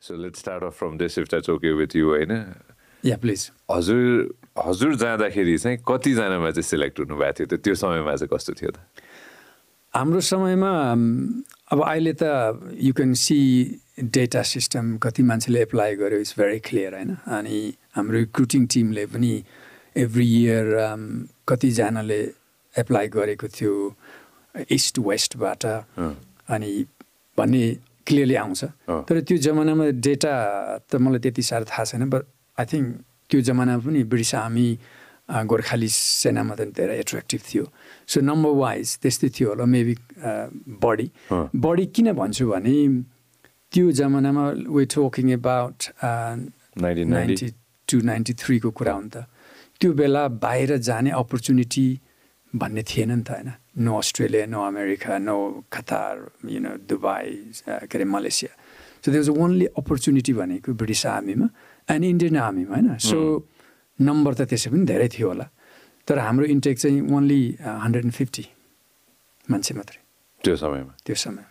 So let start off from this if that's okay with you होइन? या please हजुर हजुर जाँदाखेरि चाहिँ कतिजनामा चाहिँ सिलेक्ट हुनुभएको थियो त? त्यो समयमा चाहिँ कस्तो थियो त? हाम्रो समयमा अब अहिले त you can see data system कति मान्छेले एप्लाई गर्यो इट्स भेरी क्लियर होइन? अनि हाम्रो रिक्रुटिङ टिमले पनि एभ्री इयर कतिजनाले एप्लाई गरेको थियो इस्ट वेस्टबाट अनि भन्ने क्लियरली आउँछ। तर त्यो जमानामा डेटा त मलाई त्यति साह्रो थाहा छैन बट आई थिङ्क त्यो जमानामा पनि ब्रिटिस आर्मी गोर्खाली सेनामा त धेरै एट्र्याक्टिभ थियो। सो नम्बर वाइज त्यस्तै थियो होला मेबी अँ। बढी किन भन्छु भने त्यो जमानामा we talking about ninety. Two ninety थ्रीको कुरा हो नि त। त्यो बेला बाहिर जाने अपर्च्युनिटी भन्ने थिएन नि त होइन। No Australia no America no Qatar you know Dubai के अरे मलेसिया सो त्यो वाज ओन्ली अपर्च्युनिटी भनेको ब्रिटिस आर्मीमा एन्ड इन्डियन आर्मीमा होइन सो नम्बर त त्यसै पनि धेरै थियो होला तर हाम्रो इन्टेक चाहिँ ओन्ली हन्ड्रेड एन्ड फिफ्टी मान्छे मात्रै त्यो समयमा त्यो समयमा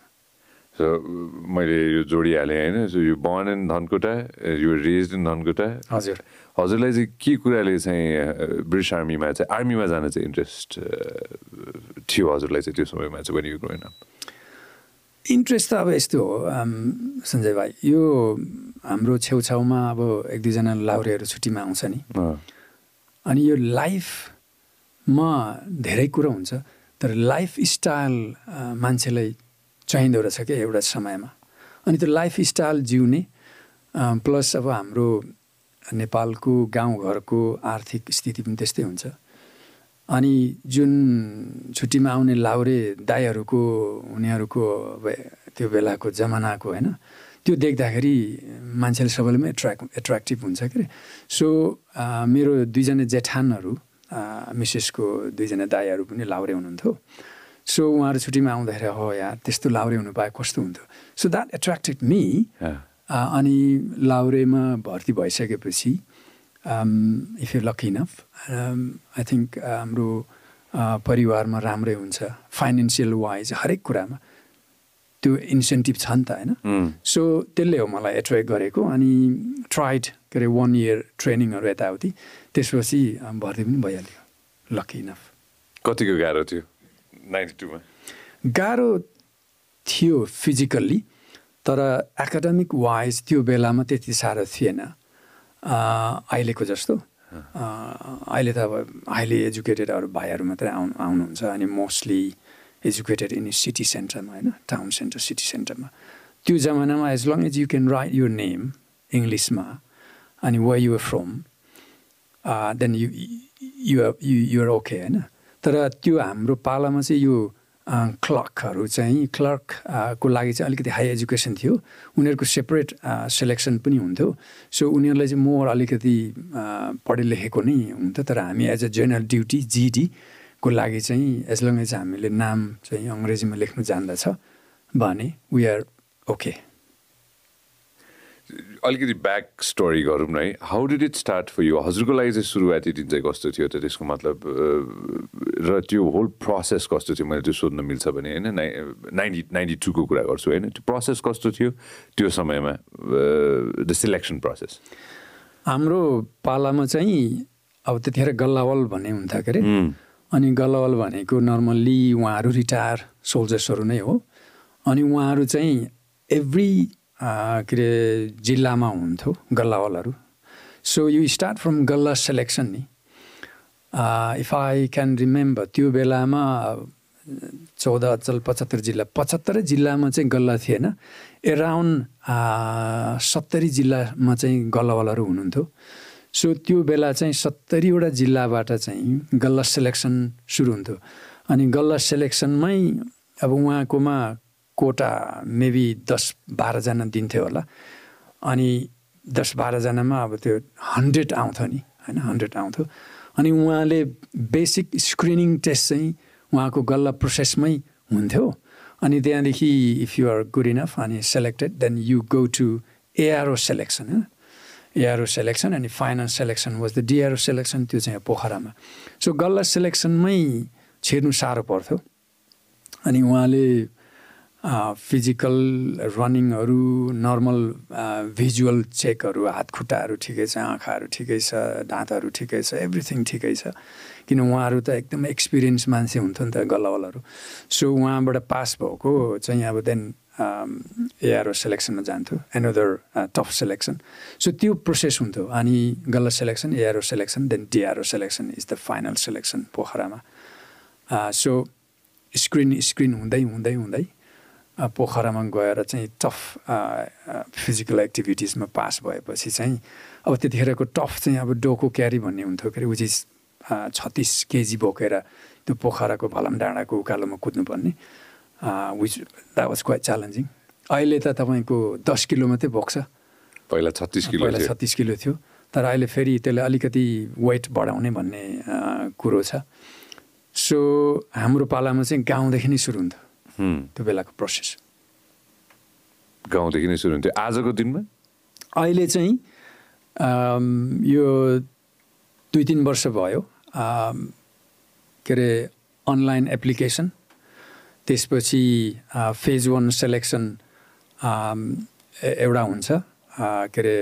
मैले यो जोडिहालेँ होइन। So you born in Dhankuta you raise in Dhankuta. हजुर। हजुरलाई चाहिँ के कुराले चाहिँ ब्रिटिस आर्मीमा चाहिँ आर्मीमा जान चाहिँ इन्ट्रेस्ट थियो हजुरलाई चाहिँ त्यो समयमा चाहिँ you growing up? इन्ट्रेस्ट त अब यस्तो हो सञ्जय भाइ। यो हाम्रो छेउछाउमा अब एक दुईजना लाउरेहरू छुट्टीमा आउँछ नि। अनि यो लाइफमा धेरै कुरो हुन्छ तर लाइफ स्टाइल मान्छेलाई चाहिँदो रहेछ क्या एउटा समयमा? अनि त्यो लाइफ स्टाइल जिउने प्लस अब हाम्रो नेपालको गाउँघरको आर्थिक स्थिति पनि त्यस्तै हुन्छ। अनि जुन छुट्टीमा आउने लाउरे दाईहरूको उनीहरूको त्यो बेलाको जमानाको होइन त्यो देख्दाखेरि मान्छेले सबैले एट्र्याक्ट एट्र्याक्टिभ हुन्छ के अरे सो मेरो दुईजना जेठानहरू मिसेसको दुईजना दाईहरू पनि लाउरे हुनुहुन्थ्यो। सो उहाँहरू छुट्टीमा आउँदाखेरि हो यार त्यस्तो लाउरे हुनु पाए कस्तो हुन्थ्यो? सो द्याट एट्र्याक्टेड मी अनि लाउरेमा भर्ती भइसकेपछि if you lucky enough I think हाम्रो परिवारमा राम्रै हुन्छ फाइनेन्सियल वाइज हरेक कुरामा। त्यो इन्सेन्टिभ छ नि त होइन? सो त्यसले हो मलाई एट्र्याक्ट गरेको अनि ट्राइड के अरे वान इयर ट्रेनिङहरू यताउति। त्यसपछि भर्ती पनि भइहाल्यो लकी इनफ कतिको गाह्रो थियो? नाइन्टी टूमा गाह्रो थियो फिजिकल्ली तर एकाडेमिक वाइज त्यो बेलामा त्यति साह्रो थिएन। अहिलेको जस्तो। अहिले त अब हाइली एजुकेटेडहरू भाइहरू मात्रै आउनु आउनुहुन्छ अनि मोस्टली एजुकेटेड इन सिटी सेन्टरमा होइन? टाउन सेन्टर सिटी सेन्टरमा त्यो जमानामा as long as you can write your name इङ्ग्लिसमा अनि where you're from then you you're okay okay होइन? तर त्यो हाम्रो पालामा चाहिँ यो क्लर्कहरू चाहिँ क्लर्क अ, को लागि चाहिँ अलिकति हाई एजुकेसन थियो उनीहरूको सेपरेट सेलेक्सन पनि हुन्थ्यो। सो उनीहरूलाई चाहिँ मोर अलिकति पढे लेखेको नै हुन्थ्यो। तर हामी as a general duty GD को लागि चाहिँ एज लङ एज हामीले नाम चाहिँ अङ्ग्रेजीमा लेख्नु जान्दछ भने वी आर ओके अलिकति ब्याक स्टोरी गरौँ न है। How did it start for you हजुरको लागि चाहिँ सुरुवाती दिन चाहिँ कस्तो थियो त? त्यसको मतलब र त्यो होल प्रोसेस कस्तो थियो? मैले त्यो सोध्न मिल्छ भने होइन? नाइ नाइन्टी नाइन्टी टूको कुरा गर्छु होइन? त्यो प्रोसेस कस्तो थियो? त्यो समयमा द सिलेक्सन प्रोसेस हाम्रो पालामा चाहिँ अब त्यतिखेर गल्लावल भन्ने हुन्थ्यो अनि गल्लावल भनेको नर्मल्ली उहाँहरू रिटायर सोल्जर्सहरू नै हो। अनि उहाँहरू चाहिँ एभ्री के अरे जिल्लामा हुन्थ्यो गल्लावलहरू सो यु स्टार्ट फ्रम गल्ला सेलेक्सन नि। इफ आई क्यान रिमेम्बर त्यो बेलामा चौध अचल पचहत्तर जिल्ला। पचहत्तरै जिल्लामा चाहिँ गल्ला थिएन। एराउन्ड सत्तरी जिल्लामा चाहिँ गल्लावालाहरू हुनुहुन्थ्यो। सो त्यो बेला चाहिँ सत्तरीवटा जिल्लाबाट चाहिँ गल्ला सेलेक्सन सुरु हुन्थ्यो। अनि गल्ला सेलेक्सनमै अब उहाँकोमा कोटा मेबी दस बाह्रजना दिन्थ्यो होला। अनि दस बाह्रजनामा अब त्यो हन्ड्रेड आउँथ्यो नि होइन हन्ड्रेड आउँथ्यो। अनि उहाँले बेसिक स्क्रिनिङ टेस्ट चाहिँ उहाँको गल्ला प्रोसेसमै हुन्थ्यो। अनि त्यहाँदेखि if you are good enough अनि selected then you go to ARO selection होइन एआरओ सेलेक्सन अनि final selection was the DRO selection त्यो चाहिँ पोखरामा। सो गल्ला सेलेक्सनमै छिर्नु साह्रो पर्थ्यो। अनि उहाँले फिजिकल रनिङहरू नर्मल भिजुअल चेकहरू हात खुट्टाहरू ठिकै छ आँखाहरू ठिकै छ दाँतहरू ठिकै छ एभ्रिथिङ ठिकै छ। किन उहाँहरू त एकदम एक्सपिरियन्स मान्छे हुन्थ्यो नि त गल्लावालाहरू सो उहाँबाट पास भएको चाहिँ अब देन एआरओ सेलेक्सनमा जान्थ्यो। एनदर टफ सेलेक्सन सो त्यो प्रोसेस हुन्थ्यो। अनि गल्ला selection ARO selection then DRO selection is the final selection पोखरामा। सो स्क्रिन स्क्रिन हुँदै हुँदै हुँदै पोखरामा गएर चाहिँ टफ फिजिकल एक्टिभिटिजमा पास भएपछि चाहिँ अब त्यतिखेरको टफ चाहिँ अब डोको क्यारी भन्ने हुन्थ्यो के अरे विच इज छत्तिस केजी बोकेर त्यो पोखराको भलम डाँडाको उकालोमा कुद्नुपर्ने which that was quite challenging अहिले त तपाईँको दस किलो मात्रै बोक्छ। पहिला छत्तिस किलो पहिला छत्तिस किलो थियो। तर अहिले फेरि त्यसले अलिकति वेट बढाउने भन्ने कुरो छ। सो हाम्रो पालामा चाहिँ गाउँदेखि नै सुरु हुन्थ्यो। त्यो बेलाको प्रोसेस गाउँदेखि नै सुरु हुन्थ्यो। आजको दिनमा? अहिले चाहिँ यो दुई तिन वर्ष भयो। के अरे अनलाइन एप्लिकेसन। त्यसपछि फेज वान सेलेक्सन एउटा हुन्छ। के अरे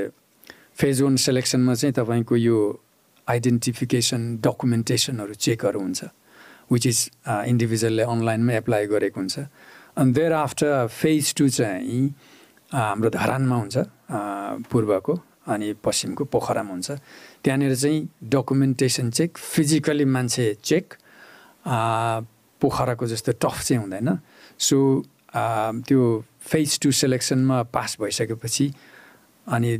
फेज वान सेलेक्सनमा चाहिँ तपाईँको यो आइडेन्टिफिकेसन डकुमेन्टेसनहरू चेकहरू हुन्छ। विच इज इन्डिभिजुअलले अनलाइनमै एप्लाई गरेको हुन्छ. अनि देयर आफ्टर फेज टू चाहिँ हाम्रो धरानमा हुन्छ पूर्वको अनि पश्चिमको पोखरामा हुन्छ। त्यहाँनिर चाहिँ डकुमेन्टेसन चेक फिजिकली मान्छे चेक पोखराको जस्तो टफ चाहिँ हुँदैन। सो त्यो फेज टू सेलेक्सनमा पास भइसकेपछि अनि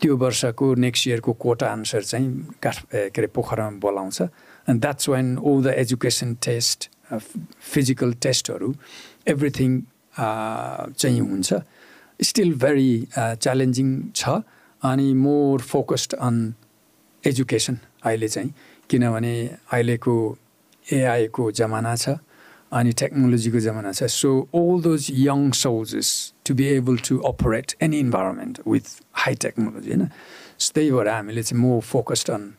त्यो वर्षको नेक्स्ट इयरको कोटा अनुसार चाहिँ काठ के अरे पोखरामा बोलाउँछ। And that's one all the education test physical टेस्टहरू एभ्रिथिङ चाहिँ हुन्छ स्टिल भेरी च्यालेन्जिङ छ अनि मोर फोकस्ड अन एजुकेसन अहिले चाहिँ किनभने अहिलेको एआईको जमाना छ अनि टेक्नोलोजीको जमाना छ so all those young soldiers to be able to operate any environment with high technology होइन त्यही भएर हामीले चाहिँ मोर फोकस्ड अन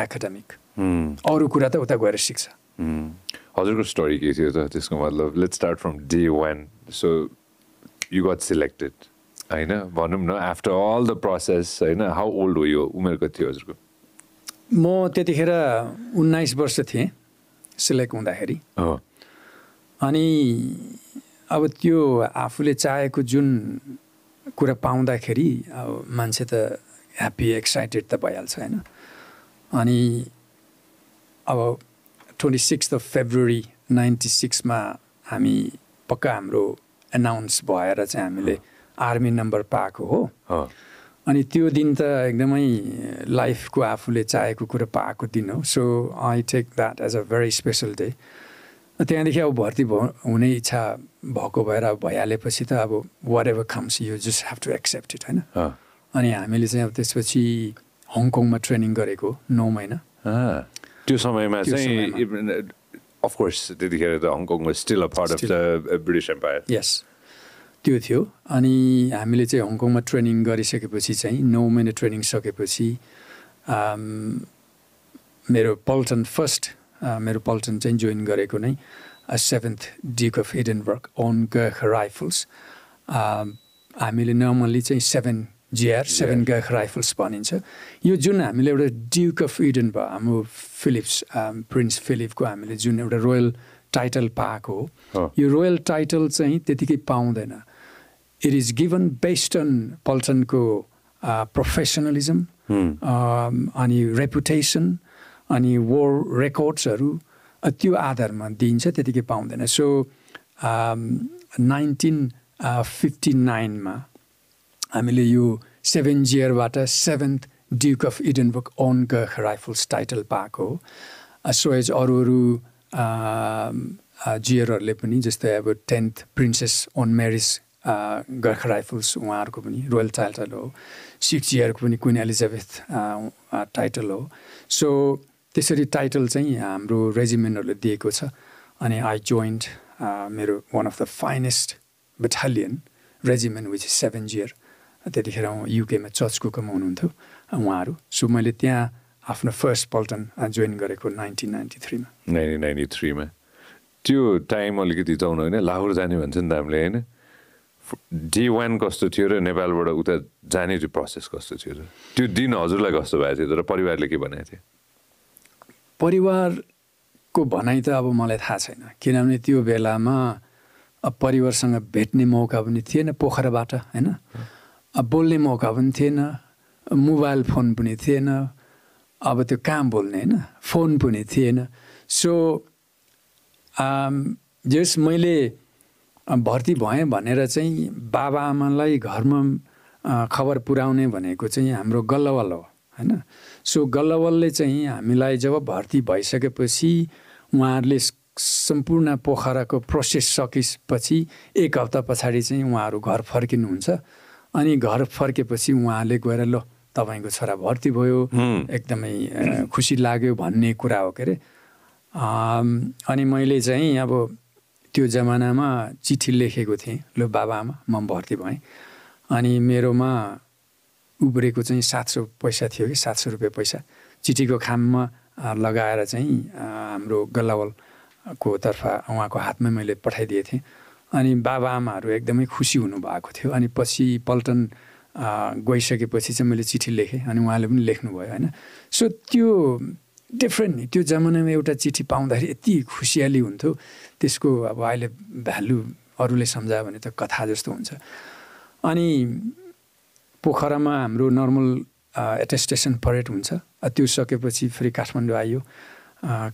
एकाडेमिक अरू कुरा त उता गएर सिक्छ हजुरको स्टोरी के थियो त त्यसको मतलब let start from day one so you got selected होइन भनौँ न आफ्टर अल द प्रोसेस होइन हाउ ओल्ड हो यो उमेर कति थियो हजुरको म त्यतिखेर उन्नाइस वर्ष थिएँ सिलेक्ट हुँदाखेरि अनि अब त्यो आफूले चाहेको जुन कुरा पाउँदाखेरि अब मान्छे त ह्याप्पी एक्साइटेड त भइहाल्छ होइन अनि अब twenty six of February ninety सिक्समा हामी पक्का हाम्रो एनाउन्स भएर चाहिँ हामीले आर्मी नम्बर पाएको हो। अनि त्यो दिन त एकदमै लाइफको आफूले चाहेको कुरो पाएको दिन हो। So I take that as a very special day त्यहाँदेखि अब भर्ती हुने इच्छा भएको भएर भइहालेपछि त अब whatever comes you just have to accept it होइन अनि हामीले चाहिँ अब त्यसपछि हङकङमा ट्रेनिङ गरेको नौ महिना। त्यो समयमा चाहिँ अफकोर्स त्यतिखेर त Hong Kong still a part of the British Empire yes त्यो थियो अनि हामीले चाहिँ हङकङमा ट्रेनिङ गरिसकेपछि चाहिँ नौ महिना ट्रेनिङ सकेपछि मेरो पल्टन फर्स्ट मेरो पल्टन चाहिँ जोइन गरेको नै seventh duke of Edinburgh own गख rifles हामीले नर्मल्ली चाहिँ सेभेन जिआर सेभेन गख राइफल्स भनिन्छ यो जुन हामीले एउटा ड्युक अफ इडन भयो हाम्रो फिलिप्स प्रिन्स फिलिपको हामीले जुन एउटा रोयल टाइटल पाएको हो यो रोयल टाइटल चाहिँ त्यतिकै पाउँदैन। It is given based on पल्टनको professionalism अनि रेपुटेसन अनि वोर रेकर्ड्सहरू त्यो आधारमा दिइन्छ त्यतिकै पाउँदैन। सो नाइन्टिन फिफ्टी नाइनमा हामीले यो seven जियरबाट seventh duke of Edinburgh own गख rifles title पाएको हो। सो एज अरू अरू जियरहरूले पनि जस्तै अब tenth princess own Mary's Gurkha rifles उहाँहरूको पनि रोयल टाइटल हो। सिक्स इयरको पनि क्विन एलिजाबेथ टाइटल हो। सो त्यसरी टाइटल चाहिँ हाम्रो रेजिमेन्टहरूले दिएको छ। अनि आई जोइन्ट मेरो one of the finest battalion regiment which is seven GR त्यतिखेर युकेमा चर्च कुकमा हुनुहुन्थ्यो। उहाँहरू सो मैले त्यहाँ आफ्नो फर्स्ट पल्टन जोइन गरेको नाइन्टिन नाइन्टी थ्रीमा नाइन्टिन नाइन्टी थ्रीमा त्यो टाइम अलिकति जाउँ होइन लाहोर जाने भन्छ नि त हामीले होइन? डे वान कस्तो थियो र नेपालबाट उता जाने त्यो प्रोसेस कस्तो थियो र? त्यो दिन हजुरलाई कस्तो भएको थियो तर परिवारले के भनेको थियो? परिवारको भनाइ त अब मलाई थाहा छैन। किनभने त्यो बेलामा अब परिवारसँग भेट्ने मौका पनि थिएन पोखराबाट होइन? बोल्ने मौका पनि थिएन मोबाइल फोन पनि थिएन अब त्यो कहाँ बोल्ने होइन फोन पनि थिएन सो जस मैले भर्ती भएँ भनेर चाहिँ बाबाआमालाई घरमा खबर पुर्याउने भनेको चाहिँ हाम्रो गल्लवल हो होइन सो गल्लवलले चाहिँ हामीलाई जब भर्ती भइसकेपछि उहाँहरूले सम्पूर्ण पोखराको प्रोसेस सकेपछि एक हप्ता पछाडि चाहिँ उहाँहरू घर फर्किनुहुन्छ अनि घर फर्केपछि उहाँले गएर ल तपाईँको छोरा भर्ती भयो। एकदमै खुसी लाग्यो भन्ने कुरा हो के अरे? अनि मैले चाहिँ अब त्यो जमानामा चिठी लेखेको थिएँ। ल बाबाआमा म भर्ती भएँ। अनि मेरोमा उब्रेको चाहिँ सात सौ पैसा थियो कि सात सौ रुपियाँ पैसा। चिठीको खाममा लगाएर चाहिँ हाम्रो गल्लावलको तर्फ उहाँको हातमै मैले पठाइदिएको थिएँ। अनि बाबाआमाहरू एकदमै खुसी हुनुभएको थियो। अनि पछि पल्टन गइसकेपछि चाहिँ मैले चिठी लेखेँ अनि उहाँले पनि लेख्नुभयो होइन। सो त्यो डिफ्रेन्ट त्यो जमानामा एउटा चिठी पाउँदाखेरि यति खुसियाली हुन्थ्यो। त्यसको अब अहिले भ्यालु अरूले सम्झायो भने त कथा जस्तो हुन्छ। अनि पोखरामा हाम्रो नर्मल एटेस्टेसन परेड हुन्छ। त्यो सकेपछि फेरि काठमाडौँ आइयो।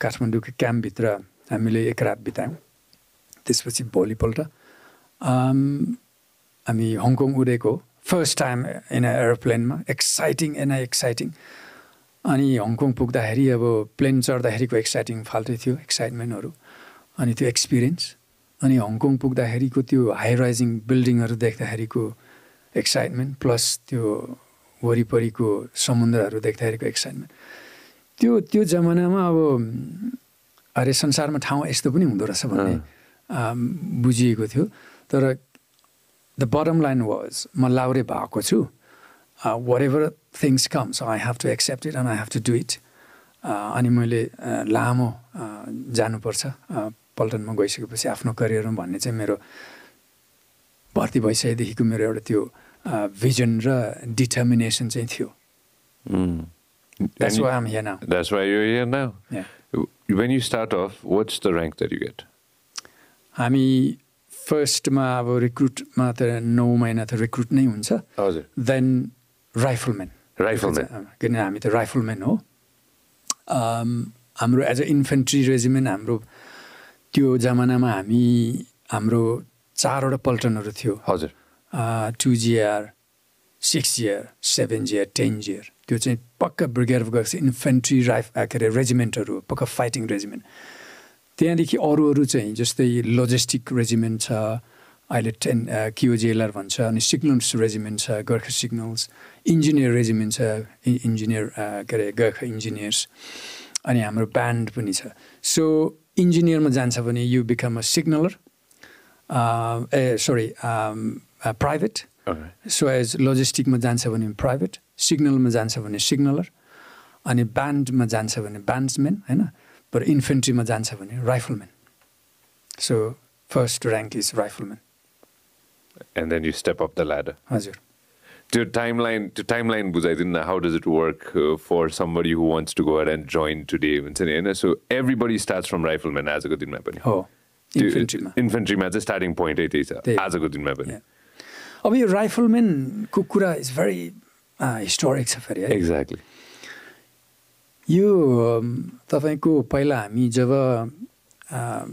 काठमाडौँको क्याम्पभित्र हामीले एक रात बितायौँ। त्यसपछि भोलिपल्ट हामी हङकङ उडेको फर्स्ट टाइम इन एरोप्लेनमा एक्साइटिङ एन एक्साइटिङ अनि हङकङ पुग्दाखेरि अब प्लेन चढ्दाखेरिको एक्साइटिङ फाल्टै थियो एक्साइटमेन्टहरू अनि त्यो एक्सपिरियन्स अनि हङकङ पुग्दाखेरिको त्यो हाई राइजिङ बिल्डिङहरू देख्दाखेरिको एक्साइटमेन्ट प्लस त्यो वरिपरिको समुद्रहरू देख्दाखेरिको एक्साइटमेन्ट त्यो त्यो जमानामा अब अरे संसारमा ठाउँ यस्तो पनि हुँदो रहेछ भन्ने बुझिएको थियो तर द बटम लाइन वाज म लाउरे भएको छु whatever things comes I have to accept it and I have to do it अनि मैले लामो जानुपर्छ पल्टनमा गइसकेपछि आफ्नो करियरमा भन्ने चाहिँ मेरो भर्ती भइसकेदेखिको मेरो एउटा त्यो भिजन र डिटर्मिनेसन चाहिँ थियो That's why I'm here now. That's why you're here now. Yeah. When you start off, what's the rank that you get? हामी फर्स्टमा अब रिक्रुटमा त नौ महिना त रिक्रुट नै हुन्छ। हजुर। देन राइफलम्यान राइफलम्यान किन हामी त राइफलम्यान हो? हाम्रो एज अ इन्फेन्ट्री रेजिमेन्ट हाम्रो त्यो जमानामा हामी हाम्रो चारवटा पल्टनहरू थियो। हजुर। Two GR six GR seven GR ten GR त्यो चाहिँ पक्का ब्रिगेड गएको इन्फेन्ट्री राइफ के अरे रेजिमेन्टहरू पक्का फाइटिङ रेजिमेन्ट त्यहाँदेखि अरू अरू चाहिँ जस्तै लोजिस्टिक रेजिमेन्ट छ अहिले टेन किओजिएलआर भन्छ अनि सिग्नल्स रेजिमेन्ट छ गोर्खा सिग्नल्स इन्जिनियर रेजिमेन्ट छ इन्जिनियर के अरे गोर्खा इन्जिनियर्स अनि हाम्रो ब्यान्ड पनि छ. सो इन्जिनियरमा जान्छ भने you become a signaller a sorry private so as लोजिस्टिकमा जान्छ भने प्राइभेट सिग्नलमा जान्छ भने सिग्नलर अनि ब्यान्डमा जान्छ भने ब्यान्ड्सम्यान होइन? तर इन्फेन्ट्रीमा जान्छ भने rifleman so first rank is rifleman And then you step up the ladder. हजुर। To timeline, to timeline बुझाइदिनु न how does it work uh, for somebody who wants to go ahead and join today? हुन्छ नि होइन so everybody starts from rifleman आजको दिनमा पनि। हो। इन्फेन्ट्रीमा इन्फेन्ट्रीमा चाहिँ स्टार्टिङ पोइन्टै त्यही छ। आजको दिनमा पनि। अब यो राइफलम्यानको कुरा इज भेरी हिस्टोरिक छ फेरि है। एक्ज्याक्टली यो तपाईँको पहिला हामी जब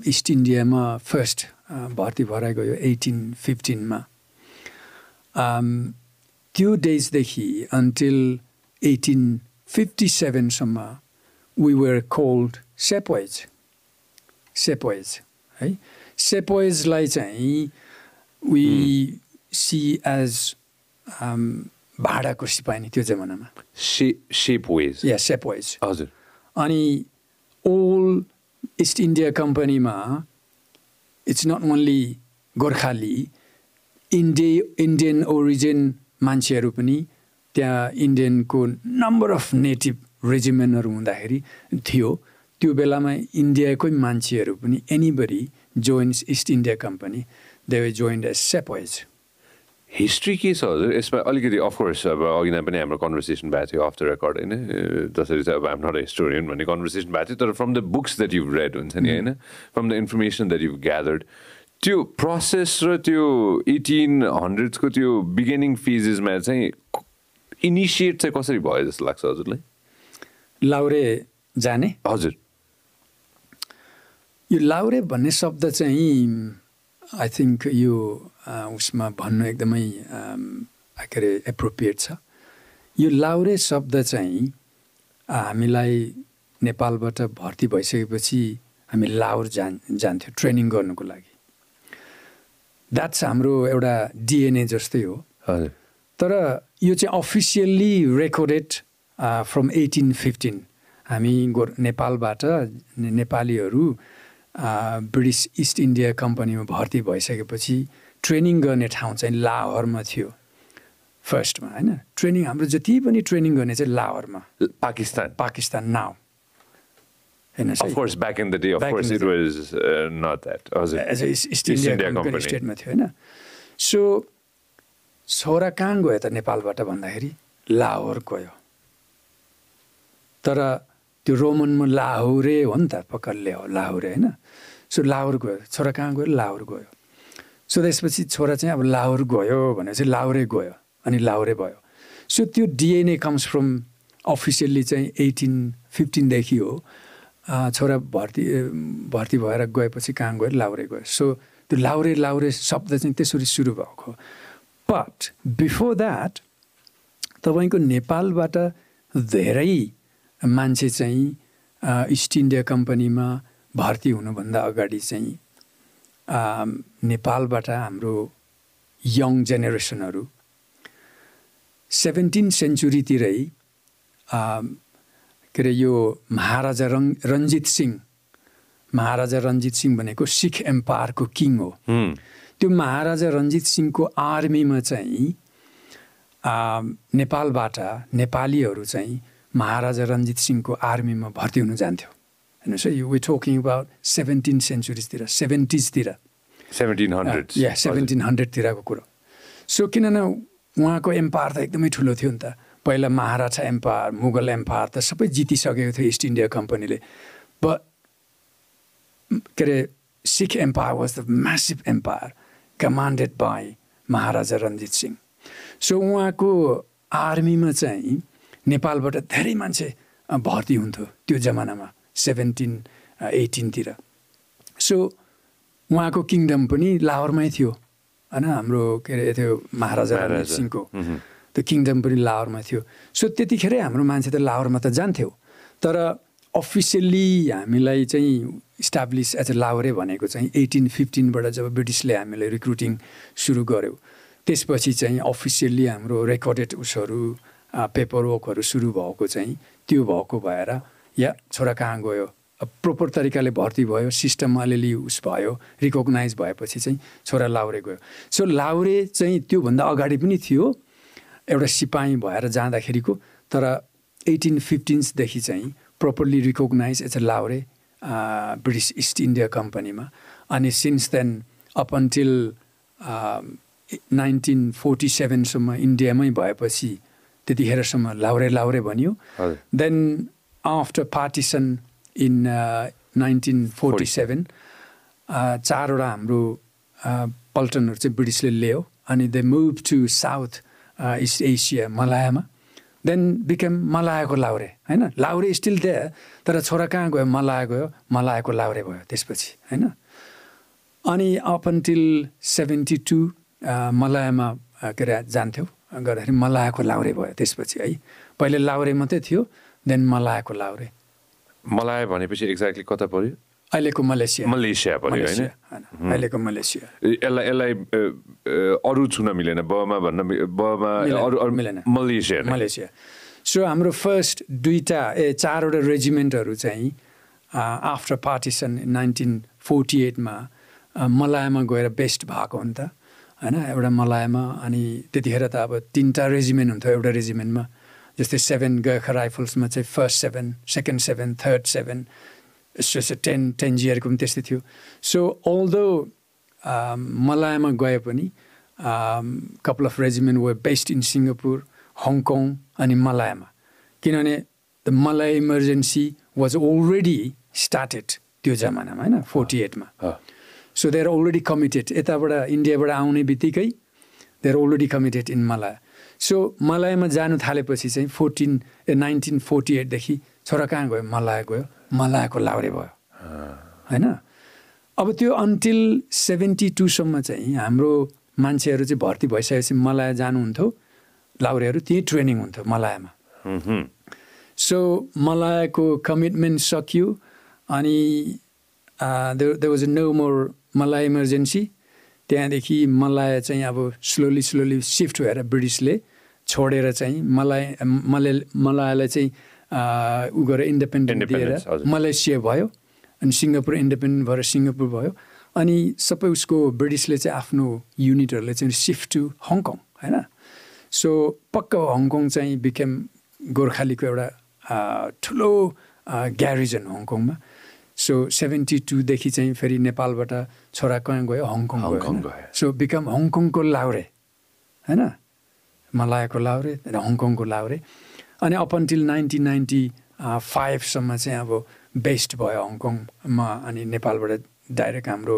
इस्ट इन्डियामा फर्स्ट भर्ती भएर गयो एटिन फिफ्टिनमा त्यो डेजदेखि until eighteen fifty सेभेनसम्म we were called sepoys sepoys है? सेपोइजलाई चाहिँ वी सी एज भाडाको सिपाही नि त्यो जमानामा। सेप वेज या हजुर। अनि ओल इस्ट इन्डिया कम्पनीमा इट्स नट ओन्ली गोर्खाली इन्डि इन्डियन ओरिजिन मान्छेहरू पनि त्यहाँ इन्डियनको नम्बर अफ नेटिभ रेजिमेन्टहरू हुँदाखेरि थियो। त्यो बेलामा इन्डियाकै मान्छेहरू पनि anybody joins East India company they joined as sepoys history के छ? हजुर यसमा अलिकति अफकोर्स अब अघि नै पनि हाम्रो कन्भर्सेसन भएको थियो अफ द रेकर्ड होइन? जसरी चाहिँ अब आइम नट हिस्टोरियन भन्ने कन्भर्सेसन भएको थियो तर from the books that you read हुन्छ नि होइन? From the information that you gathered त्यो प्रोसेस र त्यो एटिन हन्ड्रेड्सको त्यो बिगिनिङ फेजेसमा चाहिँ इनिसिएट चाहिँ कसरी भयो जस्तो लाग्छ हजुरलाई? लाउरे जाने। हजुर। यो लाउरे भन्ने शब्द चाहिँ आई थिङ्क यो उसमा भन्नु एकदमै के अरे एप्रोप्रिएट छ। यो लाउरे शब्द चाहिँ हामीलाई नेपालबाट भर्ती भइसकेपछि हामी लाउर जान जान्थ्यौँ ट्रेनिङ गर्नुको लागि। द्याट्स हाम्रो एउटा डिएनए जस्तै हो। तर यो चाहिँ officially recorded from eighteen fifteen हामी गो नेपालबाट नेपालीहरू ब्रिटिस इस्ट इन्डिया कम्पनीमा भर्ती भइसकेपछि ट्रेनिङ गर्ने ठाउँ चाहिँ लाहोरमा थियो। फर्स्टमा होइन? ट्रेनिङ हाम्रो जति पनि ट्रेनिङ गर्ने चाहिँ लाहोरमा। पाकिस्तान। पाकिस्तान नाउ। स्टेटमा थियो होइन? सो छोरा कहाँ गयो त नेपालबाट भन्दाखेरि लाहोर गयो। तर त्यो रोमनमा लाहोरे हो नि त पक्कले हो लाहोरे होइन। सो लाहोर गयो। छोरा कहाँ गयो? लाहोर गयो। सो त्यसपछि छोरा चाहिँ अब लाहोर गयो भने चाहिँ लाहोरे गयो अनि लाहोरे भयो। सो त्यो डिएनए कम्स फ्रम अफिसियल्ली चाहिँ एटिन फिफ्टिनदेखि हो। छोरा भर्ती भर्ती भएर गएपछि कहाँ गयो? लाउरे गयो। सो त्यो लाउरे लाउरे शब्द चाहिँ त्यसरी सुरु भएको। बट बिफोर द्याट तपाईँको नेपालबाट धेरै मान्छे चाहिँ इस्ट इन्डिया कम्पनीमा भर्ती हुनुभन्दा अगाडि चाहिँ नेपालबाट हाम्रो यङ जेनेरेसनहरू सेभेन्टिन सेन्चुरीतिरै के अरे यो महाराजा रङ रञ्जित सिंह महाराजा रञ्जित सिंह भनेको सिख एम्पायरको किङ हो। त्यो महाराजा रञ्जित सिंहको आर्मीमा चाहिँ नेपालबाट नेपालीहरू चाहिँ महाराजा रञ्जित सिंहको आर्मीमा भर्ती हुन जान्थ्यो। हेर्नुहोस् है वी टोकिङ अबाउट सेभेन्टिन सेन्चुरिजतिर सेभेन्टिजतिर सेभेन्टिन हन्ड्रेड या सेभेन्टिन हन्ड्रेडतिरको कुरो। सो किनभने उहाँको एम्पायर त एकदमै ठुलो थियो नि त। पहिला महाराजा एम्पायर मुगल एम्पायर त सबै जितिसकेको थियो इस्ट इन्डिया कम्पनीले ब के अरे Sikh empire was the massive empire commanded by Maharaja Ranjit Singh. So उहाँको आर्मीमा चाहिँ नेपालबाट धेरै मान्छे भर्ती हुन्थ्यो त्यो जमानामा सेभेन्टिन एटिनतिर। सो उहाँको किङडम पनि लाहोरमै थियो होइन? हाम्रो के अरे त्यो महाराजा सिंहको। त्यो किङडम पनि लाहोरमा थियो। सो त्यतिखेरै हाम्रो मान्छे त लाहोरमा त जान्थ्यो। तर अफिसियल्ली हामीलाई चाहिँ इस्टाब्लिस एज अ लाहोरे भनेको चाहिँ एटिन फिफ्टिनबाट जब ब्रिटिसले हामीलाई रिक्रुटिङ सुरु गर्यो त्यसपछि चाहिँ अफिसियल्ली हाम्रो रेकर्डेड उसहरू पेपर वर्कहरू सुरु भएको चाहिँ त्यो भएको भएर या छोरा कहाँ गयो? प्रोपर तरिकाले भर्ती भयो सिस्टममा अलिअलि उस भयो रिकगनाइज भएपछि चाहिँ छोरा लाउरे गयो। सो लाउरे चाहिँ त्योभन्दा अगाडि पनि थियो एउटा सिपाही भएर जाँदाखेरिको तर एटिन फिफ्टिन्सदेखि चाहिँ properly recognise as a lahure British East India कम्पनीमा अनि since then up until nineteen forty सेभेनसम्म इन्डियामै भएपछि त्यतिखेरसम्म लाउरे लाउरे भनियो। Then after partition in nineteen forty seven चारवटा हाम्रो पल्टनहरू चाहिँ ब्रिटिसले ल्यायो अनि they move to South East Asia मलायामा। Then became मलायाको लाउरे होइन? लाउरे स्टिल त्यहाँ तर छोरा कहाँ गयो? मलाया गयो मलायाको लाउरे भयो त्यसपछि होइन? अनि अप अन्टिल सेभेन्टी टू मलायामा के अरे जान्थ्यौँ। गर्दाखेरि मलायाको लाउरे भयो। त्यसपछि है पहिले लाउरे मात्रै थियो देन मलायाको लाउरे। मलाया भनेपछि एक्ज्याक्टली कता पऱ्यो अहिलेको मलेसिया। मलेसिया पऱ्यो होइन? अहिलेको मलेसिया। यसलाई यसलाई अरू छुन मिलेन बमा भन्न बमा मिलेन मलेसिया मलेसिया। सो हाम्रो फर्स्ट दुईवटा ए चारवटा रेजिमेन्टहरू चाहिँ आफ्टर पार्टिसन नाइन्टिन फोर्टी एटमा मलायामा गएर बेस्ट भएको हो नि त। होइन एउटा मलायामा अनि त्यतिखेर त अब तिनवटा रेजिमेन्ट हुन्थ्यो एउटा रेजिमेन्टमा जस्तै सेभेन गएका राइफल्समा चाहिँ first seven second seven third seven ten ten जियरको पनि त्यस्तै थियो। सो अल्दो मलायामा गए पनि couple of regiment were based in Singapore Hong Kong अनि मलायामा किनभने द मलाई इमर्जेन्सी वाज अलरेडी स्टार्टेड त्यो जमानामा होइन forty एटमा so they are already committed यताबाट इन्डियाबाट आउने बित्तिकै they are already committed in Malaya so मलायामा जानु थालेपछि चाहिँ फोर्टिन ए नाइन्टिन फोर्टी एटदेखि छोरा कहाँ गयो? मलाया गयो। मलायाको लाउरे भयो। होइन? अब त्यो अन्टिल सेभेन्टी टूसम्म चाहिँ हाम्रो मान्छेहरू चाहिँ भर्ती भइसकेपछि मलाया जानुहुन्थ्यो। लाउरेहरू त्यहीँ ट्रेनिङ हुन्थ्यो मलायामा सो मलायाको कमिटमेन्ट सकियो। अनि they was no more Malay emergency त्यहाँदेखि मलाया चाहिँ अब स्लोली स्लोली सिफ्ट भएर ब्रिटिसले छोडेर चाहिँ मलाई मले मलायालाई चाहिँ उ गरेर इन्डिपेन्डेन्ट दिएर मलेसिया भयो अनि सिङ्गापुर इन्डिपेन्डेन्ट भएर सिङ्गापुर भयो। अनि सबै उसको ब्रिटिसले चाहिँ आफ्नो युनिटहरूले चाहिँ सिफ्ट टु हङकङ होइन? सो पक्क हङकङ चाहिँ बिकेम गोर्खालीको एउटा ठुलो ग्यारिजन हङकङमा सो सेभेन्टी टूदेखि चाहिँ फेरि नेपालबाट छोरा कहाँ गयो हङकङ हङकङ गयो सो बिकम हङकङको लाउरे होइन मलायाको लाउरे हङकङको लाउरे अनि अप अन्टिल नाइन्टिन नाइन्टी फाइभसम्म चाहिँ अब बेस्ट भयो हङकङमा अनि नेपालबाट डाइरेक्ट हाम्रो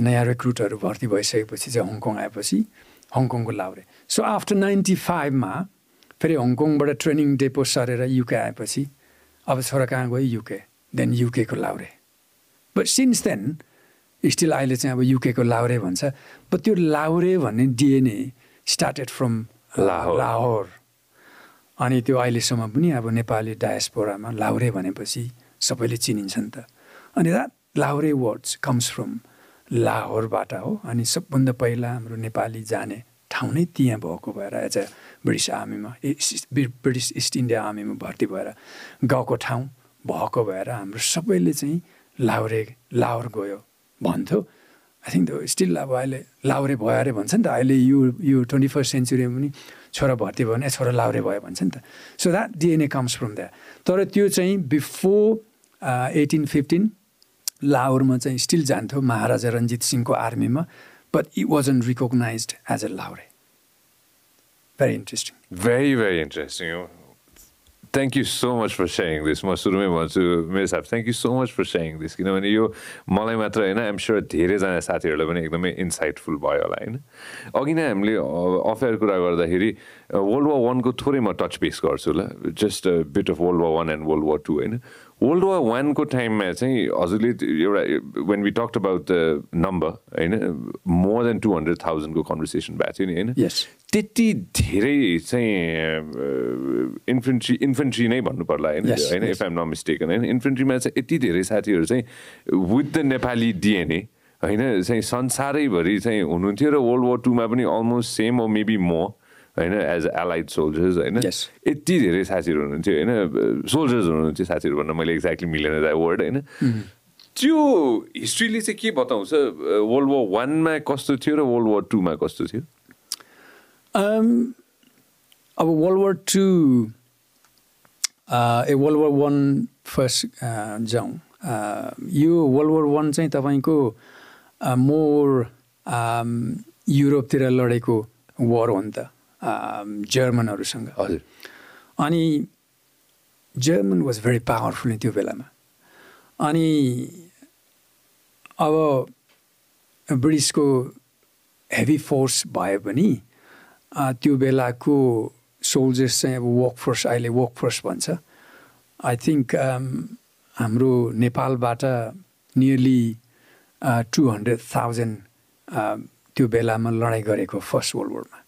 नयाँ रिक्रुटहरू भर्ती भइसकेपछि चाहिँ हङकङ आएपछि हङकङको लाउरे सो आफ्टर नाइन्टी फाइभमा फेरि हङकङबाट ट्रेनिङ डेपो सरेर युके आएपछि अब छोरा कहाँ गयो युके देन युकेको लाउरे बट सिन्स देन स्टिल अहिले चाहिँ अब युकेको लाउरे भन्छ। बट त्यो लाउरे भन्ने DNA started from Lahore. Lahore. अनि त्यो अहिलेसम्म पनि अब नेपाली डायस्पोरामा लाउरे भनेपछि सबैले चिनिन्छ नि त। अनि that lahure words comes from लाहोरबाट हो। अनि सबभन्दा पहिला हाम्रो नेपाली जाने ठाउँ नै त्यहाँ भएको भएर एज अ ब्रिटिस आर्मीमा ब्रिटिस इस्ट इन्डिया आर्मीमा भर्ती भएर गएको ठाउँ भएको भएर हाम्रो सबैले चाहिँ लाउरे लाहोर गयो। भन्थ्यो आई थिङ्क त्यो स्टिल अब अहिले लाउरे भयो अरे भन्छ नि त अहिले यो यो ट्वेन्टी फर्स्ट सेन्चुरीमा पनि छोरा भर्ती भयो भने छोरा लाउरे भयो भन्छ नि त so that DNA comes from that तर त्यो चाहिँ बिफोर एटिन फिफ्टिन लाहोरमा चाहिँ स्टिल जान्थ्यो महाराजा रञ्जित सिंहको आर्मीमा but it wasn't recognized as a laure. Very interesting. Very, very interesting. Thank you so much for sharing this. म सुरुमै भन्छु मेरो साहब thank you so much for sharing this किनभने यो मलाई मात्र होइन आइएम स्योर धेरैजना साथीहरूलाई पनि एकदमै इन्साइटफुल भयो होला होइन? अघि नै हामीले अफेयर कुरा गर्दाखेरि वर्ल्ड वार वानको थोरै म टच बेस गर्छु ल just bit of world war one and world war two होइन? वर्ल्ड वार वानको टाइममा चाहिँ हजुरले एउटा when we talked about the number होइन मोर देन टु हन्ड्रेड थाउजन्डको कन्भर्सेसन भएको थियो नि होइन? त्यति धेरै चाहिँ इन्फेन्ट्री इन्फेन्ट्री नै भन्नु पर्ला होइन? होइन इफ आइम नट मिस्टेकन होइन? इन्फेन्ट्रीमा चाहिँ यति धेरै साथीहरू चाहिँ विथ द नेपाली डिएनए होइन? चाहिँ संसारैभरि चाहिँ हुनुहुन्थ्यो र वर्ल्ड वार टूमा पनि almost same or maybe more होइन एज एलाइड सोल्जर्स होइन? यति धेरै साथीहरू हुनुहुन्थ्यो होइन? सोल्जर्स हुनुहुन्थ्यो साथीहरू भन्न मैले एक्ज्याक्टली मिलेन द्याट वर्ड होइन? त्यो हिस्ट्रीले चाहिँ के बताउँछ? वर्ल्ड वार वानमा कस्तो थियो र वर्ल्ड वार टूमा कस्तो थियो? अब world war two uh world war one first जाउँ। यो वर्ल्ड वार वान चाहिँ तपाईँको मोर युरोपतिर लडेको वार हो नि त। जर्मनहरूसँग हजुर. अनि जर्मन वाज भेरी पावरफुल त्यो बेलामा. अनि अब ब्रिटिसको हेभी फोर्स भए पनि त्यो बेलाको सोल्जर्स चाहिँ अब वर्क फोर्स अहिले वर्क फोर्स भन्छ. आई थिङ्क हाम्रो नेपालबाट नियरली टु हन्ड्रेड थाउजन्ड त्यो बेलामा लडाइँ गरेको फर्स्ट वर्ल्ड वरमा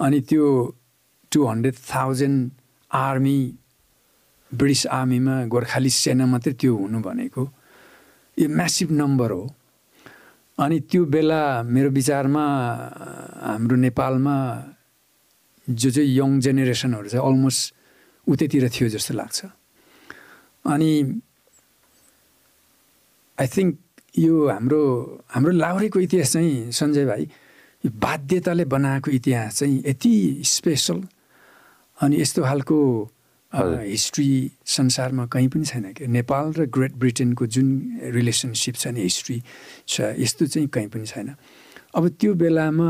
अनि त्यो two hundred thousand army British आर्मीमा गोर्खाली सेना मात्रै त्यो हुनु भनेको। यो म्यासिभ नम्बर हो। अनि त्यो बेला मेरो विचारमा हाम्रो नेपालमा जो चाहिँ यङ जेनेरेसनहरू चाहिँ अलमोस्ट उतैतिर थियो जस्तो लाग्छ। अनि आई थिङ्क यो हाम्रो हाम्रो लाउरेको इतिहास चाहिँ सञ्जय भाइ यो बाध्यताले बनाएको इतिहास चाहिँ यति स्पेसल अनि यस्तो खालको हिस्ट्री संसारमा कहीँ पनि छैन कि? नेपाल र ग्रेट ब्रिटेनको जुन रिलेसनसिप छ नि हिस्ट्री छ यस्तो चाहिँ कहीँ पनि छैन। अब त्यो बेलामा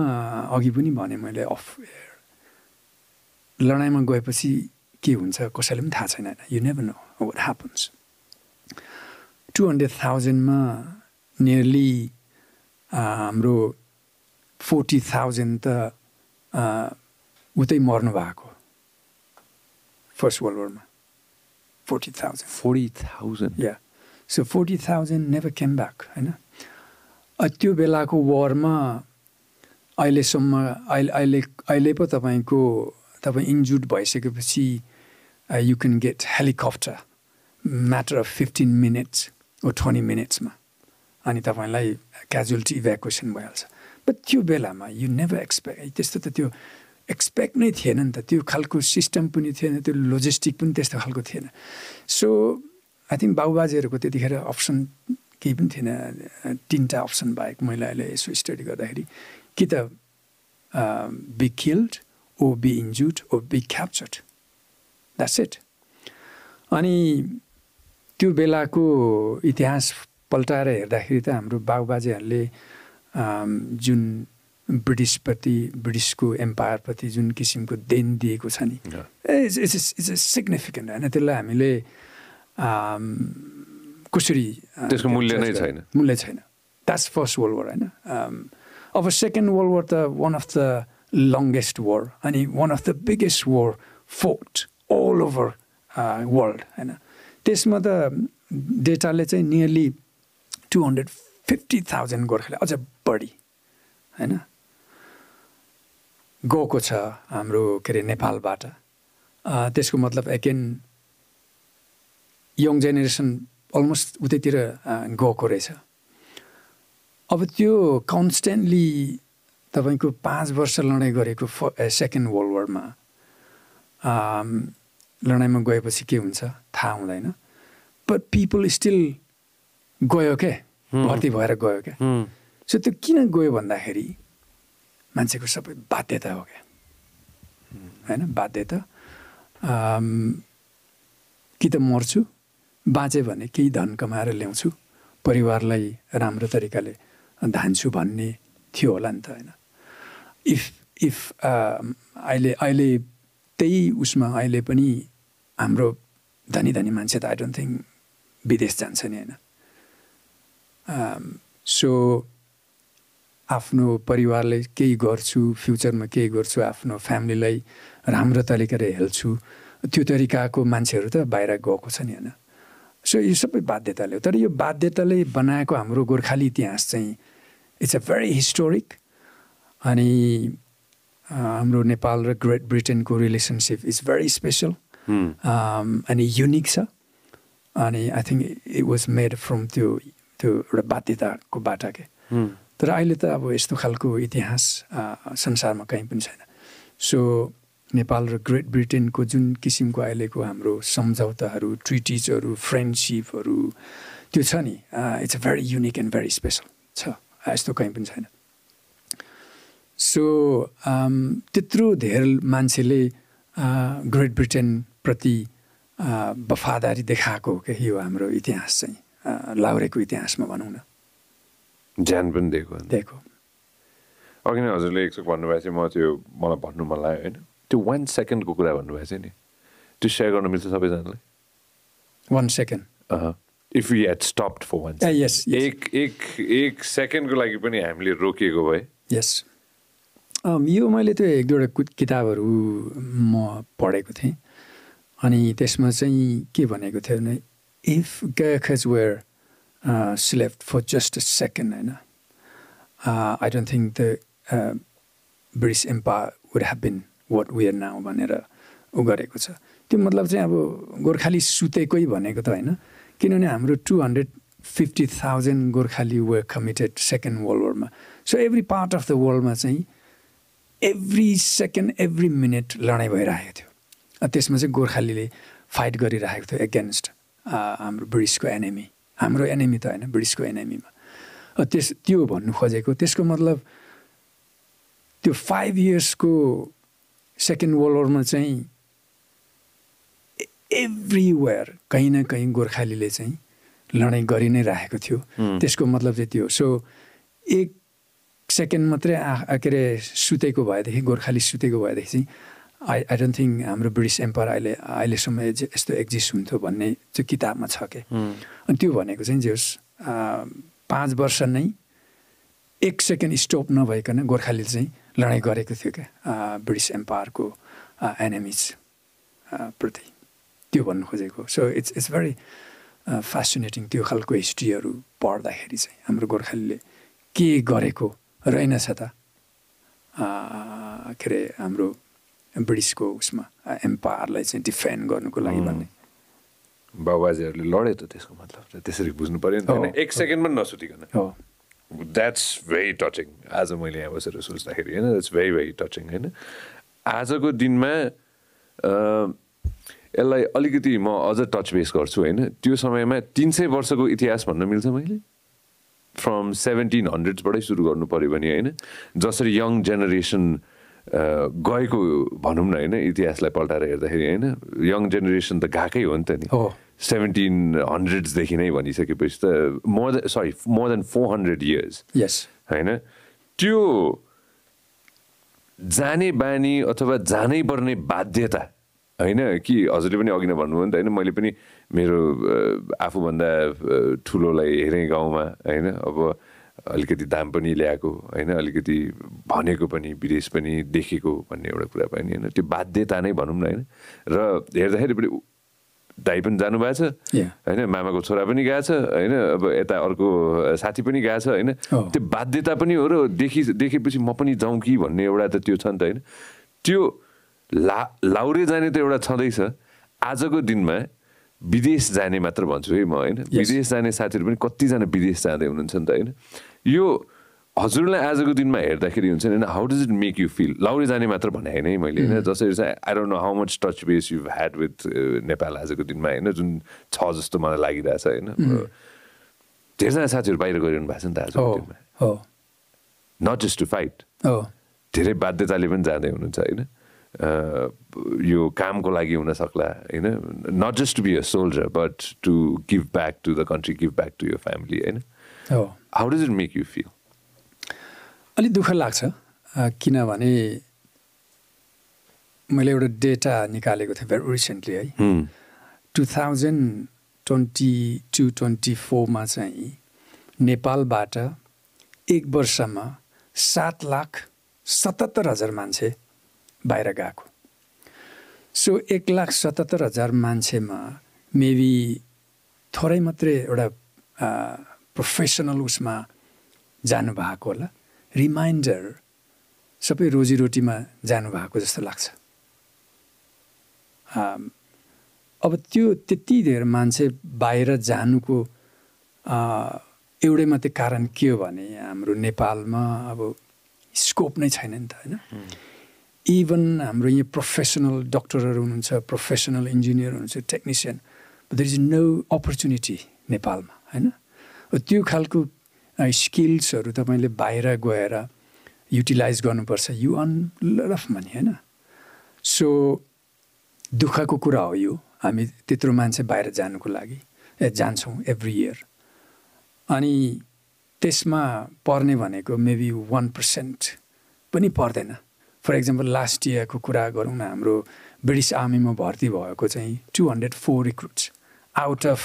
अघि पनि भने मैले अफ लडाइँमा गएपछि के हुन्छ कसैले पनि थाहा छैन। You never know what happens two hundred थाउजन्डमा nearly हाम्रो फोर्टी थाउजन्ड त उतै मर्नु भएको फर्स्ट वर्ल्ड वारमा फोर्टी थाउजन्ड फोर्टी थाउजन्ड या so forty thousand never came back होइन त्यो बेलाको वारमा अहिलेसम्म अहिले अहिले अहिले पो तपाईँको तपाईँ इन्जुर्ड भइसकेपछि you can get helicopter matter of fifteen minutes or twenty मिनट्समा अनि तपाईँलाई क्याजुअलिटी इभ्याकुएसन भइहाल्छ बट त्यो बेलामा यु नेभर एक्सपेक्ट त्यस्तो त त्यो एक्सपेक्ट नै थिएन नि त। त्यो खालको सिस्टम पनि थिएन त्यो लोजिस्टिक पनि त्यस्तो खालको थिएन। सो आई थिङ्क बाबुबाजेहरूको त्यतिखेर अप्सन केही पनि थिएन। तिनवटा अप्सन बाहेक मैले अहिले यसो स्टडी गर्दाखेरि। कि त be killed or be injured or be captured that's it अनि त्यो बेलाको इतिहास पल्टाएर हेर्दाखेरि त हाम्रो बाबुबाजेहरूले जुन ब्रिटिसप्रति ब्रिटिसको एम्पायरप्रति जुन किसिमको देन दिएको छ नि इट्स इट्स इट्स सिग्निफिकेन्ट होइन? त्यसलाई हामीले कसरी त्यसको मूल्य नै छैन। मूल्य छैन। द्याट्स फर्स्ट वर्ल्ड वार होइन? अब सेकेन्ड वर्ल्ड वार त one of the longest war अनि one of the biggest war fought all over world होइन? त्यसमा त डेटाले चाहिँ nearly two hundred fifty thousand गोर्खाले अझ बढी होइन? गएको छ हाम्रो के अरे नेपालबाट। त्यसको मतलब एकेन यङ जेनेरेसन अलमोस्ट उतैतिर गएको रहेछ। अब त्यो कन्सटेन्टली तपाईँको पाँच वर्ष लडाइँ गरेको फ सेकेन्ड वर्ल्ड वारमा लडाइँमा गएपछि के हुन्छ? थाहा हुँदैन। बट पिपल स्टिल गयो क्या भर्ती भएर गयो क्या। सो त्यो किन गयो भन्दाखेरि मान्छेको सबै बाध्यता हो क्या। होइन बाध्यता। कि त मर्छु बाँचेँ भने केही धन कमाएर ल्याउँछु परिवारलाई राम्रो तरिकाले धान्छु भन्ने थियो होला नि त होइन। इफ इफ अहिले अहिले त्यही उसमा अहिले पनि हाम्रो धनी धनी मान्छे त आई डोन्ट थिङ्क विदेश जान्छ नि होइन। सो आफ्नो परिवारलाई केही गर्छु फ्युचरमा केही गर्छु आफ्नो फ्यामिलीलाई राम्रो तरिकाले हेल्छु। त्यो तरिकाको मान्छेहरू त बाहिर गएको छ नि होइन? सो यो सबै बाध्यताले हो। तर यो बाध्यताले बनाएको हाम्रो गोर्खाली इतिहास चाहिँ इट्स अ भेरी हिस्टोरिक अनि हाम्रो नेपाल र ग्रेट ब्रिटेनको रिलेसनसिप इज भेरी स्पेसल अनि युनिक छ। अनि I think it was made from त्यो त्यो एउटा बाध्यताको बाटा के? तर अहिले त अब यस्तो खालको इतिहास संसारमा कहीँ पनि छैन। सो नेपाल र ग्रेट ब्रिटेनको जुन किसिमको अहिलेको हाम्रो सम्झौताहरू ट्रिटिजहरू फ्रेन्डसिपहरू त्यो छ नि it's a very unique and very special छ। यस्तो कहीँ पनि छैन। सो त्यत्रो धेरै मान्छेले ग्रेट ब्रिटेनप्रति वफादारी देखाएको हो क्या यो हाम्रो इतिहास चाहिँ। लाउरेको इतिहासमा भनौँ न। ज्यान पनि दिएको दिएको। अघि नै हजुरले एकचोक भन्नुभएको थियो म त्यो मलाई भन्नु मन लाग्यो होइन। त्यो वान सेकेन्डको कुरा भन्नुभएको थियो नि। त्यो सेयर गर्नु मिल्छ सबैजनालाई। One second if you had stopped for one yes एक एक एक सेकेन्डको लागि पनि हामीले रोकिएको भए। यस यो मैले त्यो एक दुईवटा किताबहरू म पढेको थिएँ। अनि त्यसमा चाहिँ के भनेको थियो भने if Gurkhas were select for just a second होइन I don't think the British empire would have been what were now भनेर ऊ गरेको छ। त्यो मतलब चाहिँ अब गोर्खाली सुतेकै भनेको त होइन। किनभने हाम्रो two hundred fifty thousand Gorkhali were committed second world वारमा so every part of the वर्ल्डमा चाहिँ एभ्री सेकेन्ड एभ्री मिनट लडाइँ भइरहेको थियो। त्यसमा चाहिँ गोर्खालीले फाइट गरिरहेको थियो एगेन्स्ट हाम्रो ब्रिटिसको एनेमी हाम्रो एनेमी त होइन ब्रिटिसको एनेमीमा त्यस त्यो भन्नु खोजेको त्यसको मतलब त्यो फाइभ इयर्सको सेकेन्ड वर्ल्ड वारमा चाहिँ एभ्रिवेयर कहीँ न कहीँ गोर्खालीले चाहिँ लडाइँ गरि नै राखेको थियो। त्यसको मतलब चाहिँ त्यो सो एक सेकेन्ड मात्रै आ के अरे सुतेको भएदेखि गोर्खाली सुतेको भएदेखि चाहिँ आई आई डोन्ट थिङ्क हाम्रो ब्रिटिस एम्पायर अहिले अहिलेसम्म यस्तो एक्जिस्ट हुन्थ्यो भन्ने त्यो किताबमा छ क्या अनि त्यो भनेको चाहिँ जे होस् पाँच वर्ष नै एक सेकेन्ड स्टप नभइकन गोर्खालीले चाहिँ लडाइँ गरेको थियो क्या ब्रिटिस एम्पायरको एनिमिज प्रति। त्यो भन्नु खोजेको। So it's it's very fascinating त्यो खालको हिस्ट्रीहरू पढ्दाखेरि चाहिँ हाम्रो गोर्खालीले के गरेको रहेनछ त? के अरे हाम्रो ब्रिटिसको उसमा एम्पायरलाई चाहिँ डिफेन्ड गर्नुको लागि भन्ने। बाबाजीहरूले लडे त त्यसको मतलब त्यसरी बुझ्नु पऱ्यो नि एक सेकेन्ड पनि नसुतिकन। द्याट्स भेरी टचिङ आज मैले यहाँ बसेर सोच्दाखेरि होइन? द्याट्स भेरी भेरी टचिङ होइन? आजको दिनमा यसलाई अलिकति म अझ टच बेस गर्छु होइन? त्यो समयमा तिन सय वर्षको इतिहास भन्न मिल्छ मैले। फ्रम सेभेन्टिन हन्ड्रेड्सबाटै सुरु गर्नु पऱ्यो भने होइन? जसरी यङ जेनेरेसन गएको भनौँ न होइन इतिहासलाई पल्टाएर हेर्दाखेरि होइन यङ जेनेरेसन त गएकै हो नि त नि। सेभेन्टिन हन्ड्रेड्सदेखि नै भनिसकेपछि त more than sorry more than four hundred years yes होइन त्यो जाने बानी अथवा जानै पर्ने बाध्यता होइन कि हजुरले पनि अघि नै भन्नुभयो नि त होइन मैले पनि मेरो आफूभन्दा ठुलोलाई हेरेँ गाउँमा होइन अब अलिकति दाम पनि ल्याएको होइन? अलिकति भनेको पनि विदेश पनि देखेको भन्ने एउटा कुरा पनि होइन? त्यो बाध्यता नै भनौँ न होइन? र हेर्दाखेरि पनि दाई पनि जानुभएको छ होइन? मामाको छोरा पनि गएको छ होइन? अब यता अर्को साथी पनि गएको छ होइन? त्यो बाध्यता पनि हो र देखि देखेपछि म पनि जाउँ कि भन्ने एउटा त त्यो छ नि त होइन? त्यो ला लाउरे जाने त एउटा छँदैछ। आजको दिनमा विदेश जाने मात्र भन्छु है म होइन? विदेश जाने साथीहरू पनि कतिजना विदेश जाँदै हुनुहुन्छ नि त होइन? यो हजुरलाई आजको दिनमा हेर्दाखेरि हुन्छ नि how does it make you feel Laure जाने मात्र भने होइन है मैले होइन? जसरी चाहिँ I don't know how much touch base you had with Nepal आजको दिनमा होइन? जुन छ जस्तो मलाई लागिरहेछ होइन? धेरैजना साथीहरू बाहिर गइरहनु भएको छ नि त आजको दिनमा। नट जस्ट टु फाइट धेरै बाध्यताले पनि जाँदै हुनुहुन्छ होइन? यो कामको लागि हुन सक्ला होइन? Not just to be a soldier but to give back to the country give back to your family होइन? How does it make you feel अलिक दुःख लाग्छ किनभने मैले एउटा डेटा निकालेको थिएँ भेरी रिसेन्टली है। Two thousand twenty two twenty फोरमा चाहिँ नेपालबाट एक वर्षमा सात लाख सतहत्तर हजार मान्छे बाहिर गएको। सो एक लाख सतहत्तर हजार मान्छेमा मेबी थोरै मात्रै एउटा प्रोफेसनल उसमा जानुभएको होला। रिमाइन्डर सबै रोजीरोटीमा जानुभएको जस्तो लाग्छ। अब त्यो त्यति धेरै मान्छे बाहिर जानुको एउटै मात्रै कारण के हो भने हाम्रो नेपालमा अब स्कोप नै छैन नि त होइन? इभन हाम्रो यहाँ प्रोफेसनल डक्टरहरू हुनुहुन्छ प्रोफेसनल इन्जिनियर हुनुहुन्छ technician there is no opportunity नेपालमा होइन? त्यो खालको स्किल्सहरू तपाईँले बाहिर गएर युटिलाइज गर्नुपर्छ। You earn lot of money होइन? सो दुःखको कुरा हो यो। हामी त्यत्रो मान्छे बाहिर जानुको लागि ए जान्छौँ एभ्री इयर अनि त्यसमा पर्ने भनेको मेबी वान पर्सेन्ट पनि पर्दैन। फर इक्जाम्पल लास्ट इयरको कुरा गरौँ न हाम्रो ब्रिटिस आर्मीमा भर्ती भएको चाहिँ two hundred four recruits out of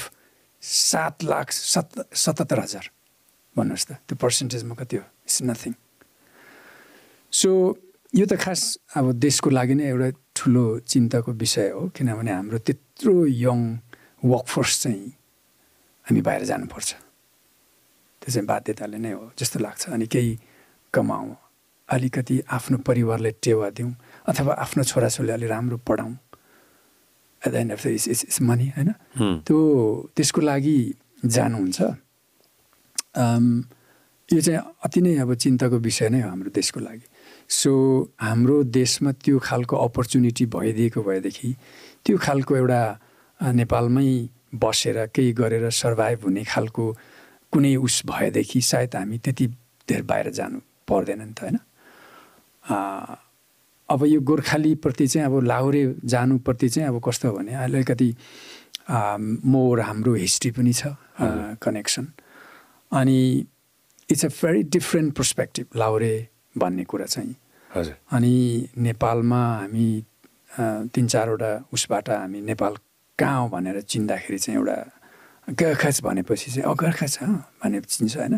सात लाख सत् सतहत्तर हजार। भन्नुहोस् त त्यो पर्सेन्टेजमा कति हो? इट्स नथिङ सो यो त खास अब देशको लागि नै एउटा ठुलो चिन्ताको विषय हो किनभने हाम्रो त्यत्रो यङ वर्कफोर्स चाहिँ हामी बाहिर जानुपर्छ। त्यो चाहिँ बाध्यताले नै हो जस्तो लाग्छ अनि केही कमाउँ। अलिकति आफ्नो परिवारलाई टेवा दिउँ अथवा आफ्नो छोराछोरीले अलि राम्रो पढाउँ। At the end of the it's it's money होइन? त्यो त्यसको लागि जानुहुन्छ। यो चाहिँ अति नै अब चिन्ताको विषय नै हो हाम्रो देशको लागि। सो हाम्रो देशमा त्यो खालको अपर्च्युनिटी भइदिएको भएदेखि त्यो खालको एउटा नेपालमै बसेर केही गरेर सर्भाइभ हुने खालको कुनै उस भएदेखि सायद हामी त्यति धेर बाहिर जानु पर्दैन नि त होइन? अब यो गोर्खालीप्रति चाहिँ अब लाहुरे जानुप्रति चाहिँ अब कस्तो भने अलिकति मोर हाम्रो हिस्ट्री पनि छ कनेक्सन। अनि it's a very different perspective लाहुरे भन्ने कुरा चाहिँ। हजुर। अनि नेपालमा हामी तिन चारवटा उसबाट हामी नेपाल कहाँ हो भनेर चिन्दाखेरि चाहिँ एउटा गोर्खा भनेपछि चाहिँ अगर्खा छ भने चिन्छ होइन?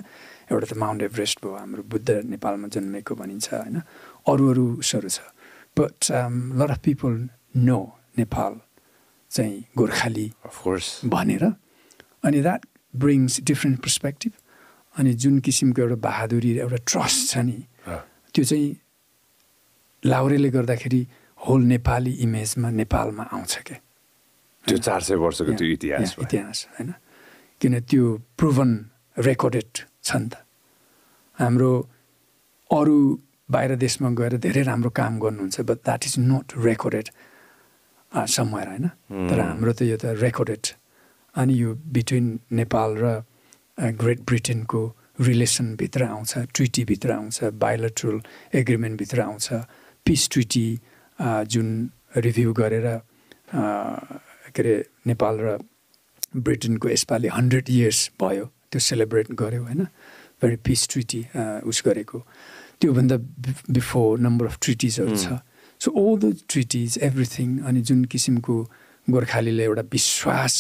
एउटा त माउन्ट एभरेस्ट भयो हाम्रो बुद्ध नेपालमा जन्मेको भनिन्छ होइन? अरू अरू उसहरू छ। But lot of people know Nepal चाहिँ गोर्खाली अफकोर्स भनेर। अनि द्याट ब्रिङ्स डिफ्रेन्ट पर्सपेक्टिभ अनि जुन किसिमको एउटा बहादुरी एउटा ट्रस्ट छ नि त्यो चाहिँ लाउरेले गर्दाखेरि होल नेपाली इमेजमा नेपालमा आउँछ क्या त्यो चार सय वर्षको त्यो इतिहास इतिहास होइन? किन त्यो प्रुभन रेकर्डेड छ नि त। हाम्रो अरू बाहिर देशमा गएर धेरै राम्रो काम गर्नुहुन्छ but that is not recorded somewhere होइन? तर हाम्रो त यो त रेकर्डेड अनि यो बिट्विन नेपाल र ग्रेट ब्रिटेनको रिलेसनभित्र आउँछ ट्रिटीभित्र आउँछ बायोलेट्रल एग्रिमेन्टभित्र आउँछ पिस ट्रिटी जुन रिभ्यू गरेर के अरे नेपाल र ब्रिटेनको यसपालि हन्ड्रेड इयर्स भयो त्यो सेलिब्रेट गऱ्यो होइन? भेरी पिस ट्रिटी उस गरेको। त्योभन्दा बिफोर नम्बर अफ ट्रिटिजहरू छ so all the treaties everything अनि जुन किसिमको गोर्खालीले एउटा विश्वास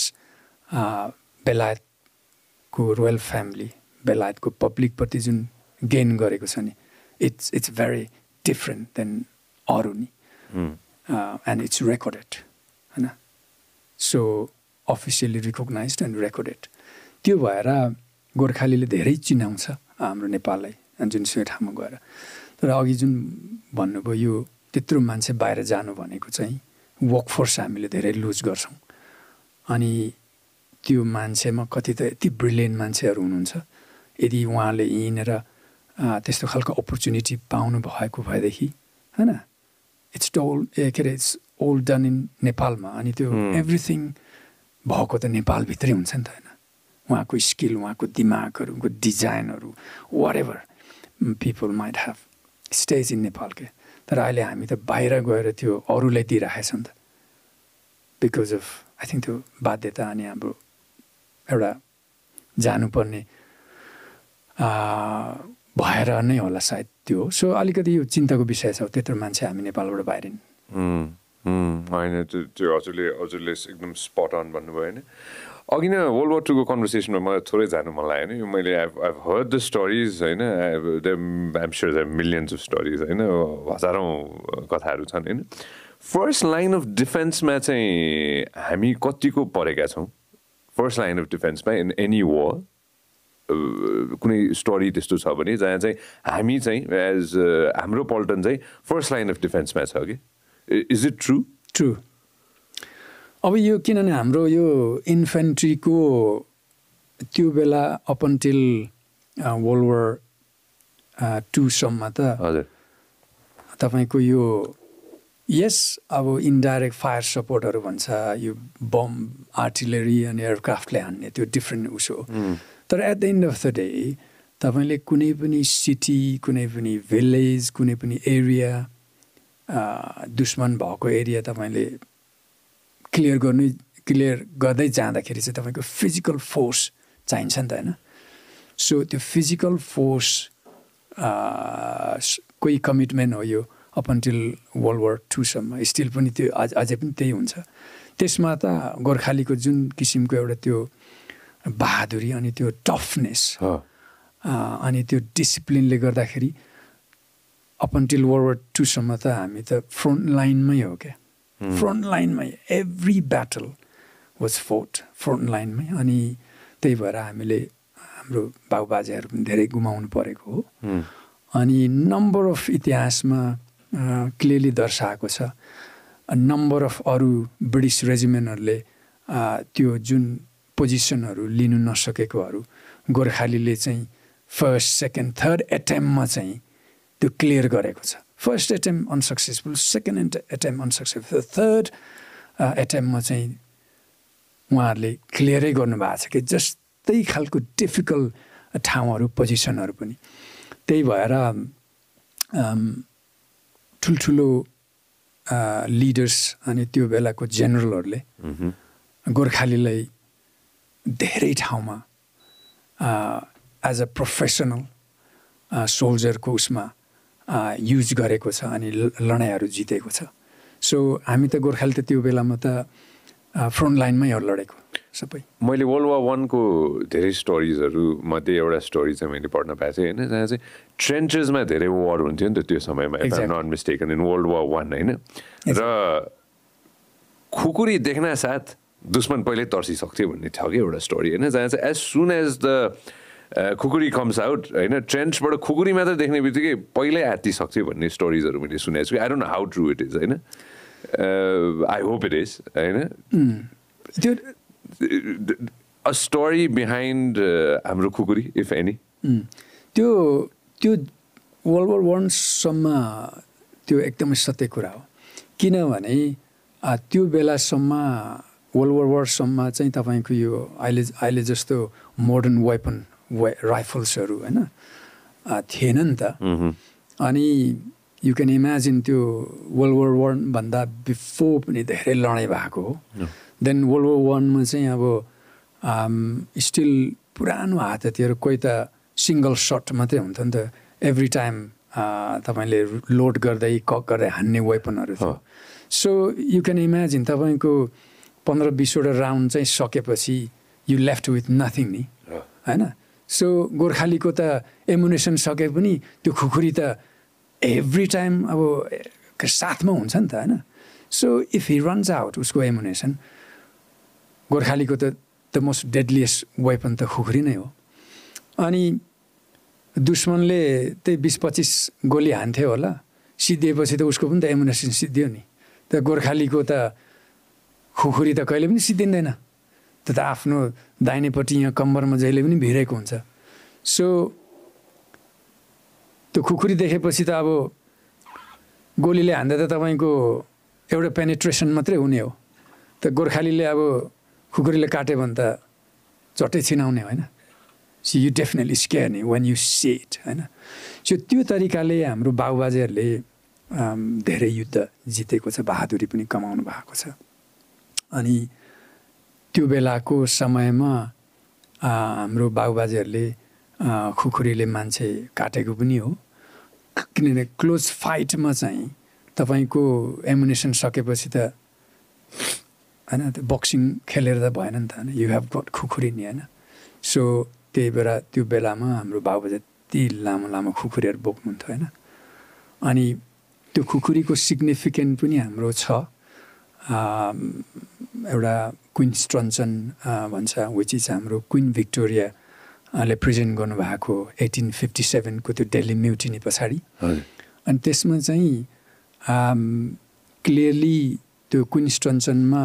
बेलायतको रोयल फ्यामिली बेलायतको पब्लिकप्रति जुन गेन गरेको छ नि it's it's very different than अरू नि एन्ड इट्स रेकर्डेड होइन? So officially recognise and recorded त्यो भएर गोर्खालीले धेरै चिनाउँछ हाम्रो नेपाललाई। जुनसुकै ठाउँमा गएर। तर अघि जुन भन्नुभयो यो त्यत्रो मान्छे बाहिर जानु भनेको चाहिँ वर्कफोर्स हामीले धेरै लुज गर्छौँ। अनि त्यो मान्छेमा कति त यति ब्रिलियन्ट मान्छेहरू हुनुहुन्छ। यदि उहाँले हिँडेर त्यस्तो खालको अपर्च्युनिटी पाउनु भएको भएदेखि होइन? इट्स टोल ए के अरे इट्स ओल्ड डन इन नेपालमा। अनि त्यो एभ्रिथिङ भएको त नेपालभित्रै हुन्छ नि त होइन? उहाँको स्किल उहाँको दिमागहरू उहाँको डिजाइनहरू whatever people might have stage in Nepal के तर अहिले हामी त बाहिर गएर त्यो अरूलाई दिइराखेछ नि त बिकज अफ आई थिङ्क त्यो बाध्यता अनि हाम्रो एउटा जानुपर्ने भएर नै होला सायद त्यो सो अलिकति यो चिन्ताको विषय छ त्यत्रो मान्छे हामी नेपालबाट बाहिरिन् होइन त्यो त्यो हजुरले हजुरले एकदम स्पट अन भन्नुभयो होइन अघि नै वर्ल्ड वार टूको कन्भर्सेसनमा मलाई थोरै जानु मन लाग्यो यो मैले I I heard the stories होइन? I'm sure the millions of stories होइन? हजारौँ कथाहरू छन् होइन? फर्स्ट लाइन अफ डिफेन्समा चाहिँ हामी कतिको परेका छौँ? फर्स्ट लाइन अफ डिफेन्समा इन एनी वर कुनै स्टोरी त्यस्तो छ भने जहाँ चाहिँ हामी चाहिँ एज हाम्रो पल्टन चाहिँ फर्स्ट लाइन अफ डिफेन्समा छ कि? इज इट ट्रु ट्रु अब यो किनभने हाम्रो यो इन्फेन्ट्रीको त्यो बेला अप अन्टिल वर्ल्ड वार टूसम्म त हजुर। तपाईँको यो यस अब इन्डाइरेक्ट फायर सपोर्टहरू भन्छ यो बम आर्टिलरी अनि एयरक्राफ्टले हान्ने त्यो डिफ्रेन्ट उसो तर at the end of the day तपाईँले कुनै पनि सिटी कुनै पनि भिलेज कुनै पनि एरिया दुश्मन भएको एरिया तपाईँले क्लियर गर्नु क्लियर गर्दै जाँदाखेरि चाहिँ तपाईँको फिजिकल फोर्स चाहिन्छ नि त होइन? सो त्यो फिजिकल फोर्स कोही कमिटमेन्ट हो यो अप अन्टिल वर्ल्ड वार टूसम्म स्टिल पनि त्यो अझ अझै पनि त्यही हुन्छ। त्यसमा त गोर्खालीको जुन किसिमको एउटा त्यो बहादुरी अनि त्यो टफनेस अनि त्यो डिसिप्लिनले गर्दाखेरि अप अन्टिल वर्ल्ड वार टूसम्म त हामी त फ्रन्ट लाइनमै हो क्या? Front लाइनमै every battle was fought front लाइनमै अनि त्यही भएर हामीले हाम्रो बाबुबाजेहरू पनि धेरै गुमाउनु परेको हो। अनि नम्बर अफ इतिहासमा क्लियरली दर्शाएको छ। नम्बर अफ अरू ब्रिटिस रेजिमेन्टहरूले त्यो जुन पोजिसनहरू लिनु नसकेकोहरू गोर्खालीले चाहिँ फर्स्ट सेकेन्ड थर्ड एटेम्पमा चाहिँ त्यो क्लियर गरेको छ। First attempt unsuccessful second attempt unsuccessful third एटेम्पमा चाहिँ उहाँहरूले क्लियरै गर्नुभएको छ कि जस्तै खालको डिफिकल्ट ठाउँहरू पोजिसनहरू पनि। त्यही भएर ठुल्ठुलो लिडर्स अनि त्यो बेलाको जेनरलहरूले गोर्खालीलाई धेरै ठाउँमा एज अ प्रोफेसनल सोल्जरको उसमा युज गरेको छ अनि लडाइँहरू जितेको छ। सो हामी त गोर्खाली त त्यो बेलामा त फ्रन्ट लाइनमै हो लडेको सबै। मैले वर्ल्ड वार वानको धेरै स्टोरिजहरू मध्ये एउटा स्टोरी चाहिँ मैले पढ्न पाएको थिएँ होइन? जहाँ चाहिँ ट्रेन्चेसमा धेरै वार हुन्थ्यो नि त त्यो समयमा not mistaken in world war one होइन? र खुकुरी देख्न साथ दुश्मन पहिल्यै तर्सिसक्थ्यो भन्ने छ कि एउटा स्टोरी होइन? जहाँ चाहिँ as soon as the khukuri comes out होइन? ट्रेन्चबाट खुकुरी मात्र देख्ने बित्तिकै पहिल्यै आत्तिसक्थ्यो भन्ने स्टोरिजहरू मैले सुनेको छु। I don't know how true it is होइन? आई होप इट इज होइन? त्यो अ स्टोरी बिहाइन्ड हाम्रो खुकुरी इफ एनी त्यो त्यो वर्ल्ड वार वानसम्म त्यो एकदमै सत्य कुरा हो। किनभने त्यो बेलासम्म वर्ल्ड वार वारसम्म चाहिँ तपाईँको यो अहिले अहिले जस्तो मोडर्न वेपन वे राइफल्सहरू होइन थिएन नि त। अनि यु क्यान इमेजिन त्यो वर्ल्ड वार वानभन्दा बिफोर पनि धेरै लडाइँ भएको हो। देन वर्ल्ड वार वानमा चाहिँ अब स्टिल पुरानो हात हतियार कोही त सिङ्गल सट मात्रै हुन्थ्यो नि त। एभ्री टाइम तपाईँले लोड गर्दै कक गर्दै हान्ने वेपनहरू थियो। सो यु क्यान इमेजिन तपाईँको पन्ध्र बिसवटा राउन्ड चाहिँ सकेपछि यु लेफ्ट विथ नथिङ नि होइन? सो गोर्खालीको त एमुनेसन सके पनि त्यो खुकुरी त एभ्री टाइम अब साथमा हुन्छ नि त होइन? So if he runs out उसको एमुनेसन गोर्खालीको त द मोस्ट डेडलिएस्ट वेपन त खुकुरी नै हो। अनि दुश्मनले त्यही बिस पच्चिस गोली हान्थ्यो होला सिद्धिएपछि त उसको पनि त एमुनेसन सिद्धियो नि। त गोर्खालीको त खुकुरी त कहिले पनि सिद्धिँदैन। त्यो त आफ्नो दाहिनेपट्टि यहाँ कम्बरमा जहिले पनि भिरेको हुन्छ। सो त्यो खुकुरी देखेपछि त अब गोलीले हान्दा त तपाईँको एउटा पेनिट्रेसन मात्रै हुने हो। त गोर्खालीले अब खुकुरीले काट्यो भने त चट्टै छिनाउने होइन। सी यु डेफिनेटली स्केयर नि वान यु सेट होइन। सो त्यो तरिकाले हाम्रो बाबुबाजेहरूले धेरै युद्ध जितेको छ बहादुरी पनि कमाउनु भएको छ। अनि त्यो बेलाको समयमा हाम्रो बाबुबाजेहरूले खुकुरीले मान्छे काटेको पनि हो। किनभने क्लोज फाइटमा चाहिँ तपाईँको एमुनेसन सकेपछि त होइन त्यो बक्सिङ खेलेर त भएन नि त होइन। यु हेभ गट खुकुरी नि होइन। सो त्यही बेला त्यो बेलामा हाम्रो बाबुबाजे यति लामो लामो खुकुरीहरू बोक्नुहुन्थ्यो होइन। अनि त्यो खुकुरीको सिग्निफिकेन्ट पनि हाम्रो छ। एउटा क्विन स्ट्रन्सन भन्छ विच इज हाम्रो क्विन भिक्टोरियाले प्रेजेन्ट गर्नुभएको एटिन फिफ्टी सेभेनको त्यो डेली म्युटिनी पछाडि। अनि त्यसमा चाहिँ क्लियरली त्यो क्विन स्ट्रन्सनमा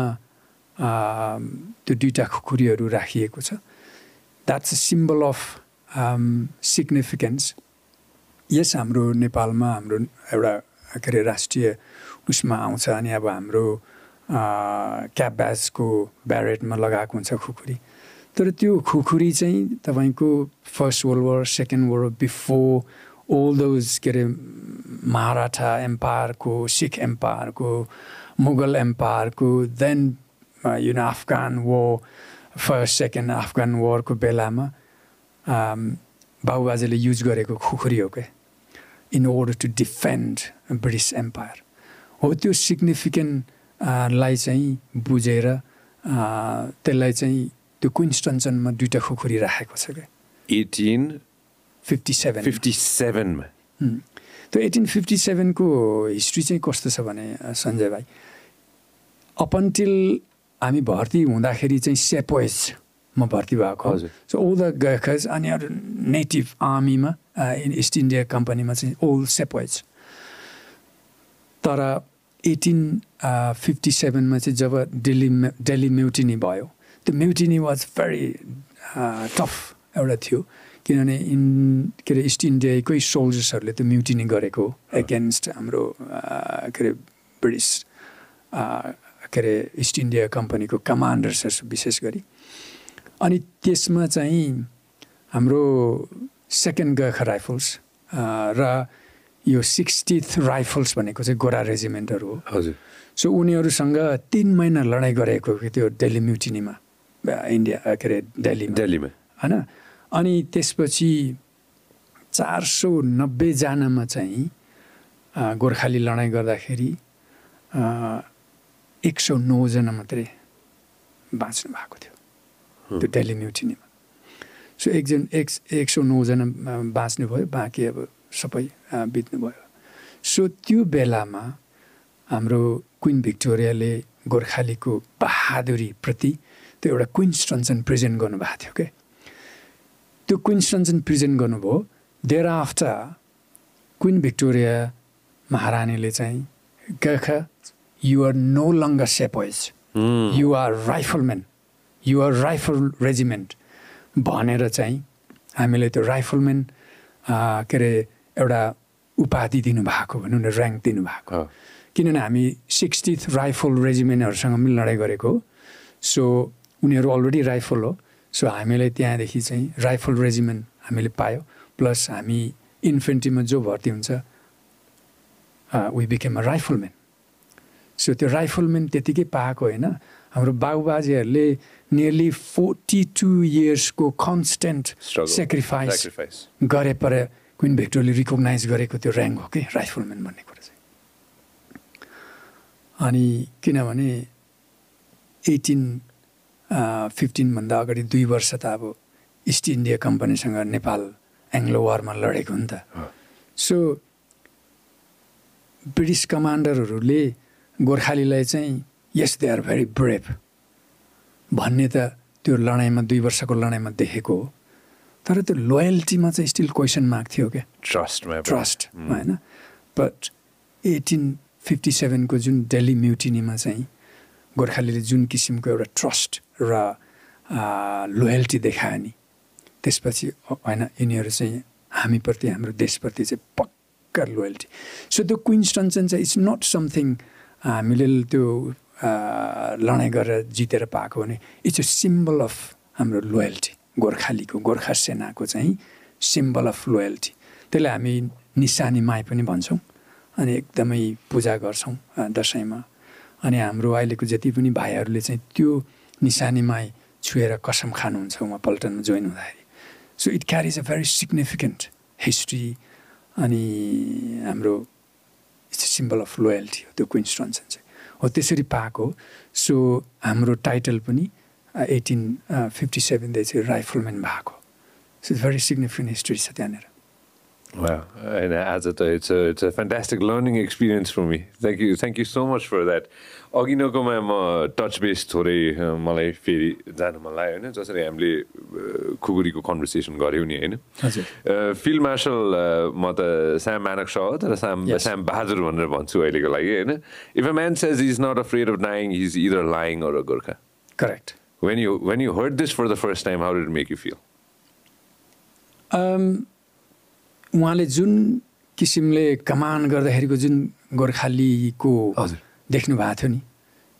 त्यो दुइटा खुकुरीहरू राखिएको छ। That's a symbol of significance यस हाम्रो नेपालमा हाम्रो एउटा के अरे राष्ट्रिय उसमा आउँछ अनि अब हाम्रो क्याप ब्याजको ब्यारेटमा लगाएको हुन्छ खुकुरी। तर त्यो खुकुरी चाहिँ तपाईँको first world war second world before all those के अरे महाराठा एम्पायरको सिख एम्पायरको Mughal एम्पायरको then you know Afghan war first second Afghan वरको बेलामा बाबुबाजेले युज गरेको खुकुरी हो क्या। In order to defend British empire हो त्यो सिग्निफिकेन्ट लाई चाहिँ बुझेर त्यसलाई चाहिँ त्यो क्विन्स्टन्सनमा दुइटा खुकुरी राखेको छ क्या? एटिन फिफ्टी सेभेन फिफ्टी सेभेनमा। त्यो एटिन फिफ्टी सेभेनको हिस्ट्री चाहिँ कस्तो छ भने सञ्जय भाइ? अप अन्टिल हामी भर्ती हुँदाखेरि चाहिँ सेपोइजमा भर्ती भएको। सो ओल द गएखज अनि अरू नेटिभ आर्मीमा इस्ट इन्डिया कम्पनीमा चाहिँ ओल सेपोइज तर एटिन फिफ्टी सेभेनमा चाहिँ जब दिल्ली दिल्ली म्युटिनी भयो त्यो म्युटिनी वाज भेरी टफ एउटा थियो। किनभने इन के अरे इस्ट इन्डियाकै सोल्जर्सहरूले त्यो म्युटिनी गरेको एगेन्स्ट हाम्रो के अरे ब्रिटिस के अरे इस्ट इन्डिया कम्पनीको कमान्डर्सहरू विशेष गरी। अनि त्यसमा चाहिँ हाम्रो सेकेन्ड गर्खा राइफल्स र यो सिक्सटिथ राइफल्स भनेको चाहिँ गोरा रेजिमेन्टहरू हो। हजुर। सो उनीहरूसँग तिन महिना लडाइँ गरेको त्यो दिल्ली म्युटिनीमा इन्डिया के अरे दिल्लीमा। दिल्लीमा। होइन? अनि त्यसपछि चार सौ नब्बेजनामा चाहिँ गोर्खाली लडाइँ गर्दाखेरि एक सौ नौजना मात्रै बाँच्नु भएको थियो। त्यो दिल्ली म्युटिनीमा। सो एकजना एक एक सौ नौजना अ, बाँच्नु भयो बाँकी अब सबै अ, बित्नु भयो सो त्यो बेलामा हाम्रो क्विन भिक्टोरियाले गोर्खालीको बहादुरीप्रति त्यो एउटा क्विन्स्टन्सन प्रेजेन्ट गर्नुभएको थियो क्या त्यो क्विन्स्टन्सन प्रेजेन्ट गर्नुभयो देयर आफ्टर क्विन भिक्टोरिया महारानीले चाहिँ Gurkha you're no longer sepoys you're rifleman you're rifle regiment भनेर चाहिँ हामीले त्यो राइफलम्यान के अरे एउटा उपाधि दिनुभएको भनौँ न ऱ्याङ्क दिनुभएको। किनभने हामी सिक्सटिथ राइफल रेजिमेन्टहरूसँग पनि लडाइँ गरेको हो सो उनीहरू अलरेडी राइफल हो सो हामीले त्यहाँदेखि चाहिँ राइफल रेजिमेन्ट हामीले पायो प्लस हामी इन्फेन्ट्रीमा जो भर्ती हुन्छ we became a rifleman so त्यो राइफलम्यान त्यतिकै पाएको होइन हाम्रो बाबुबाजेहरूले नियरली फोर्टी टू इयर्सको कन्सटेन्ट. सेक्रिफाइस. गरे पर क्विन भिक्टोरले रिकगनाइज गरेको त्यो ऱ्याङ्क हो कि? राइफलम्यान भन्ने कुरा चाहिँ। अनि किनभने एटिन फिफ्टिनभन्दा अगाडि दुई वर्ष त अब इस्ट इन्डिया कम्पनीसँग नेपाल एङ्ग्लो वारमा लडेको हो नि त। सो ब्रिटिस कमान्डरहरूले गोर्खालीलाई चाहिँ yes they are very brave भन्ने त त्यो लडाइँमा दुई वर्षको लडाइँमा देखेको हो। तर त्यो लोयल्टीमा चाहिँ स्टिल क्वेसन मार्क थियो क्या? ट्रस्टमा ट्रस्ट होइन? बट एटिन फिफ्टी सेभेनको जुन दिल्ली म्युटिनीमा चाहिँ गोर्खालीले जुन किसिमको एउटा ट्रस्ट र लोयल्टी देखायो नि त्यसपछि होइन यिनीहरू चाहिँ हामीप्रति हाम्रो देशप्रति चाहिँ पक्का लोयल्टी सो त्यो क्विन्स्टन्सन चाहिँ इट्स नट समथिङ हामीले त्यो लडाइँ गरेर जितेर पाएको भने इट्स अ सिम्बल अफ हाम्रो लोयल्टी गोर्खालीको गोर्खा सेनाको चाहिँ सिम्बल अफ लोयल्टी त्यसलाई हामी निशानी माई पनि भन्छौँ अनि एकदमै पूजा गर्छौँ दसैँमा। अनि हाम्रो अहिलेको जति पनि भाइहरूले चाहिँ त्यो निशानी माई छुएर कसम खानुहुन्छ उहाँ पल्टनमा जोइन हुँदाखेरि। So it carries a very significant history अनि हाम्रो इट्स सिम्बल अफ लोयल्टी हो त्यो क्विन्स्टन्सन चाहिँ हो त्यसरी पाएको। सो हाम्रो टाइटल पनि एटिन फिफ्टी सेभेनदेखि चाहिँ राइफलम्यान भएको so it's very significant history छ त्यहाँनिर Wow, and as a, it's a it's a fantastic learning experience for me. Thank you, thank you so much for that. अघि नकोमा म touch base थोरै a, मलाई फेरि जानु मन लाग्यो होइन जसरी हामीले अ, खुकुरीको कन्भर्सेसन गऱ्यौँ नि होइन फिल्ड मार्सल म त स्याम म्यानक हो तर Yes. स्याम बहादुर भनेर भन्छु अहिलेको लागि होइन if a man says is not afraid of dying is either lying or a Gurkha correct when you when you heard this for the first time how did make you feel um, उहाँले जुन किसिमले कमान गर्दाखेरिको जुन गोर्खालीको। देख्नु भएको थियो नि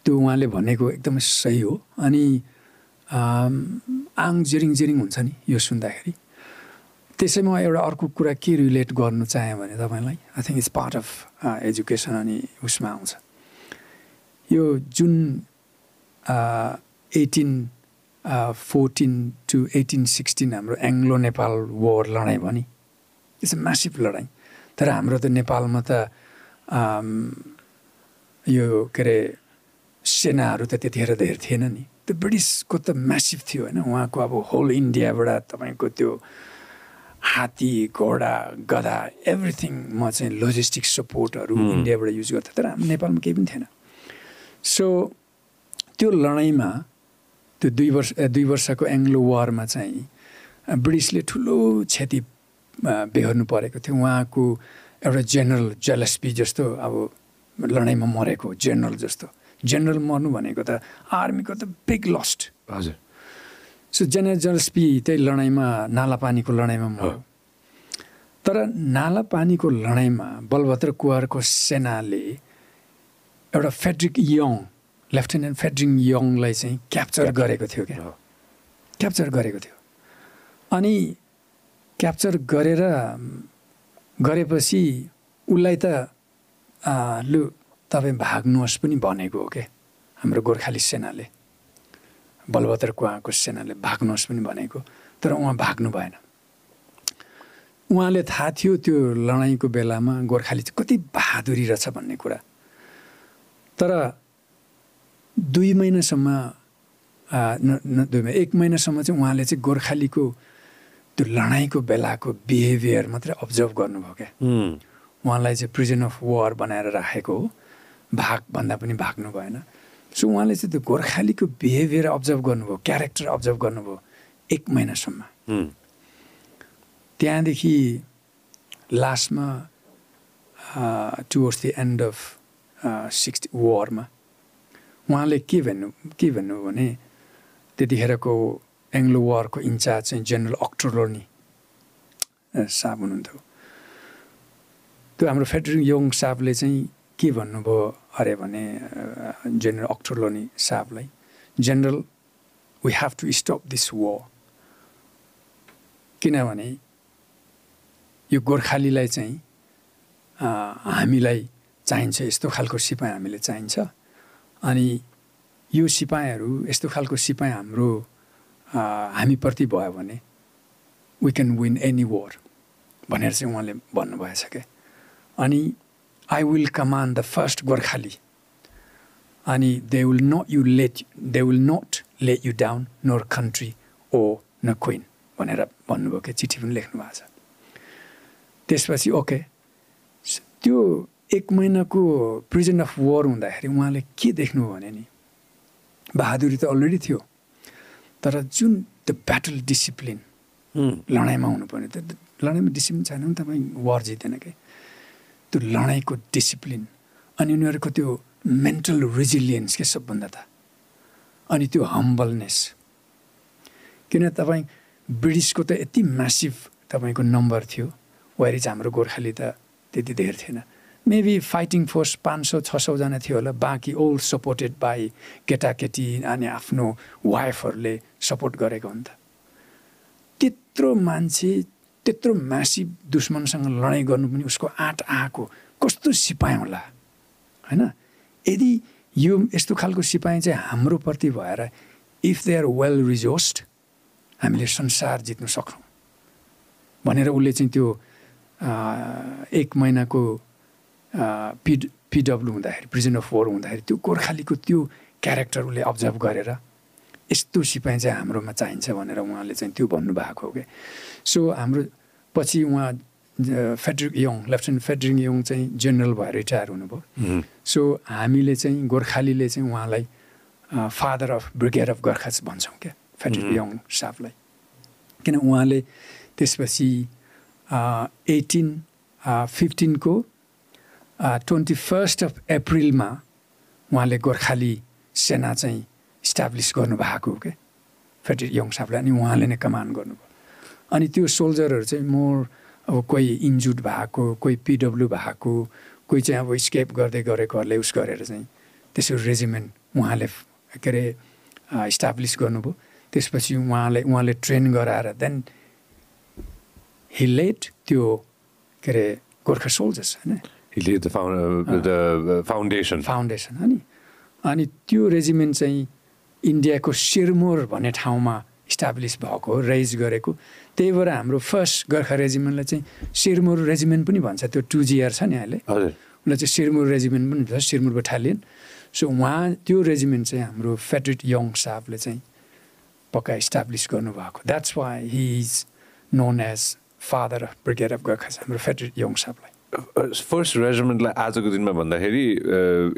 त्यो उहाँले भनेको एकदमै सही हो। अनि आङ जिरिङ जिरिङ हुन्छ नि यो सुन्दाखेरि। त्यसैमा एउटा अर्को कुरा के रिलेट गर्नु चाहेँ भने तपाईँलाई I think it's part of education अनि उसमा आउँछ। यो जुन eighteen fourteen to eighteen sixteen हाम्रो एङ्ग्लो नेपाल वोर लडाइँ भयो नि इट्स अ म्यासिभ लडाइँ तर हाम्रो त नेपालमा त आम, यो के अरे सेनाहरू त त्यतिखेर धेर थिएन नि। त्यो ब्रिटिसको त म्यासिभ थियो होइन। उहाँको अब होल इन्डियाबाट तपाईँको त्यो हात्ती घोडा गधा एभ्रिथिङमा चाहिँ लोजिस्टिक सपोर्टहरू इन्डियाबाट युज गर्थ्यो तर हाम्रो नेपालमा केही पनि थिएन। सो त्यो लडाइँमा त्यो दुई वर्ष दुई वर्षको एङ्ग्लो वारमा चाहिँ ब्रिटिसले ठुलो क्षति बेहोर्नु परेको थियो। उहाँको एउटा जेनरल जेलस्पी जस्तो अब लडाइँमा मरेको जेनरल जस्तो। जेनरल मर्नु भनेको त आर्मीको त बिग लस्ट। हजुर। सो जेनरल जेलस्पी त्यही लडाइँमा नालापानीको लडाइँमा मऱ्यो। तर नालापानीको लडाइँमा बलभद्र कुवारको सेनाले एउटा फेड्रिक यङ लेफ्टेनेन्ट फेड्रिक यङलाई चाहिँ क्याप्चर गरेको थियो क्या। क्याप्चर गरेको थियो। अनि क्याप्चर गरेर गरेपछि उसलाई त लु तपाईँ भाग्नुहोस् पनि भनेको हो क्या हाम्रो गोर्खाली सेनाले। बलभद्र कुवाको सेनाले भाग्नुहोस् पनि भनेको तर उहाँ भाग्नु भएन। उहाँले थाहा थियो त्यो लडाइँको बेलामा गोर्खाली चाहिँ कति बहादुरी रहेछ भन्ने कुरा। तर दुई महिनासम्म न दुई महिना एक महिनासम्म चाहिँ उहाँले चाहिँ गोर्खालीको त्यो लडाइँको बेलाको बिहेभियर मात्रै अब्जर्भ गर्नुभयो क्या। उहाँलाई चाहिँ प्रिजन अफ वार बनाएर राखेको हो। भागभन्दा पनि भाग्नु भएन। सो उहाँले चाहिँ त्यो गोर्खालीको बिहेभियर अब्जर्भ गर्नुभयो क्यारेक्टर अब्जर्भ गर्नुभयो एक महिनासम्म। त्यहाँदेखि लास्टमा towards the end of sixty वारमा उहाँले के भन्नु के भन्नु भने त्यतिखेरको एङ्ग्लो वारको इन्चार्ज चाहिँ जेनरल अक्टोलोनी साहब हुनुहुन्थ्यो। त्यो हाम्रो फेडरिङ योङ साहबले चाहिँ के भन्नुभयो अरे भने general Ochterlony साहबलाई general we have to stop this war किनभने यो गोर्खालीलाई चाहिँ हामीलाई चाहिन्छ यस्तो खालको सिपाही हामीले चाहिन्छ। अनि यो सिपाहीहरू यस्तो खालको सिपाही हाम्रो हामीप्रति भयो भने we can win any war भनेर चाहिँ उहाँले भन्नुभएछ क्या अनि I will command the first Gorkhali. अनि they will not you let they will not let you down nor country oh no queen भनेर भन्नुभयो क्या चिठी पनि लेख्नु भएको छ। त्यसपछि ओके त्यो एक महिनाको प्रिजन अफ वार हुँदाखेरि उहाँले के देख्नुभयो भने नि? बहादुरी त अलरेडी थियो तर जुन द ब्याटल डिसिप्लिन लडाइँमा हुनुपर्ने त लडाइँमा डिसिप्लिन छैन भने तपाईँ वार जित्दैन क्या त्यो लडाइँको डिसिप्लिन अनि उनीहरूको त्यो मेन्टल रिजिलियन्स के सबभन्दा त? अनि त्यो हम्बलनेस किन तपाईँ ब्रिटिसको त यति म्यासिभ तपाईँको नम्बर थियो वाइरिज हाम्रो गोर्खाली त त्यति धेर थिएन। मेबी फाइटिङ फोर्स पाँच सौ छ सौजना थियो होला बाँकी ओल्ड सपोर्टेड बाई केटाकेटी अनि आफ्नो वाइफहरूले सपोर्ट गरेको हुन् त त्यत्रो मान्छे त्यत्रो म्यासिभ दुश्मनसँग लडाइँ गर्नु पनि उसको आँट आएको कस्तो सिपाही होला होइन यदि यो यस्तो खालको सिपाही चाहिँ हाम्रोप्रति भएर if they are well resolved हामीले संसार जित्नु सक्छौँ भनेर उसले चाहिँ त्यो एक महिनाको पि पिडब्लु हुँदाखेरि प्रिजन अफ वोर हुँदाखेरि त्यो गोर्खालीको त्यो क्यारेक्टर उसले अब्जर्भ गरेर यस्तो सिपाही चाहिँ हाम्रोमा चाहिन्छ भनेर उहाँले चाहिँ त्यो भन्नुभएको हो क्या सो हाम्रो पछि उहाँ Frederick Young lieutenant Frederick Young चाहिँ जेनरल भएर रिटायर हुनुभयो। सो हामीले चाहिँ गोर्खालीले चाहिँ उहाँलाई father of brigade of Gurkha भन्छौँ क्या फेड्रिक यङ साहबलाई। किन उहाँले त्यसपछि एटिन फिफ्टिनको ट्वेन्टी फर्स्ट अफ अप्रिलमा उहाँले गोर्खाली सेना चाहिँ इस्टाब्लिस गर्नुभएको क्या फेडरिक यङ साहबले अनि उहाँले नै कमान्ड गर्नुभयो। अनि त्यो सोल्जरहरू चाहिँ मोर अब कोही इन्जुर्ड भएको कोही पिडब्लु भएको कोही चाहिँ अब स्केप गर्दै गरेकोहरूले उस गरेर चाहिँ त्यसरी रेजिमेन्ट उहाँले के अरे इस्टाब्लिस गर्नुभयो। त्यसपछि उहाँले उहाँले ट्रेन गराएर देन हिलेट त्यो के अरे गोर्खा सोल्जर्स होइन? फाउन्डेसन फाउन्डेसन अनि अनि त्यो रेजिमेन्ट चाहिँ इन्डियाको सिरमोर भन्ने ठाउँमा इस्टाब्लिस भएको हो रेज गरेको। त्यही भएर हाम्रो फर्स्ट गोर्खा रेजिमेन्टलाई चाहिँ सिरमोर रेजिमेन्ट पनि भन्छ। त्यो टु जिआर छ नि अहिले। उसलाई चाहिँ सिरमोर रेजिमेन्ट पनि भन्छ सिरमोर बटालियन सो उहाँ त्यो रेजिमेन्ट चाहिँ हाम्रो फेडरिट यङ साहबले चाहिँ पक्का इस्टाब्लिस गर्नुभएको। That's why he is known as father of brigade of Gurkha हाम्रो फेडरिट यङ साहबलाई। फर्स्ट रेजिमेन्टलाई आजको दिनमा भन्दाखेरि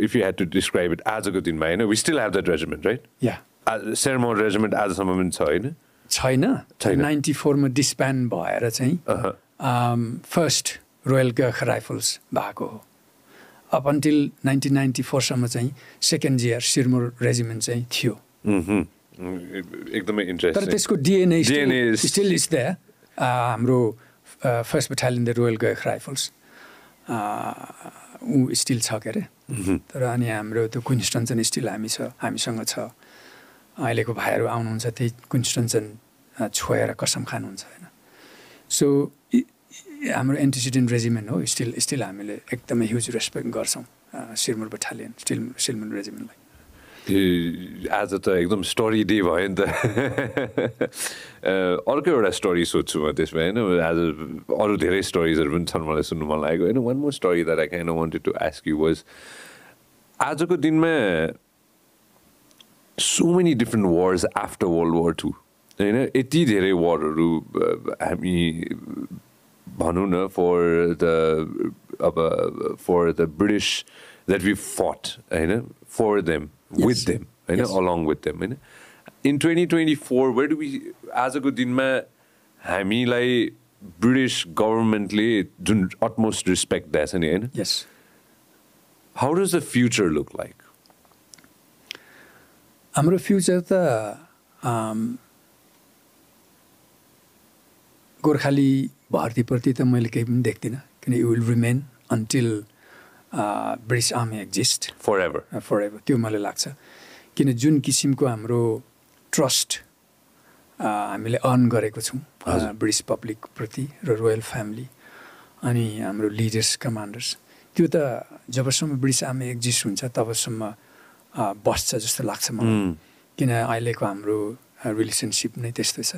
if you had to describe it आजको दिनमा होइन we still have that regiment right yeah ceremonial regiment आजसम्म पनि छ होइन छैन नाइन्टी फोरमा डिस्प्यान्ड भएर चाहिँ फर्स्ट रोयल गर्ख राइफल्स भएको हो अप अन्टिल नाइन्टिन नाइन्टी फोरसम्म चाहिँ सेकेन्ड जियर सिरमोर रेजिमेन्ट चाहिँ थियो एकदमै इन्ट्रेस्ट तर त्यसको डिएनए स्टिल इज द्या हाम्रो first battalion the royal Gurkha rifles ऊ स्टिल छ के अरे तर अनि हाम्रो त्यो क्विन्स्टन चाहिँ स्टिल हामी छ हामीसँग छ। अहिलेको भाइहरू आउनुहुन्छ त्यही क्विन्स्टन चाहिँ छोएर कसम खानुहुन्छ होइन? सो हाम्रो एन्टिसिडेन्ट रेजिमेन्ट हो स्टिल स्टिल हामीले एकदमै ह्युज रेस्पेक्ट गर्छौँ सिरमुर बटालियन स्टिल सिरमुर रेजिमेन्टलाई। आज त एकदम स्टोरी डे भयो नि त। अर्को एउटा स्टोरी सोध्छु म त्यसमा होइन? आज अरू धेरै स्टोरिजहरू पनि छन् मलाई सुन्नु मन लागेको। होइन one more story that I can wanted to ask you was आजको दिनमा so many different wars after world war two होइन? यति धेरै वारहरू हामी भनौँ न फर द अब for the British that we fought होइन? फर देम विथ देम होइन अलङ विथ देम होइन in twenty twenty four where do be आजको दिनमा हामीलाई ब्रिटिस गभर्मेन्टले जुन अटमोस्ट रिस्पेक्ट दिएछ नि होइन how does the future look like हाम्रो फ्युचर त गोर्खाली भर्तीप्रति त मैले केही पनि देख्दिनँ किन you will remain until British army exist for ever for ever त्यो मलाई लाग्छ. किन जुन किसिमको हाम्रो ट्रस्ट हामीले अर्न गरेको छौँ ब्रिटिस पब्लिकप्रति र रोयल फ्यामिली अनि हाम्रो लिडर्स कमान्डर्स त्यो त जबसम्म ब्रिटिस आर्मी एक्जिस्ट हुन्छ तबसम्म बस्छ जस्तो लाग्छ मलाई। किन अहिलेको हाम्रो रिलेसनसिप नै त्यस्तै छ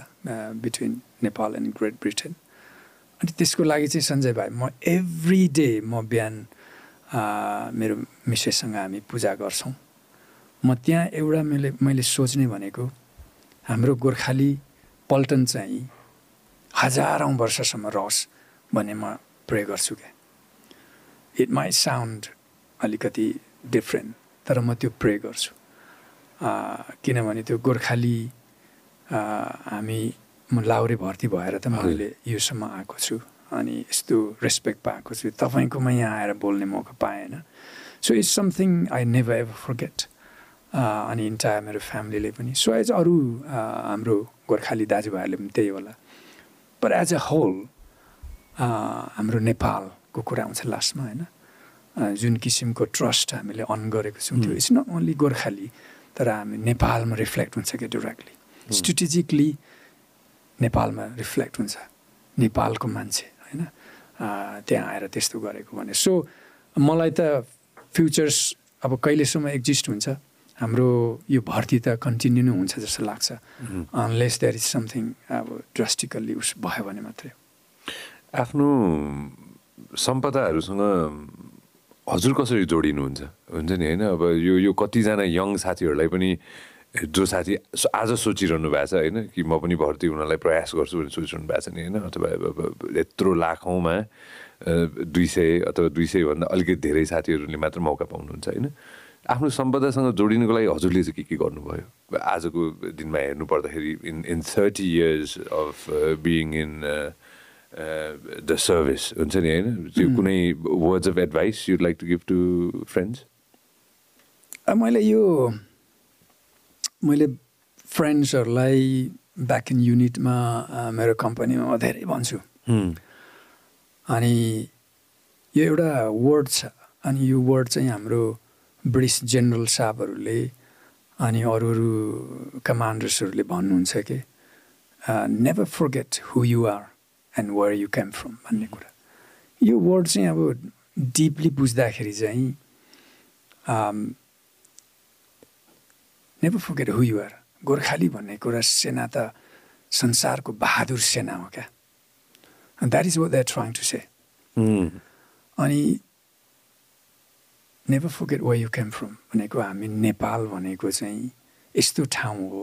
between Nepal and Great Britain अनि त्यसको लागि चाहिँ सञ्जय भाइ म एभ्री डे म बिहान मेरो मिसेससँग हामी पूजा गर्छौँ। म त्यहाँ एउटा मैले मैले सोच्ने भनेको हाम्रो गोर्खाली पल्टन चाहिँ हजारौँ वर्षसम्म रहोस् भन्ने म प्रे गर्छु क्या। इट माइ साउन्ड अलिकति डिफ्रेन्ट तर म त्यो प्रे गर्छु। किनभने त्यो गोर्खाली हामी म लाउरे भर्ती भएर त मैले योसम्म आएको छु। अनि यस्तो रेस्पेक्ट पाएको छु। तपाईँकोमा यहाँ आएर बोल्ने मौका पाएँ होइन so it's something I never ever forget अनि इन्टायर मेरो फ्यामिलीले पनि। सो एज अरू हाम्रो गोर्खाली दाजुभाइहरूले पनि त्यही होला। पर एज अ होल हाम्रो नेपालको कुरा आउँछ लास्टमा होइन? जुन किसिमको ट्रस्ट हामीले अन गरेको छौँ त्यो इट्स नट ओन्ली गोर्खाली तर हामी नेपालमा रिफ्लेक्ट हुन्छ क्या डिरेक्टली स्ट्रेटेजिकली नेपालमा रिफ्लेक्ट हुन्छ। नेपालको मान्छे। होइन? त्यहाँ आएर त्यस्तो गरेको भने। सो मलाई त फ्युचर्स अब कहिलेसम्म एक्जिस्ट हुन्छ? हाम्रो यो भर्ती त कन्टिन्यू नै हुन्छ जस्तो लाग्छ। अनलेस देयर इज समथिङ अब ड्रस्टिकल्ली उस भयो भने मात्रै। आफ्नो सम्पदाहरूसँग हजुर कसरी जोडिनुहुन्छ? हुन्छ नि होइन? अब यो यो कतिजना यङ साथीहरूलाई पनि जो साथी आज सोचिरहनु भएको छ होइन कि म पनि भर्ती हुनलाई प्रयास गर्छु भनेर सोचिरहनु भएको छ नि होइन अथवा यत्रो लाखौँमा दुई सय अथवा दुई सयभन्दा अलिकति धेरै साथीहरूले मात्र मौका पाउनुहुन्छ होइन? आफ्नो सम्पदासँग जोडिनुको लागि हजुरले चाहिँ के के गर्नुभयो? आजको दिनमा हेर्नु पर्दाखेरि in in thirty years of being in the service हुन्छ नि होइन? त्यो कुनै words of advice you'd like to give to friends मैले यो मैले फ्रेन्ड्सहरूलाई ब्याक इन युनिटमा मेरो कम्पनीमा म धेरै भन्छु। अनि यो एउटा वर्ड छ अनि यो वर्ड चाहिँ हाम्रो ब्रिटिस जेनरल साहबहरूले अनि अरू अरू कमान्डर्सहरूले भन्नुहुन्छ कि never forget who you are and where you came from भन्ने कुरा। यो वर्ड चाहिँ अब डिपली बुझ्दाखेरि चाहिँ never forget who you are Gorkhali भन्ने कुरा सेना त संसारको बहादुर सेना हो क्या? That is what that trying to say अनि never forget where you came from भनेको हामी नेपाल भनेको चाहिँ यस्तो ठाउँ हो।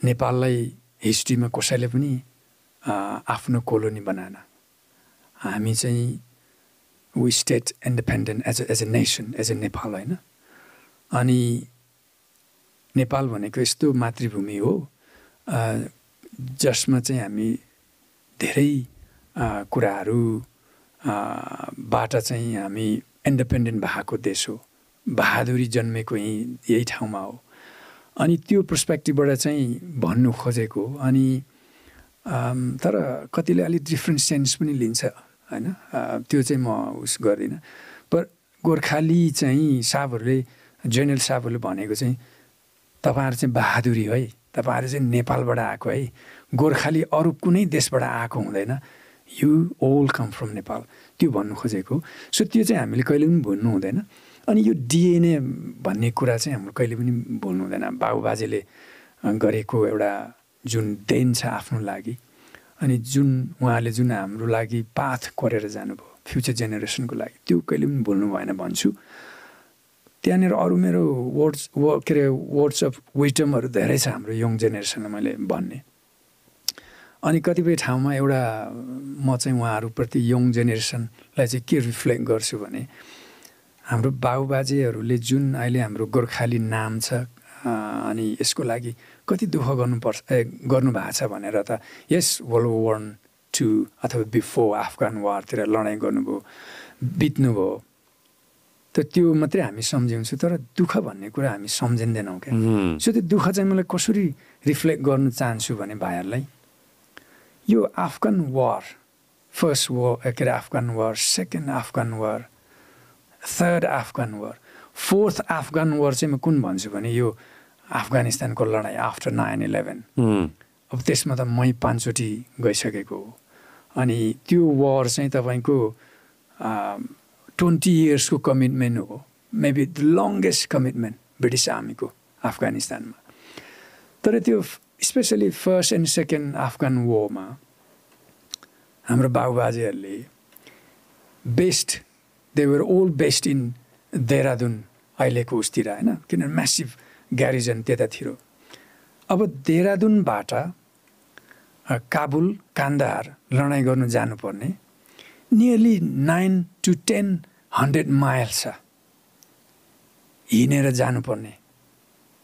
नेपाललाई हिस्ट्रीमा कसैले पनि आफ्नो कोलोनी बनाएन। हामी चाहिँ we state independent as as a nation as a Nepal होइन? अनि नेपाल भनेको यस्तो मातृभूमि हो। जसमा चाहिँ हामी धेरै कुराहरू बाट चाहिँ हामी इन्डिपेन्डेन्ट भएको देश हो। बहादुरी जन्मेको यहीँ यही ठाउँमा हो। अनि त्यो पर्सपेक्टिभबाट चाहिँ भन्नु खोजेको अनि तर कतिले अलिक डिफ्रेन्ट सेन्स पनि लिन्छ होइन? त्यो चाहिँ म उस गर्दिनँ। पर गोर्खाली चाहिँ साहबहरूले जेनरल साहबहरूले भनेको चाहिँ तपाईँहरू चाहिँ बहादुरी है तपाईँहरू चाहिँ नेपालबाट आएको है। गोर्खाली अरू कुनै देशबाट आएको हुँदैन। यु ओल कम फ्रम नेपाल त्यो भन्नु खोजेको। सो त्यो चाहिँ हामीले कहिले पनि भुल्नु हुँदैन। अनि यो डिएनए भन्ने कुरा चाहिँ हाम्रो कहिले पनि बोल्नु हुँदैन। बाबुबाजेले गरेको एउटा जुन देन छ आफ्नो लागि अनि जुन उहाँले जुन हाम्रो लागि पाथ गरेर जानुभयो फ्युचर जेनेरेसनको लागि त्यो कहिले पनि भुल्नु भएन भन्छु। त्यहाँनिर अरू मेरो वर्ड्स व के अरे वर्ड्स अफ विजडमहरू धेरै छ हाम्रो यङ जेनेरेसनलाई मैले भन्ने। अनि कतिपय ठाउँमा एउटा म चाहिँ उहाँहरूप्रति यङ जेनेरेसनलाई चाहिँ के रिफ्लेक्ट गर्छु भने हाम्रो बाबुबाजेहरूले जुन अहिले हाम्रो गोर्खाली नाम छ अनि यसको लागि कति दुःख गर्नुपर्छ ए गर्नुभएको छ भनेर त यस वर्ल्ड वार टु अथवा बिफोर अफगान वारतिर लडाइँ गर्नुभयो बित्नुभयो। त त्यो मात्रै हामी सम्झिन्छौँ तर दुःख भन्ने कुरा हामी सम्झिँदैनौँ क्या। सो त्यो दुःख चाहिँ मलाई कसरी रिफ्लेक्ट गर्नु चाहन्छु भने भाइहरूलाई यो अफगान वार फर्स्ट वार के अरे Afghan war second Afghan war third Afghan war fourth Afghan war चाहिँ म कुन भन्छु भने यो अफगानिस्तानको लडाइँ आफ्टर नाइन इलेभेन अब त्यसमा त मै पाँचचोटि गइसकेको हो। अनि त्यो वार चाहिँ तपाईँको ट्वेन्टी इयर्सको कमिटमेन्ट हो maybe the longest commitment British आर्मीको अफगानिस्तानमा तर त्यो especially first and second Afghan Verma हाम्रो बाबुबाजेहरूले बेस्ट दे वर ओल बेस्ट इन देहरादुन अहिलेको उसतिर होइन किनभने म्यासिभ ग्यारिजन त्यतातिर अब देहरादुनबाट काबुल कान्दाहार लडाइँ गर्नु जानुपर्ने nearly nine to ten hundred mile छ हिँडेर जानुपर्ने।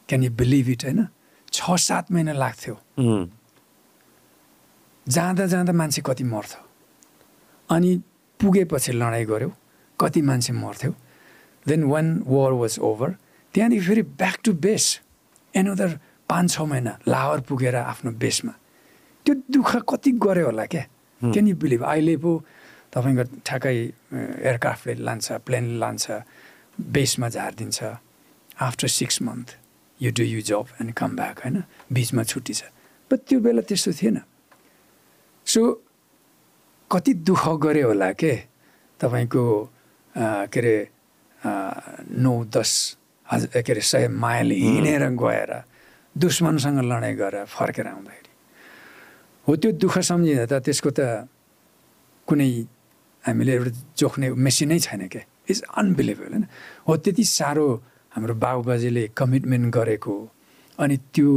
क्यान यु बिलिभ इट होइन? छ सात महिना लाग्थ्यो। जाँदा जाँदा मान्छे कति मर्थ्यो। अनि पुगेपछि लडाइँ गऱ्यो कति मान्छे मर्थ्यो। Then one war was over त्यहाँदेखि फेरि ब्याक टु बेस एनदर पाँच छ महिना लाहोर पुगेर आफ्नो बेसमा। त्यो दुःख कति गऱ्यो होला क्या? क्यान यु बिलिभ अहिले पो तपाईँको ठ्याक्कै एयरक्राफ्टले लान्छ प्लेनले लान्छ बेसमा झारिदिन्छ। After six month you do you job and come back होइन? बिचमा छुट्टी छ। बट त्यो बेला त्यस्तो थिएन। सो कति दुःख गऱ्यो होला के? तपाईँको के अरे नौ दस हज के अरे सय माइल हिँडेर गएर दुश्मनसँग लडाइँ गरेर फर्केर आउँदाखेरि। हो त्यो दुःख सम्झिँदा त त्यसको त कुनै हामीले एउटा जोख्ने मेसिनै छैन क्या इट्स अनबिलिभेबल होइन? हो त्यति साह्रो हाम्रो बाबुबाजेले कमिटमेन्ट गरेको अनि त्यो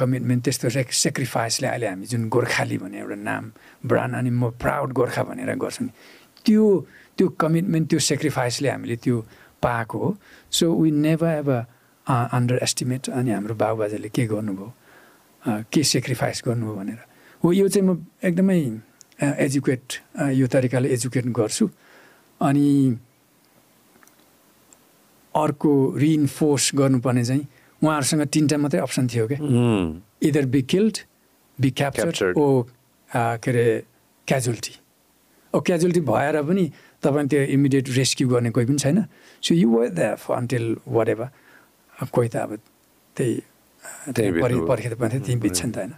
कमिटमेन्ट त्यस्तो सेक्रिफाइसले अहिले हामी जुन गोर्खाली भन्ने एउटा नाम ब्रान्ड अनि म प्राउड गोर्खा भनेर गर्छु। नि त्यो त्यो कमिटमेन्ट त्यो सेक्रिफाइसले हामीले त्यो पाएको हो। So we never ever underestimate अनि हाम्रो बाबुबाजेले के गर्नुभयो के सेक्रिफाइस गर्नुभयो भनेर। हो यो चाहिँ म एकदमै एजुकेट यो तरिकाले एजुकेट गर्छु। अनि अर्को रिइन्फोर्स गर्नुपर्ने चाहिँ उहाँहरूसँग तिनवटा मात्रै अप्सन थियो क्या। Either be killed be capture or के अरे क्याजुअल्टी ओ क्याजुअल्टी भएर पनि तपाईँ त्यो इमिडिएट रेस्क्यु गर्ने कोही पनि छैन। So you were the until whatever कोही त अब त्यही पर्खेर पनि त्यहीँ बित्छ नि त होइन।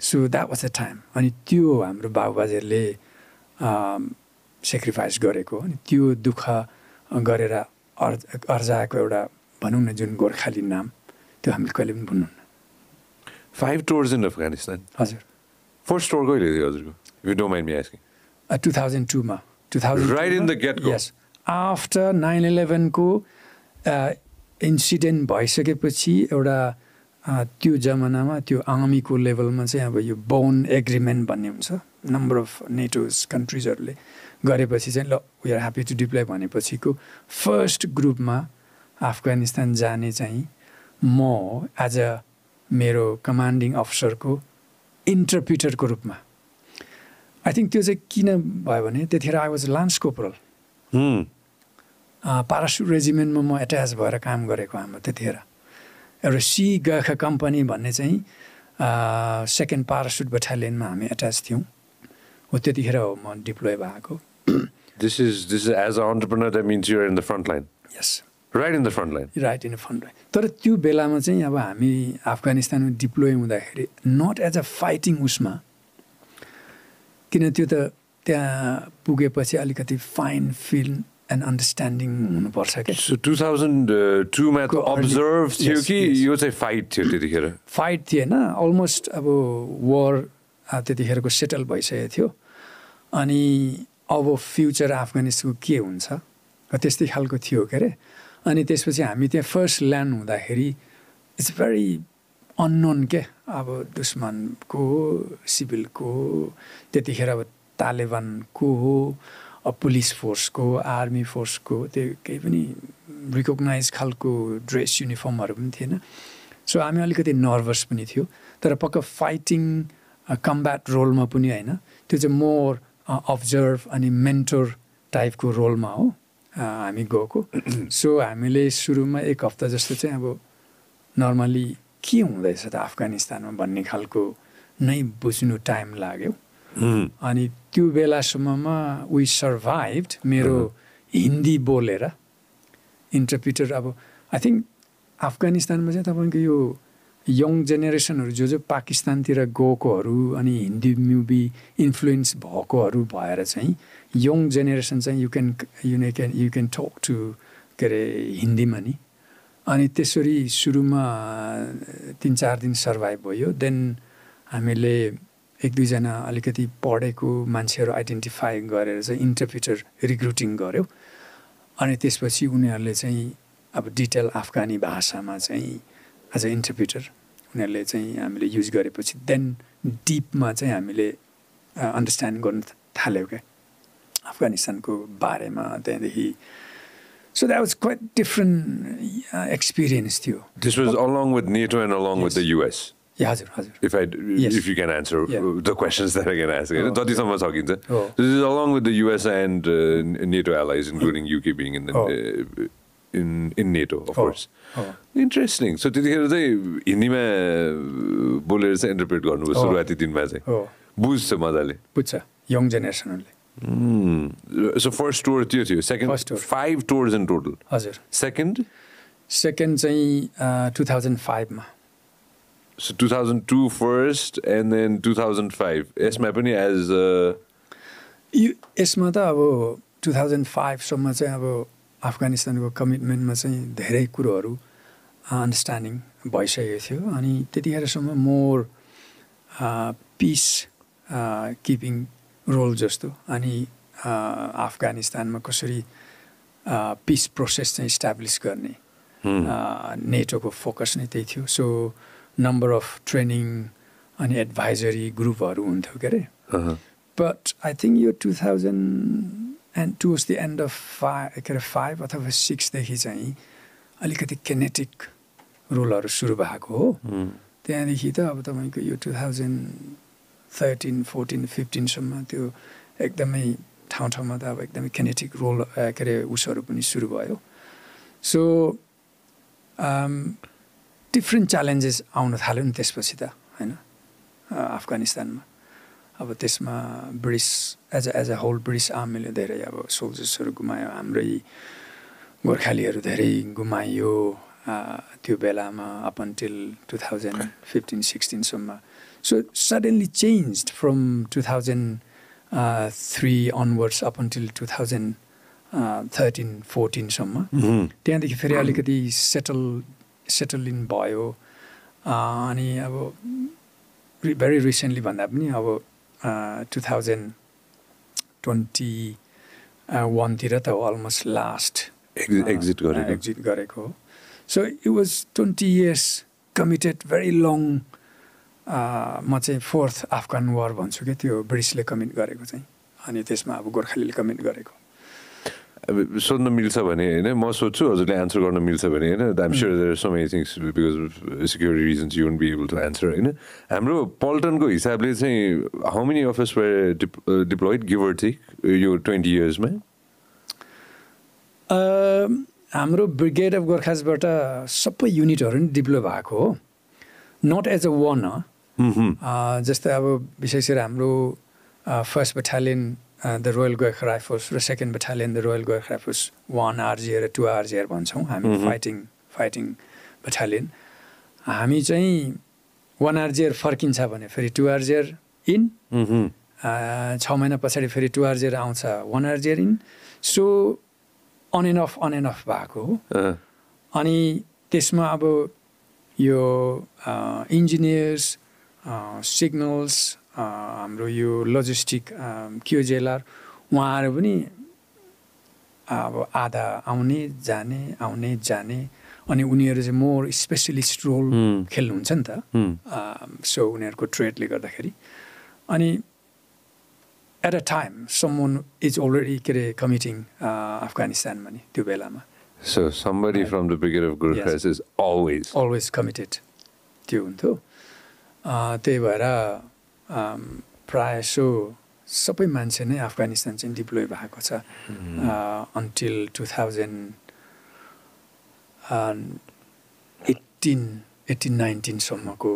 So that was the time अनि त्यो हाम्रो बाबुबाजेहरूले सेक्रिफाइस गरेको अनि त्यो दुःख गरेर अर्ज अर्जाएको एउटा भनौँ न जुन गोर्खाली नाम त्यो हामीले कहिले पनि भुल्नुहुन्न फाइभ टुर्स इन अफगानिस्तान हजुर। फर्स्ट टुर कहिले थियो हजुरको? You don't mind me. Asking two thousand टूमा two thousand right in the gate yes after nine इलेभेनको incident भइसकेपछि एउटा त्यो जमानामा त्यो आर्मीको लेभलमा चाहिँ अब यो बोन एग्रिमेन्ट भन्ने हुन्छ। नम्बर अफ नेटोज कन्ट्रिजहरूले गरेपछि चाहिँ ल we are happy to deploy भनेपछिको first ग्रुपमा अफगानिस्तान जाने चाहिँ म एज अ मेरो कमान्डिङ अफसरको इन्टरप्रिटरको रूपमा। आई थिङ्क त्यो चाहिँ किन भयो भने त्यतिखेर I was lance corporal parachute रेजिमेन्टमा म एट्याच भएर काम गरेको हाम्रो त्यतिखेर। एउटा सी गर्खा कम्पनी भन्ने चाहिँ सेकेन्ड पारासुट बटालियनमा हामी एट्याच थियौँ हो त्यतिखेर हो म डिप्लोय भएको This is this is as an entrepreneur that means you're in the front line. Yes Right in the front line. Right in front line तर त्यो बेलामा चाहिँ अब हामी अफगानिस्तानमा डिप्लोय हुँदाखेरि नट एज अ फाइटिङ उसमा किन त्यो त त्यहाँ पुगेपछि अलिकति फाइन फिल्म एन्ड अन्डरस्ट्यान्डिङ हुनुपर्छ क्या सो टु थाउजन्ड टूमा को अब्जर्भ थियो कि. यो चाहिँ फाइट थियो त्यतिखेर फाइट थिएन अलमोस्ट अब वार त्यतिखेरको सेटल भइसकेको थियो अनि अब फ्युचर अफगानिस्तानको के हुन्छ त्यस्तै खालको थियो के अरे अनि त्यसपछि हामी त्यहाँ फर्स्ट ल्यान्ड हुँदाखेरि इट्स भेरी अननोन के अब दुश्मनको सिभिलको त्यतिखेर अब तालेबानको हो पुलिस फोर्सको आर्मी फोर्सको त्यो केही पनि रिकगनाइज खालको ड्रेस युनिफर्महरू पनि थिएन। सो हामी अलिकति नर्भस पनि थियो तर पक्क फाइटिङ कम्ब्याट रोलमा पनि होइन। त्यो चाहिँ मोर अब्जर्भ अनि मेन्टोर टाइपको रोलमा हो हामी गएको। सो हामीले सुरुमा एक हप्ता जस्तो चाहिँ अब नर्मली के हुँदैछ त अफगानिस्तानमा भन्ने खालको नै बुझ्नु टाइम लाग्यो। अनि त्यो बेलासम्ममा वी सर्भाइभड मेरो हिन्दी बोलेर इन्टरप्रिटर अब आई थिङ्क अफगानिस्तानमा चाहिँ तपाईँको यो यङ जेनेरेसनहरू जो जो पाकिस्तानतिर गएकोहरू अनि हिन्दी मुभी इन्फ्लुएन्स भएकोहरू भएर चाहिँ यङ जेनेरेसन चाहिँ you can you no can you can talk to के अरे हिन्दीमा नि। अनि त्यसरी सुरुमा तिन चार दिन सर्भाइभ भयो। देन हामीले एक दुईजना अलिकति पढेको मान्छेहरू आइडेन्टिफाई गरेर चाहिँ इन्टरप्रिटर रिक्रुटिङ गऱ्यौँ अनि त्यसपछि उनीहरूले चाहिँ अब डिटेल अफगानी भाषामा चाहिँ एज अ इन्टरप्रिटर उनीहरूले चाहिँ हामीले युज गरेपछि देन डिपमा चाहिँ हामीले अन्डरस्ट्यान्ड गर्नु थाल्यौँ क्या। अफगानिस्तानको बारेमा त्यहाँदेखि। So that was quite different experience थियो। This was with NATO and with the हजुर हजुर if I Yes. if you can answer Yeah. the questions that I can ask. Oh. जतिसम्म सकिन्छ Oh. This is along with the US and uh, NATO allies, including UK being in the Oh. uh, in in NATO, of Oh. course. Oh. Interesting so त्यतिखेर चाहिँ हिन्दीमा बोलेर चाहिँ interpret गर्नुभयो Oh. सुरुवाती दिनमा चाहिँ बुझ्छ मजाले बुझ्छ यङ जेनेरेसनहरूले सो फर्स्ट टुर त्यो थियो second. Five tours in total हजुर सेकेन्ड सेकेन्ड चाहिँ टु थाउजन्ड फाइभमा so two thousand two first and then two thousand five यसमा पनि एज यो यसमा त अब टु थाउजन्ड फाइभसम्म चाहिँ अब अफगानिस्तानको कमिटमेन्टमा चाहिँ धेरै कुरोहरू अन्डरस्ट्यान्डिङ भइसकेको थियो। अनि त्यतिखेरसम्म मोर पिस किपिङ रोल जस्तो। अनि अफगानिस्तानमा कसरी पिस प्रोसेस चाहिँ इस्टाब्लिस गर्ने नेटोको फोकस नै त्यही थियो। सो नम्बर अफ ट्रेनिङ अनि एडभाइजरी ग्रुपहरू हुन्थ्यो के अरे? बट आई थिङ्क यो two thousand and towards the end of five के अरे फाइभ अथवा सिक्सदेखि चाहिँ अलिकति केनेटिक रोलहरू सुरु भएको हो। त्यहाँदेखि त अब तपाईँको यो टु थाउजन्ड थर्टिन फोर्टिन फिफ्टिनसम्म त्यो एकदमै ठाउँ ठाउँमा त अब एकदमै केनेटिक रोल के अरे उसहरू पनि सुरु भयो। सो डिफ्रेन्ट च्यालेन्जेस आउन थाल्यो नि त्यसपछि त होइन? अफगानिस्तानमा। अब त्यसमा British as a as a whole British आर्मीले धेरै अब सोल्जर्सहरू गुमायो हाम्रै गोर्खालीहरू धेरै गुमाइयो त्यो बेलामा up until two thousand fifteen सिक्सटिनसम्म so suddenly change from two thousand three onwards up until two thousand thirteen फोर्टिनसम्म त्यहाँदेखि फेरि अलिकति सेटल सेटल इन भयो अनि अब भेरी रिसेन्टली भन्दा पनि अब टु थाउजन्ड ट्वेन्टी वानतिर त अलमोस्ट लास्ट एक्जिट गरेको। एक्जिट गरेको हो। So it was twenty years committed very long म चाहिँ फोर्थ अफगान वार भन्छु क्या त्यो ब्रिटिसले कमिट गरेको चाहिँ। अनि त्यसमा अब गोर्खालीले कमिट गरेको। अब सोध्न मिल्छ भने होइन म सोध्छु हजुरले एन्सर गर्न मिल्छ भने होइन I'm sure there so many things because security reasons you won't be able to answer होइन हाम्रो पल्टनको हिसाबले चाहिँ how many office were deployed give or take यो ट्वेन्टी इयर्समा हाम्रो ब्रिगेड अफ गोर्खासबाट सबै युनिटहरू नि डिप्लो भएको हो नट एज अ वान जस्तै अब विशेष गरी हाम्रो first battalion the Royal Gurkha Rifles र second battalion the Royal Gurkha Rifles one RGR two RGR भन्छौँ हामी फाइटिङ फाइटिङ बटालियन हामी चाहिँ वान आरजिएर फर्किन्छ भने फेरि टु आरजिएर इन छ महिना पछाडि फेरि टु आर्जेर आउँछ one RGR in so on and of on and of भएको हो। अनि त्यसमा अब यो इन्जिनियर्स सिग्नल्स हाम्रो यो लजिस्टिक क्युजेलर उहाँहरू पनि अब आधा आउने जाने आउने जाने अनि उनीहरू चाहिँ मोर स्पेसलिस्ट रोल. खेल्नुहुन्छ नि त. सो उनीहरूको ट्रेडले गर्दाखेरि अनि at a time someone is already के अरे कमिटिङ अफगानिस्तानमा नि त्यो बेलामा So somebody from the Brigade of Gurkhas is always. Always committed त्यो हुन्थ्यो त्यही भएर अम, प्रायः सो सबै मान्छे नै अफगानिस्तान चाहिँ डिप्लोय भएको छ। Until two thousand eighteen eighteen नाइन्टिनसम्मको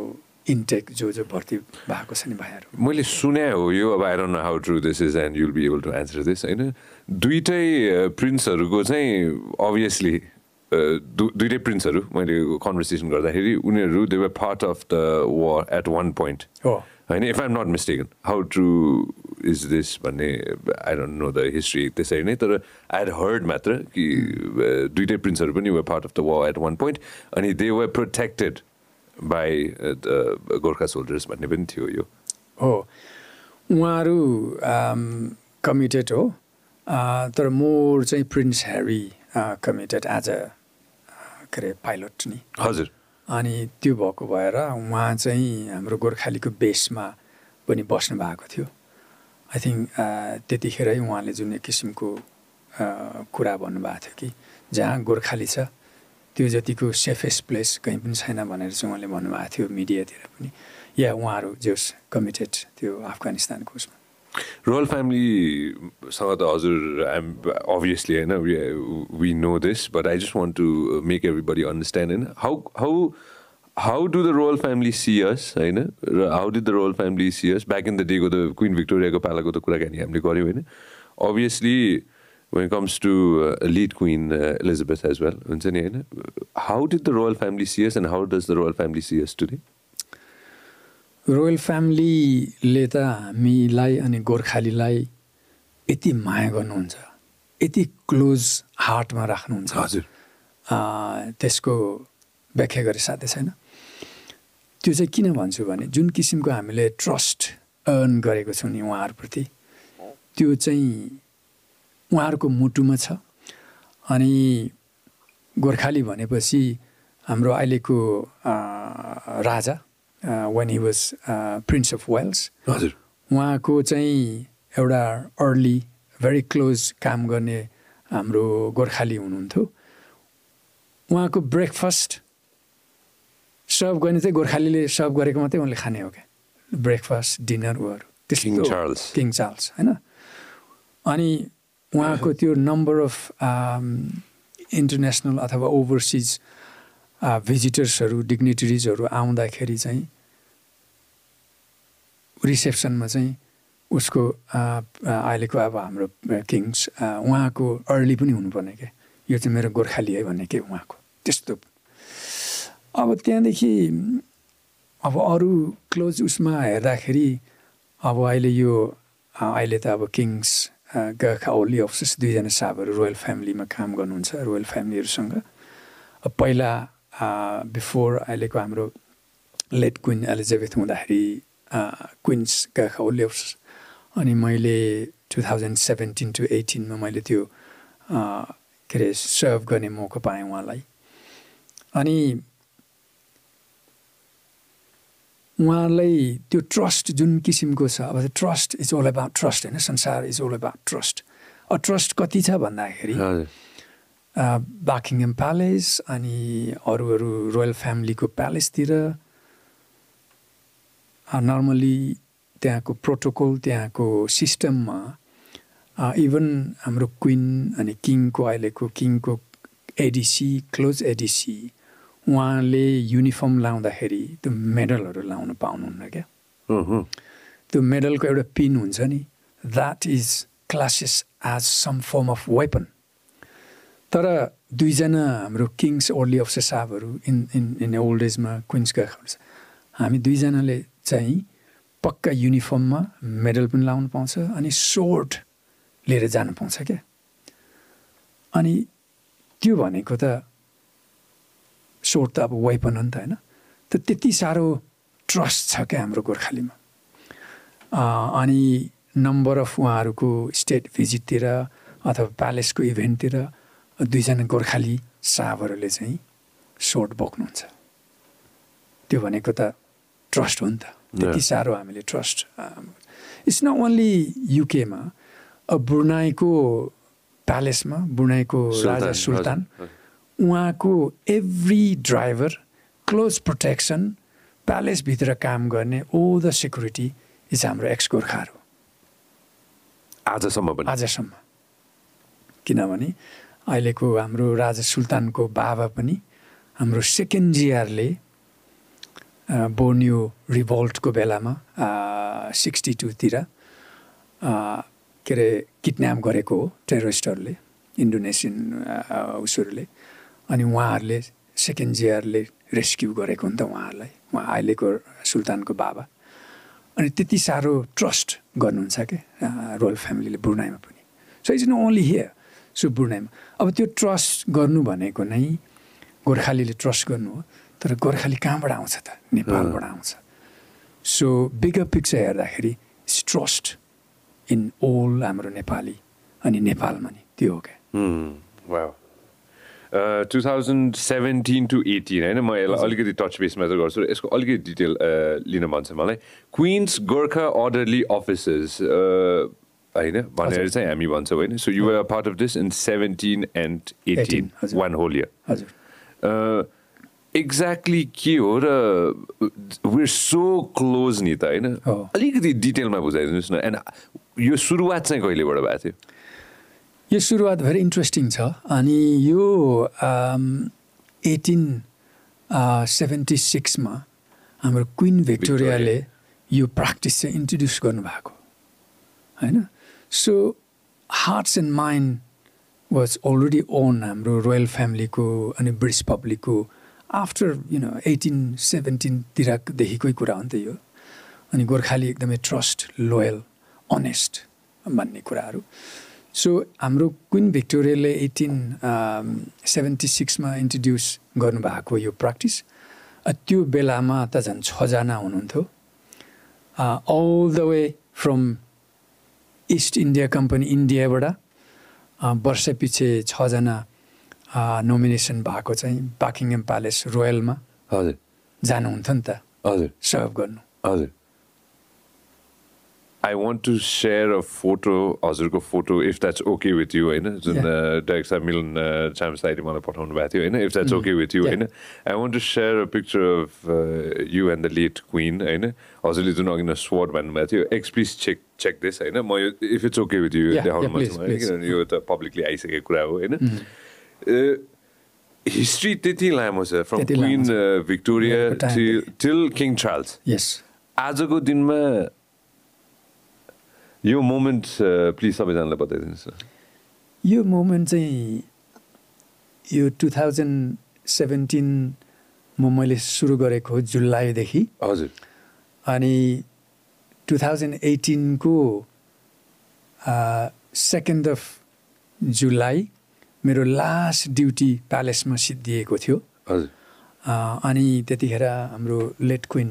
intake जो जो भर्ती भएको छ नि भाइहरू। मैले सुने हो यो अब I don't know how true this is and you'll be able to answer this होइन? दुइटै प्रिन्सहरूको चाहिँ अभियसली दुइटै प्रिन्सहरू मैले कन्भर्सेसन गर्दाखेरि उनीहरू they were part of the war at one point हो। होइन if I'm not mistaken how true is this भन्ने I don't know the history त्यसरी नै तर आई हेड हर्ड मात्र कि दुइटै प्रिन्सहरू पनि were part of the war at one point अनि they were protected by the Gurkha soldiers भन्ने पनि थियो यो हो उहाँहरू कमिटेड हो तर मोर चाहिँ Prince Harry committed as a के अरे पाइलट नि हजुर अनि त्यो भएको भएर उहाँ चाहिँ हाम्रो गोर्खालीको बेसमा पनि बस्नु भएको थियो। आई थिङ्क त्यतिखेरै उहाँले जुन एक किसिमको कुरा भन्नुभएको थियो कि जहाँ गोर्खाली छ त्यो जतिको सेफेस्ट प्लेस कहीँ पनि छैन भनेर चाहिँ उहाँले भन्नुभएको थियो मिडियातिर पनि। या उहाँहरू जोस् कमिटेड त्यो अफगानिस्तानको उसमा। रोयल फ्यामिलीसँग त हजुर आइम अभियसली होइन we know this but I just want to make everybody understand होइन how how how do the royal family see us होइन र how did the royal family see us back in the डेको त queen भिक्टोरियाको पालाको त कुराकानी हामीले गऱ्यौँ होइन obviously when comes to late Queen Elizabeth as well हुन्छ नि होइन how did the royal family see us and how does the royal family see us today royal फ्यामिलीले त हामीलाई अनि गोर्खालीलाई यति माया गर्नुहुन्छ यति क्लोज हार्टमा राख्नुहुन्छ। हजुर। त्यसको व्याख्या गरे साध्य छैन। त्यो चाहिँ किन भन्छु भने जुन किसिमको हामीले ट्रस्ट अर्न गरेको छौँ नि उहाँहरूप्रति त्यो चाहिँ उहाँहरूको मुटुमा छ। अनि गोर्खाली भनेपछि हाम्रो अहिलेको राजा when he was Prince of Wales हजुर उहाँको चाहिँ एउटा अर्ली भेरी क्लोज काम गर्ने हाम्रो गोर्खाली हुनुहुन्थ्यो उहाँको ब्रेकफास्ट सर्भ गर्ने चाहिँ गोर्खालीले सर्भ गरेको मात्रै उनले खाने हो क्या ब्रेकफास्ट डिनर उहरू Charles. किङ चार्ल्स होइन अनि उहाँको त्यो नम्बर अफ इन्टरनेसनल अथवा ओभरसिज भिजिटर्सहरू डिग्नेटरिजहरू आउँदाखेरि चाहिँ रिसेप्सनमा चाहिँ उसको अहिलेको अब हाम्रो किङ्स उहाँको अर्ली पनि हुनुपर्ने क्या यो चाहिँ मेरो गोर्खाली है भन्ने के उहाँको? त्यस्तो। अब त्यहाँदेखि अब अरू क्लोज उसमा हेर्दाखेरि अब अहिले यो अहिले त अब किङ्स गएका ओली अफिसर्स दुईजना साहबहरू रोयल फ्यामिलीमा काम गर्नुहुन्छ रोयल फ्यामिलीहरूसँग पहिला बिफोर अहिलेको हाम्रो लेट क्विन एलिजाबेथ हुँदाखेरि क्विन्स गएका ओली अफिसर्स अनि मैले टु थाउजन्ड सेभेन्टिन टु एटिनमा मैले त्यो के अरे सर्भ गर्ने मौका पाएँ उहाँलाई अनि उहाँलाई त्यो ट्रस्ट जुन किसिमको छ अब trust is all about trust होइन संसार is all about trust trust कति छ भन्दाखेरि बाकिङम प्यालेस अनि अरू अरू रोयल फ्यामिलीको प्यालेसतिर नर्मली त्यहाँको प्रोटोकल त्यहाँको सिस्टममा इभन हाम्रो क्विन अनि किङको अहिलेको किङको एडिसी क्लोज एडिसी उहाँले युनिफर्म लाउँदाखेरि त्यो मेडलहरू लाउनु पाउनुहुन्न क्या। त्यो मेडलको एउटा पिन हुन्छ नि that is classes as some form of weapon तर दुईजना हाम्रो किङ्स ओर्ली अफिसर साहबहरू इन इन इन ओल्ड एजमा क्विन्सका हामी दुईजनाले चाहिँ पक्का युनिफर्ममा मेडल पनि लाउनु पाउँछ अनि सोर्ट लिएर जानु पाउँछ क्या। अनि त्यो भनेको त सोर्ट त अब वेपन हो नि त होइन। त त्यति साह्रो ट्रस्ट छ क्या हाम्रो गोर्खालीमा। अनि नम्बर अफ उहाँहरूको स्टेट भिजिटतिर अथवा प्यालेसको इभेन्टतिर दुईजना गोर्खाली साहबहरूले चाहिँ सोट बोक्नुहुन्छ। त्यो भनेको त ट्रस्ट हो नि त। त्यति साह्रो हामीले ट्रस्ट इट्स नट ओन्ली युकेमा बुर्नाईको प्यालेसमा बुर्नाईको राजा सुल्तान उहाँको एभ्री ड्राइभर क्लोज प्रोटेक्सन प्यालेसभित्र काम गर्ने ओ द सेक्युरिटी इज हाम्रो एक्स गोर्खाहरू आजसम्म आजसम्म। किनभने अहिलेको हाम्रो राजा सुल्तानको बाबा पनि हाम्रो सेकेन्ड जिआरले बोर्नियो रिभोल्टको बेलामा सिक्सटी टूतिर के अरे किडन्याप गरेको हो टेरोरिस्टहरूले इन्डोनेसियन उसहरूले। अनि उहाँहरूले सेकेन्ड जिआरले रेस्क्यु गरेको नि त उहाँहरूलाई उहाँ अहिलेको सुल्तानको बाबा। अनि त्यति साह्रो ट्रस्ट गर्नुहुन्छ क्या रोयल फ्यामिलीले बुर्नाईमा पनि। So is no only here so बुर्नाईमा अब त्यो ट्रस्ट गर्नु भनेको नै गोर्खालीले ट्रस्ट गर्नु हो तर गोर्खाली कहाँबाट आउँछ त? नेपालबाट आउँछ। सो बिगर पिक्चर हेर्दाखेरि ट्रस्ट इन ओल हाम्रो नेपाली अनि नेपालमा नि। त्यो हो क्या। Two thousand seventeen to eighteen होइन? म यसलाई अलिकति टच बेसमा चाहिँ गर्छु यसको अलिकति डिटेल लिन मन छ मलाई। क्विन्स गोर्खा अर्डरली अफिसर्स होइन? भनेर चाहिँ हामी भन्छौँ होइन? So you are part of this in seventeen and eighteen one whole year exactly के हो र वेयर सो क्लोज नि त होइन? अलिकति डिटेलमा बुझाइदिनुहोस् न। एन्ड यो सुरुवात चाहिँ कहिलेबाट भएको थियो? यो सुरुवात भेरी इन्ट्रेस्टिङ छ। अनि यो एटिन सेभेन्टी सिक्समा हाम्रो क्विन भिक्टोरियाले यो प्र्याक्टिस चाहिँ इन्ट्रोड्युस गर्नुभएको। होइन? So hearts and mind was already on हाम्रो रोयल फ्यामिलीको अनि ब्रिटिस पब्लिकको आफ्टर यु नो एटिन सेभेन्टिनतिरदेखिकै कुरा हो नि त यो। अनि गोर्खाली एकदमै ट्रस्ट लोयल अनेस्ट भन्ने कुराहरू। सो हाम्रो क्विन भिक्टोरियाले एटिन सेभेन्टी सिक्समा इन्ट्रोड्युस गर्नुभएको यो प्र्याक्टिस त्यो बेलामा त झन् छजना हुनुहुन्थ्यो। All the way from East India Company इन्डियाबाट वर्ष पछि छजना नोमिनेसन भएको चाहिँ बाकिङम प्यालेस रोयलमा हजुर। जानुहुन्थ्यो नि त। हजुर। सर्भ गर्नु। हजुर। I want to share a photo हजुरको photo if that's okay with you होइन? जुन डाइरेक्ट सर मिलन चाम साइडले मलाई पठाउनु भएको थियो होइन? If that's okay with you होइन? I want to share a picture of you and the late queen होइन? हजुरले जुन अघि स्वर्ड भन्नुभएको थियो एक्स प्लिज चेक चेक दिस होइन? म यो if it's okay with you देखाउनु मन छ किनभने यो त पब्लिकली आइसकेको कुरा हो होइन? हिस्ट्री त्यति लामो छ from Queen Victoria till King Charles यस आजको दिनमा यो मोमेन्ट प्लिज सबैजनालाई बताइदिनुहोस् न यो मोमेन्ट चाहिँ यो टु थाउजन्ड सेभेन्टिनमा मैले सुरु गरेको हो जुलाईदेखि हजुर अनि टु थाउजन्ड एटिनको सेकेन्ड अफ जुलाई मेरो लास्ट ड्युटी प्यालेसमा सिद्धिएको थियो हजुर अनि त्यतिखेर हाम्रो लेट क्विन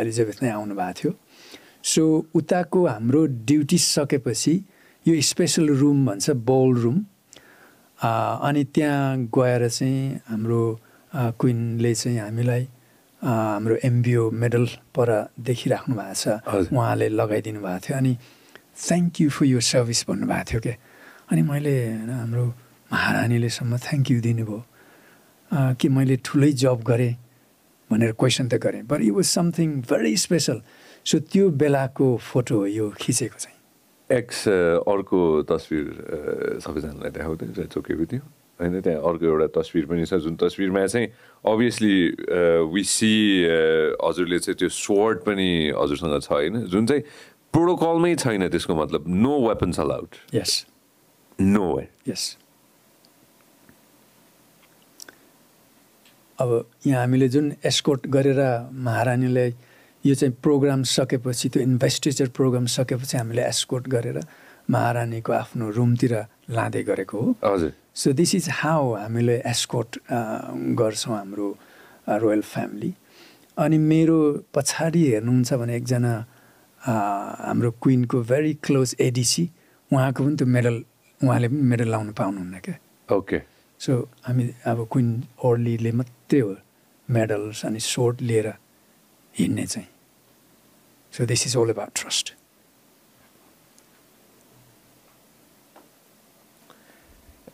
एलिजाबेथ नै आउनु भएको थियो सो उताको हाम्रो ड्युटी सकेपछि यो स्पेसल रुम भन्छ बोल रुम। अनि त्यहाँ गएर चाहिँ हाम्रो क्विनले चाहिँ हामीलाई हाम्रो एमबिओ मेडल पर देखिराख्नु भएको छ। उहाँले लगाइदिनु भएको थियो। अनि थ्याङ्क यू फर यो सर्भिस भन्नुभएको थियो क्या अनि मैले होइन हाम्रो महारानीले सम्म थ्याङ्क यू दिनुभयो कि मैले ठुलै जब गरेँ भनेर क्वेसन त गरेँ। But it was something very special so त्यो बेलाको फोटो हो यो खिचेको चाहिँ? एक्स अर्को तस्विर सबैजनालाई देखाउँदै चोके थियो होइन त्यहाँ अर्को एउटा तस्विर पनि छ जुन तस्विरमा चाहिँ अभियसली वी सी हजुरले चाहिँ त्यो स्वर्ड पनि हजुरसँग छ होइन? जुन चाहिँ प्रोटोकलमै छैन त्यसको मतलब no weapons allowed yes no way yes अब यहाँ हामीले जुन एस्कोट गरेर महारानीलाई यो चाहिँ प्रोग्राम सकेपछि त्यो इन्भेस्टिचर प्रोग्राम सकेपछि हामीले एस्कोट गरेर महारानीको आफ्नो रुमतिर लाँदै गरेको हो। हजुर। सो दिस इज हाउ हामीले एस्कोट गर्छौँ हाम्रो रोयल फ्यामिली अनि मेरो पछाडि हेर्नुहुन्छ भने एकजना हाम्रो क्विनको भेरी क्लोज एडिसी उहाँको पनि त्यो मेडल उहाँले पनि मेडल लाउनु पाउनुहुन्न क्या। ओके सो हामी अब क्विन ओर्लीले मात्रै हो मेडल्स अनि सोर्ट लिएर हिँड्ने चाहिँ। So this is all about trust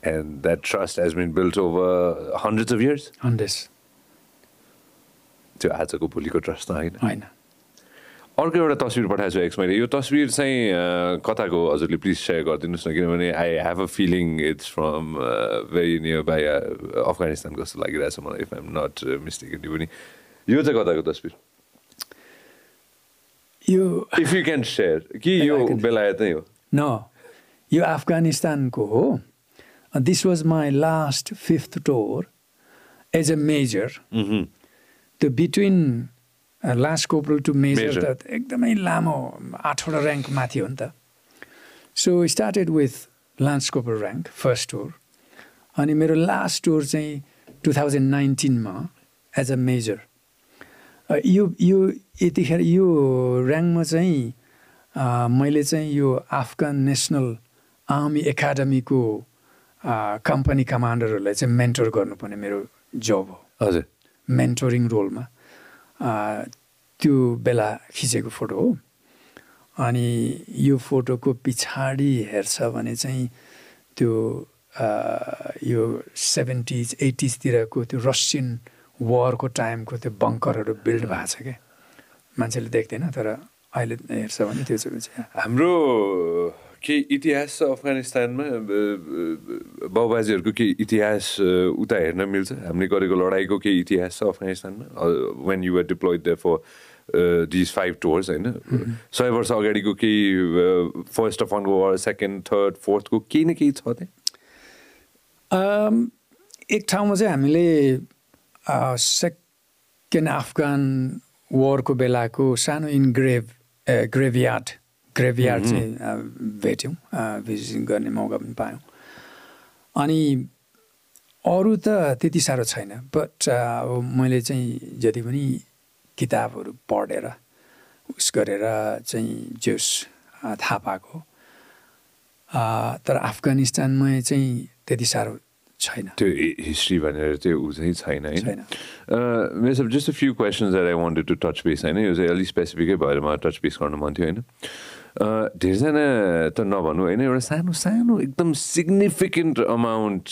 And that trust has been built over hundreds of years? Hundreds त्यो आजको भोलिको ट्रस्ट त होइन। होइन। अर्को एउटा तस्विर पठाएको छु एक्स मैले। यो तस्विर चाहिँ कताको? हजुरले प्लिज सेयर गरिदिनुहोस् न किनभने I have a feeling it's from very near by Afghanistan कस्तो लागिरहेछ मलाई इफ आइम नट मिस्टेक पनि। यो चाहिँ कताको तस्विर? यो इफ यु क्यान सेयर कि यो बेलायतै हो न यो अफगानिस्तानको हो this was my last fifth tour as a major. त्यो between last corporal to major Major. त एकदमै लामो आठवटा ऱ्याङ्क माथि हो नि त सो स्टार्टेड विथ लान्स कोपर ऱ्याङ्क फर्स्ट टुर अनि मेरो लास्ट टुर चाहिँ टु थाउजन्ड नाइन्टिनमा एज अ मेजर यो यो यतिखेर यो ऱ्याङ्कमा चाहिँ मैले चाहिँ यो अफगान नेसनल आर्मी एकाडेमीको कम्पनी कमान्डरहरूलाई चाहिँ मेन्टर गर्नुपर्ने मेरो जब हो। हजुर। मेन्टोरिङ रोलमा। त्यो बेला खिचेको फोटो हो। अनि यो फोटोको पछाडि हेर्छ भने चाहिँ त्यो यो सेभेन्टिज एटिजतिरको त्यो रसियन वारको टाइमको त्यो बङ्करहरू बिल्ड भएको छ क्या मान्छेले देख्दैन तर अहिले हेर्छ भने त्यो चाहिँ हाम्रो केही इतिहास छ अफगानिस्तानमा बाउबाजेहरूको केही इतिहास उता हेर्न मिल्छ। हामीले गरेको लडाइँको केही इतिहास छ अफगानिस्तानमा। When you're deployed the for these five tours होइन? सय वर्ष अगाडिको केही फर्स्ट अफ अनको वार सेकेन्ड थर्ड फोर्थको केही न केही छ त्यहाँ? एक ठाउँमा चाहिँ हामीले सेकेन्ड अफगान वरको बेलाको सानो इनग्रेभ ग्रेभयार्ड ग्रेभयार्ड चाहिँ अ, भेट्यौँ भिजिट गर्ने मौका पनि पायौँ। अनि अरू त त्यति साह्रो छैन बट अब मैले चाहिँ जति पनि किताबहरू पढेर उस गरेर चाहिँ जोस थाहा पाएको तर अफगानिस्तानमा चाहिँ त्यति साह्रो छैन त्यो हिस्ट्री भनेर चाहिँ ऊ चाहिँ छैन होइन मेरो सब just a few questions that I wanted to touch base होइन यो चाहिँ अलिक स्पेसिफिकै भएर मलाई टच बेस गर्नु मन थियो होइन धेरैजना त नभनौँ होइन एउटा सानो सानो एकदम सिग्निफिकेन्ट अमाउन्ट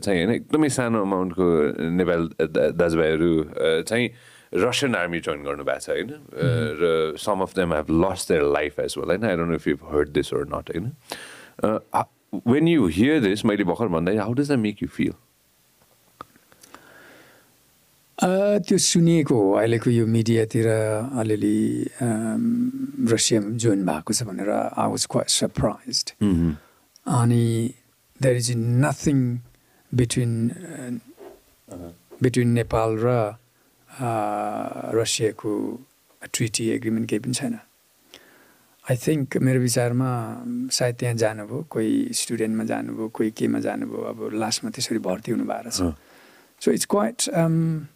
चाहिँ होइन एकदमै सानो अमाउन्टको नेपाल दाजुभाइहरू चाहिँ रसियन आर्मी जोइन गर्नुभएको छ होइन र some of them have lost their life as well होइन I don't know if you heard this or not होइन वेन यु हियर दिस मैले भर्खर भन्दा how does the make you feel त्यो सुनिएको हो अहिलेको यो मिडियातिर अलिअलि अम, रसिया जोइन भएको छ भनेर आई वाज क्वाइट सरप्राइज अनि there is nothing between between Nepal र रसियाको ट्रिटी एग्रिमेन्ट केही पनि छैन। आई थिङ्क मेरो विचारमा सायद त्यहाँ जानुभयो कोही स्टुडेन्टमा जानुभयो कोही केमा जानुभयो अब लास्टमा त्यसरी भर्ती हुनु भएको रहेछ quite um,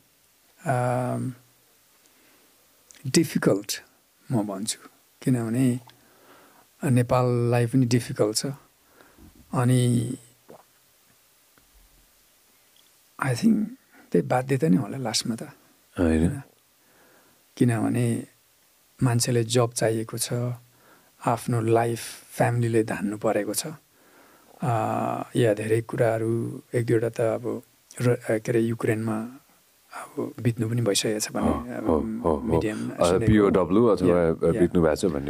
um, difficult म भन्छु। किनभने नेपाललाई पनि डिफिकल्ट छ। अनि आई थिङ्क त्यही बाध्यता नै होला लास्टमा त। होइन। किनभने मान्छेले जब चाहिएको छ। आफ्नो लाइफ फ्यामिलीले धान्नु परेको छ। या धेरै कुराहरू एक दुईवटा त अब र के अरे युक्रेनमा अब बित्नु पनि भइसकेको छ भन्ने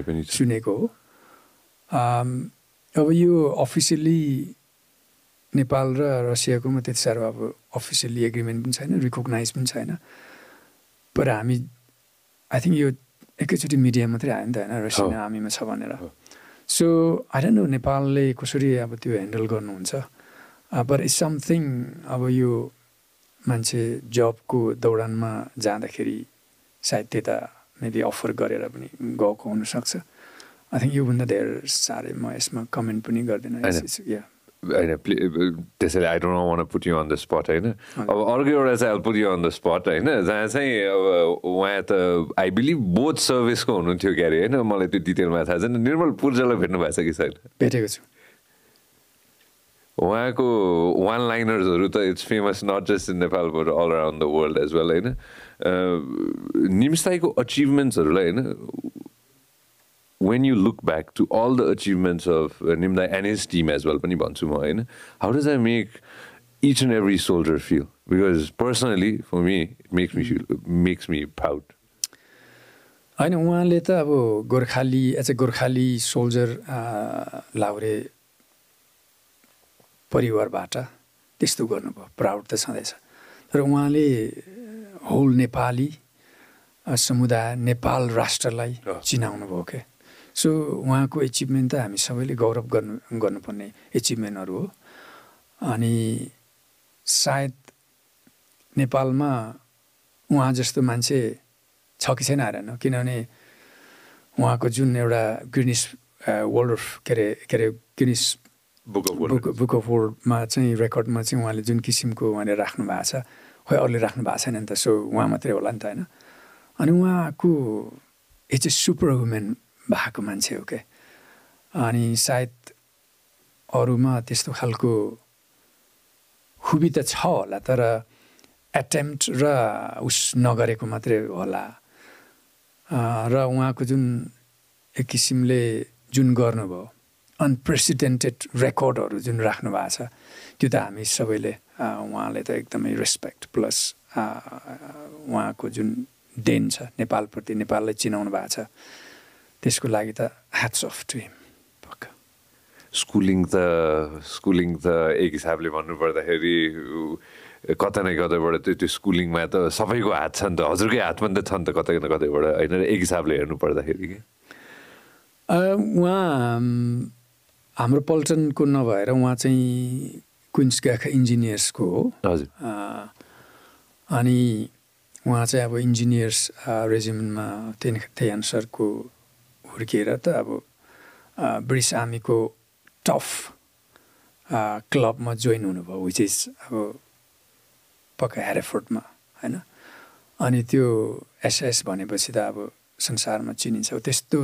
पनि सुनेको हो। अब यो अफिसियल्ली नेपाल र रसियाकोमा त्यति साह्रो अब अफिसियल्ली एग्रिमेन्ट पनि छैन रिकगनाइज पनि छैन। पर हामी आई थिङ्क यो एकैचोटि मिडिया मात्रै आयो नि त होइन रसियन। आर्मीमा छ भनेर। सो आई डोन्ट नो नेपालले कसरी अब त्यो ह्यान्डल गर्नुहुन्छ। पर इट्स समथिङ अब यो मान्छे जबको दौडानमा जाँदाखेरि सायद त्यता मेबी अफर गरेर पनि गएको हुनसक्छ। आई थिङ्क योभन्दा धेर साह्रै म यसमा कमेन्ट पनि गर्दिनँ। होइन त्यसैले I don't want put you on the spot होइन? अब अर्को एउटा चाहिँ put you on the spot होइन? जहाँ चाहिँ अब उहाँ त आई बिलिभ बोथ सर्भिसको हुनुहुन्थ्यो क्यारे होइन? मलाई त्यो डिटेलमा थाहा छैन। निर्मल पूर्जालाई भेट्नु भएको छ कि छैन? भेटेको छु। उहाँको वान लाइनर्सहरू त it's famous not just in Nepal but all around the world as well होइन? निम्स्ताईको अचिभमेन्ट्सहरूलाई होइन? When you look back to all the achievements of निम्दा NS team as well पनि भन्छु म होइन how does I make each and every soldier feel because personally for me it makes me feel makes me proud होइन उहाँले त अब Gorkhali as a Gorkhali soldier लाउरे परिवारबाट त्यस्तो गर्नुभयो प्राउड त छँदैछ। तर उहाँले होल नेपाली समुदाय नेपाल राष्ट्रलाई चिनाउनु भयो क्या सो उहाँको एचिभमेन्ट त हामी सबैले गौरव गर्नु गर्नुपर्ने एचिभमेन्टहरू हो। अनि सायद नेपालमा उहाँ जस्तो मान्छे छ कि छैन आएन किनभने उहाँको जुन एउटा गिनिस वर्ल्ड के अरे के अरे Guinness book of book book of वर्ल्डमा चाहिँ रेकर्डमा चाहिँ उहाँले जुन किसिमको उहाँले राख्नु भएको छ खोइ अरूले राख्नु भएको छैन नि त सो उहाँ मात्रै होला नि त होइन अनि उहाँको ए चाहिँ सुपर वुमेन भएको मान्छे हो क्या अनि सायद अरूमा त्यस्तो खालको खुबी त छ होला तर एटेम्प्ट र उस नगरेको मात्रै होला। र उहाँको जुन एक किसिमले जुन गर्नुभयो अनप्रेसिडेन्टेड रेकर्डहरू जुन राख्नु भएको छ त्यो त हामी सबैले उहाँले त एकदमै रेस्पेक्ट प्लस उहाँको जुन देन छ नेपालप्रति नेपाललाई चिनाउनु भएको छ। त्यसको लागि त ह्याट्स अफ टु हिम पक्का। स्कुलिङ त स्कुलिङ त एक हिसाबले भन्नुपर्दाखेरि कतै न कतैबाट त्यो त्यो स्कुलिङमा त सबैको हात छ नि त। हजुरकै हातमा त छ नि त कतै न कतैबाट। होइन एक हिसाबले हेर्नु पर्दाखेरि कि? उहाँ हाम्रो पल्टनको नभएर उहाँ चाहिँ क्विन्स गाखा इन्जिनियर्सको हो। हजुर। अनि उहाँ चाहिँ अब इन्जिनियर्स रेजिमेन्टमा त्यही त्यही अनुसारको हुर्किएर त अब ब्रिटिस आर्मीको टफ क्लबमा जोइन हुनुभयो विच इज अब पक्का हेरेफोर्डमा होइन? अनि त्यो एसएस भनेपछि त अब संसारमा चिनिन्छ। त्यस्तो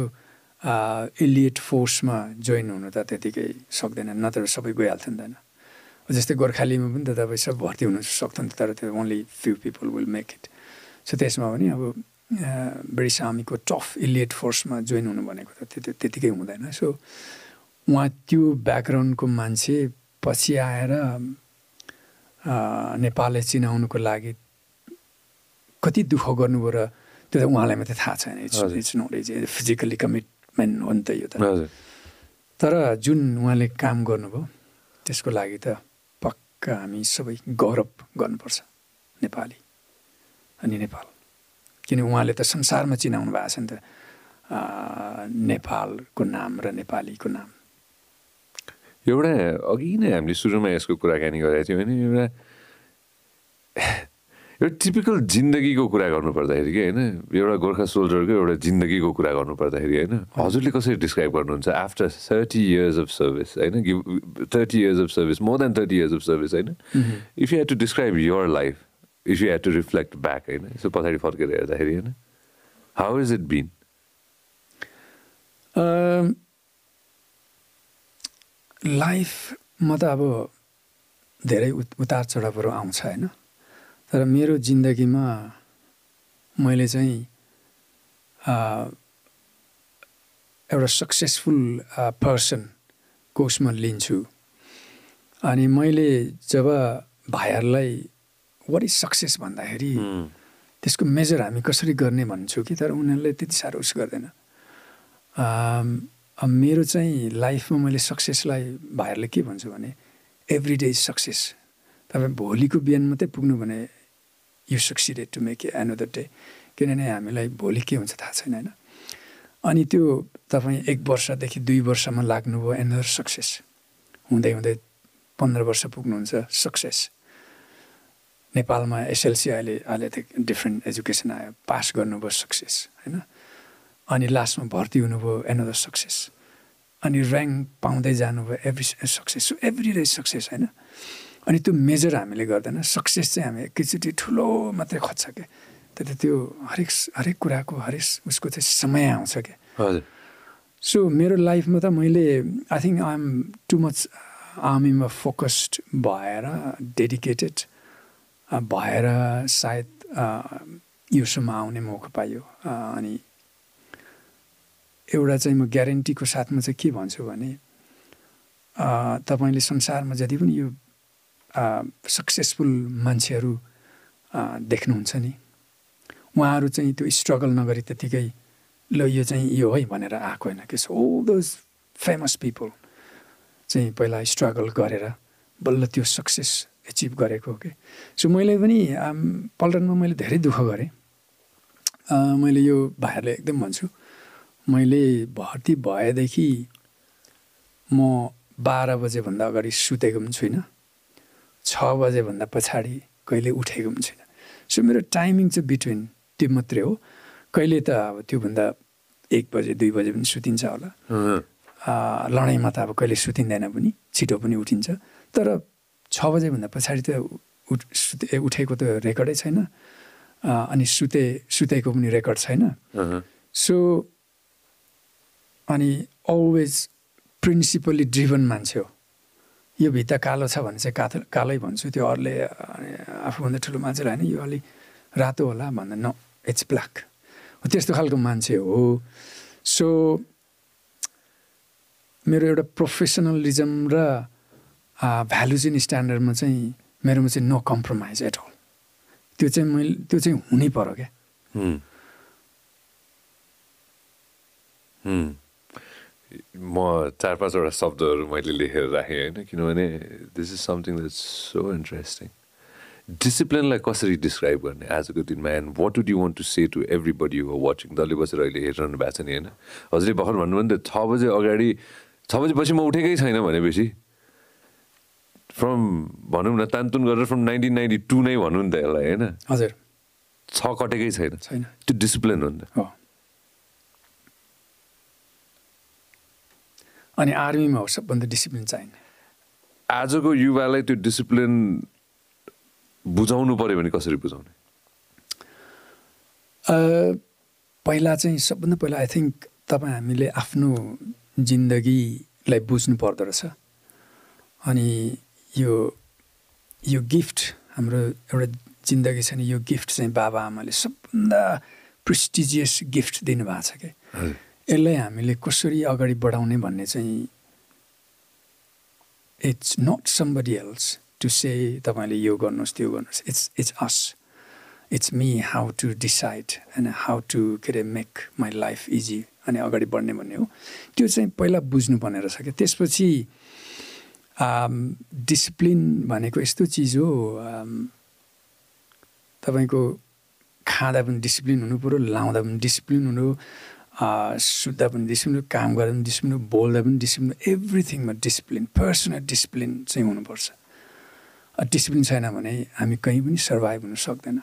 इलिएट फोर्समा जोइन हुनु त त्यतिकै सक्दैन। नत्र सबै गइहाल्थ्यो नि त होइन? जस्तै गोर्खालीमा पनि त तपाईँ सब भर्ती हुनु सक्थ्यो नि तर त्यो only few people will make it so त्यसमा पनि अब ब्रिटिस आर्मीको टफ इलिएट फोर्समा जोइन हुनु भनेको त त्यो त्यतिकै हुँदैन। सो उहाँ त्यो ब्याकग्राउन्डको मान्छे पछि आएर नेपाललाई चिनाउनुको लागि कति दुःख गर्नुभयो र त्यो त उहाँलाई मात्रै थाहा छैन। It's it's not is physically commitment हो नि त यो त। तर जुन उहाँले काम गर्नुभयो त्यसको लागि त पक्का हामी सबै गौरव गर्नुपर्छ नेपाली अनि नेपाल। किन उहाँले त संसारमा चिनाउनु भएको छ नि त? नेपालको नाम र नेपालीको नाम। एउटा अघि नै हामीले सुरुमा यसको कुराकानी गरेका थियौँ भने एउटा एउटा टिपिकल जिन्दगीको कुरा गर्नु पर्दाखेरि कि होइन एउटा गोर्खा सोल्जरको एउटा जिन्दगीको कुरा गर्नु पर्दाखेरि होइन हजुरले कसरी डिस्क्राइब गर्नुहुन्छ after thirty years of service होइन thirty years of service more than thirty years of service होइन? If you had to describe your life if you had to reflect back होइन यसो पछाडि फर्केर हेर्दाखेरि होइन हाउ इज इट बिन लाइफमा त अब धेरै उतार चढावहरू आउँछ होइन? तर मेरो जिन्दगीमा मैले चाहिँ एउटा सक्सेसफुल पर्सनको उसमा लिन्छु। अनि मैले जब भाइहरूलाई वाट इज सक्सेस भन्दाखेरि त्यसको मेजर हामी कसरी गर्ने भन्छु कि तर उनीहरूले त्यति साह्रो उस गर्दैन। मेरो चाहिँ लाइफमा मैले सक्सेसलाई भाइहरूले के भन्छु भने एभ्री डे इज सक्सेस तपाईँ भोलिको बिहान मात्रै पुग्नु भने you succeeded to make a another day किनभने हामीलाई भोलि के हुन्छ थाहा छैन होइन? अनि त्यो तपाईँ एक वर्षदेखि दुई वर्षमा लाग्नुभयो एनदर सक्सेस हुँदै हुँदै पन्ध्र वर्ष पुग्नुहुन्छ सक्सेस नेपालमा एसएलसी अहिले अहिले त डिफ्रेन्ट एजुकेसन आयो पास गर्नुभयो सक्सेस होइन? अनि लास्टमा भर्ती हुनुभयो एनदर सक्सेस अनि ऱ्याङ्क पाउँदै जानुभयो every success so every day success होइन? अनि त्यो मेजर हामीले गर्दैन सक्सेस चाहिँ हामी एकैचोटि ठुलो मात्रै खोज्छ क्या तर त्यो हरेक हरेक कुराको हरेक उसको चाहिँ समय आउँछ क्या हजुर। सो मेरो लाइफमा त मैले I think am too much आर्मीमा फोकस्ड भएर डेडिकेटेड भएर सायद योसम्म आउने मौका पाइयो अनि एउटा चाहिँ म ग्यारेन्टीको साथमा चाहिँ के भन्छु भने तपाईँले संसारमा जति पनि यो सक्सेसफुल मान्छेहरू देख्नुहुन्छ नि उहाँहरू चाहिँ त्यो स्ट्रगल नगरी त्यतिकै ल यो चाहिँ यो है भनेर आएको होइन। कि सो दोज फेमस पिपल चाहिँ पहिला स्ट्रगल गरेर बल्ल त्यो सक्सेस एचिभ गरेको हो कि? सो मैले पनि पल्टनमा मैले धेरै दुःख गरेँ। मैले यो भाइहरूले एकदम भन्छु मैले भर्ती भएदेखि म बाह्र बजेभन्दा अगाडि सुतेको पनि छुइनँ। छ बजेभन्दा पछाडि कहिले उठेको पनि छुइनँ। सो मेरो टाइमिङ चाहिँ बिट्विन त्यो मात्रै हो। कहिले त अब त्योभन्दा एक बजे दुई बजे पनि सुतिन्छ होला। लडाइँमा त अब कहिले सुतिँदैन पनि छिटो पनि उठिन्छ। तर छ बजेभन्दा पछाडि त उठ सुते उठेको त रेकर्डै छैन। अनि सुते सुतेको पनि रेकर्ड छैन। सो अनि अलवेज प्रिन्सिपली ड्रिभन मान्छे हो। यो भित्ता कालो छ भने चाहिँ कालो कालै भन्छु। त्यो अरूले आफूभन्दा ठुलो मान्छेलाई होइन यो अलिक रातो होला भन्दा न इट्स ब्ल्याक त्यस्तो खालको मान्छे हो। सो मेरो एउटा प्रोफेसनलिजम र भ्यालुज इन स्ट्यान्डर्डमा चाहिँ मेरोमा चाहिँ नो कम्प्रोमाइज एट अल त्यो चाहिँ मैले त्यो चाहिँ हुनै पऱ्यो क्या। म चार पाँचवटा शब्दहरू मैले लेखेर राखेँ होइन किनभने this is something that so interesting डिसिप्लिनलाई कसरी डिस्क्राइब गर्ने? आजको दिनमा and what would you want to say to everybody who watching डल्लै बसेर अहिले हेरिरहनु भएको छ नि होइन? हजुरले भर्खर भन्नुभयो नि त छ बजे अगाडि छ बजेपछि म उठेकै छैन भनेपछि। फ्रम भनौँ न तानतुन गरेर फ्रम नाइन्टिन नाइन्टी टू नै भनौँ नि त यसलाई होइन? हजुर। छ कटेकै छैन। छैन। त्यो डिसिप्लिन हो नि त। हो। अनि आर्मीमा हो सबभन्दा डिसिप्लिन चाहिने। आजको युवालाई त्यो डिसिप्लिन बुझाउनु पऱ्यो भने कसरी बुझाउने? पहिला चाहिँ सबभन्दा पहिला आई थिङ्क तपाईँ हामीले आफ्नो जिन्दगीलाई बुझ्नु पर्दो रहेछ। अनि यो यो गिफ्ट हाम्रो एउटा जिन्दगी छ नि यो गिफ्ट चाहिँ बाबा आमाले सबभन्दा प्रेस्टिजियस गिफ्ट दिनुभएको छ क्या यसलाई हामीले कसरी अगाडि बढाउने भन्ने चाहिँ it's not somebody else to say तपाईँले यो गर्नुहोस् त्यो गर्नुहोस्। It's it's us it's me how to decide and how to के अरे मेक माई लाइफ इजी अनि अगाडि बढ्ने भन्ने हो। त्यो चाहिँ पहिला बुझ्नुपर्ने रहेछ क्या त्यसपछि डिसिप्लिन भनेको यस्तो चिज हो तपाईँको खाँदा पनि डिसिप्लिन हुनु पऱ्यो लाउँदा पनि डिसिप्लिन हुनु सुत्दा पनि डिसिप्लिन काम गर्दा पनि डिसिप्लिन बोल्दा पनि डिसिप्लिन एभ्रिथिङमा डिसिप्लिन पर्सनल डिसिप्लिन चाहिँ हुनुपर्छ। डिसिप्लिन छैन भने हामी कहीँ पनि सर्भाइभ हुन सक्दैन।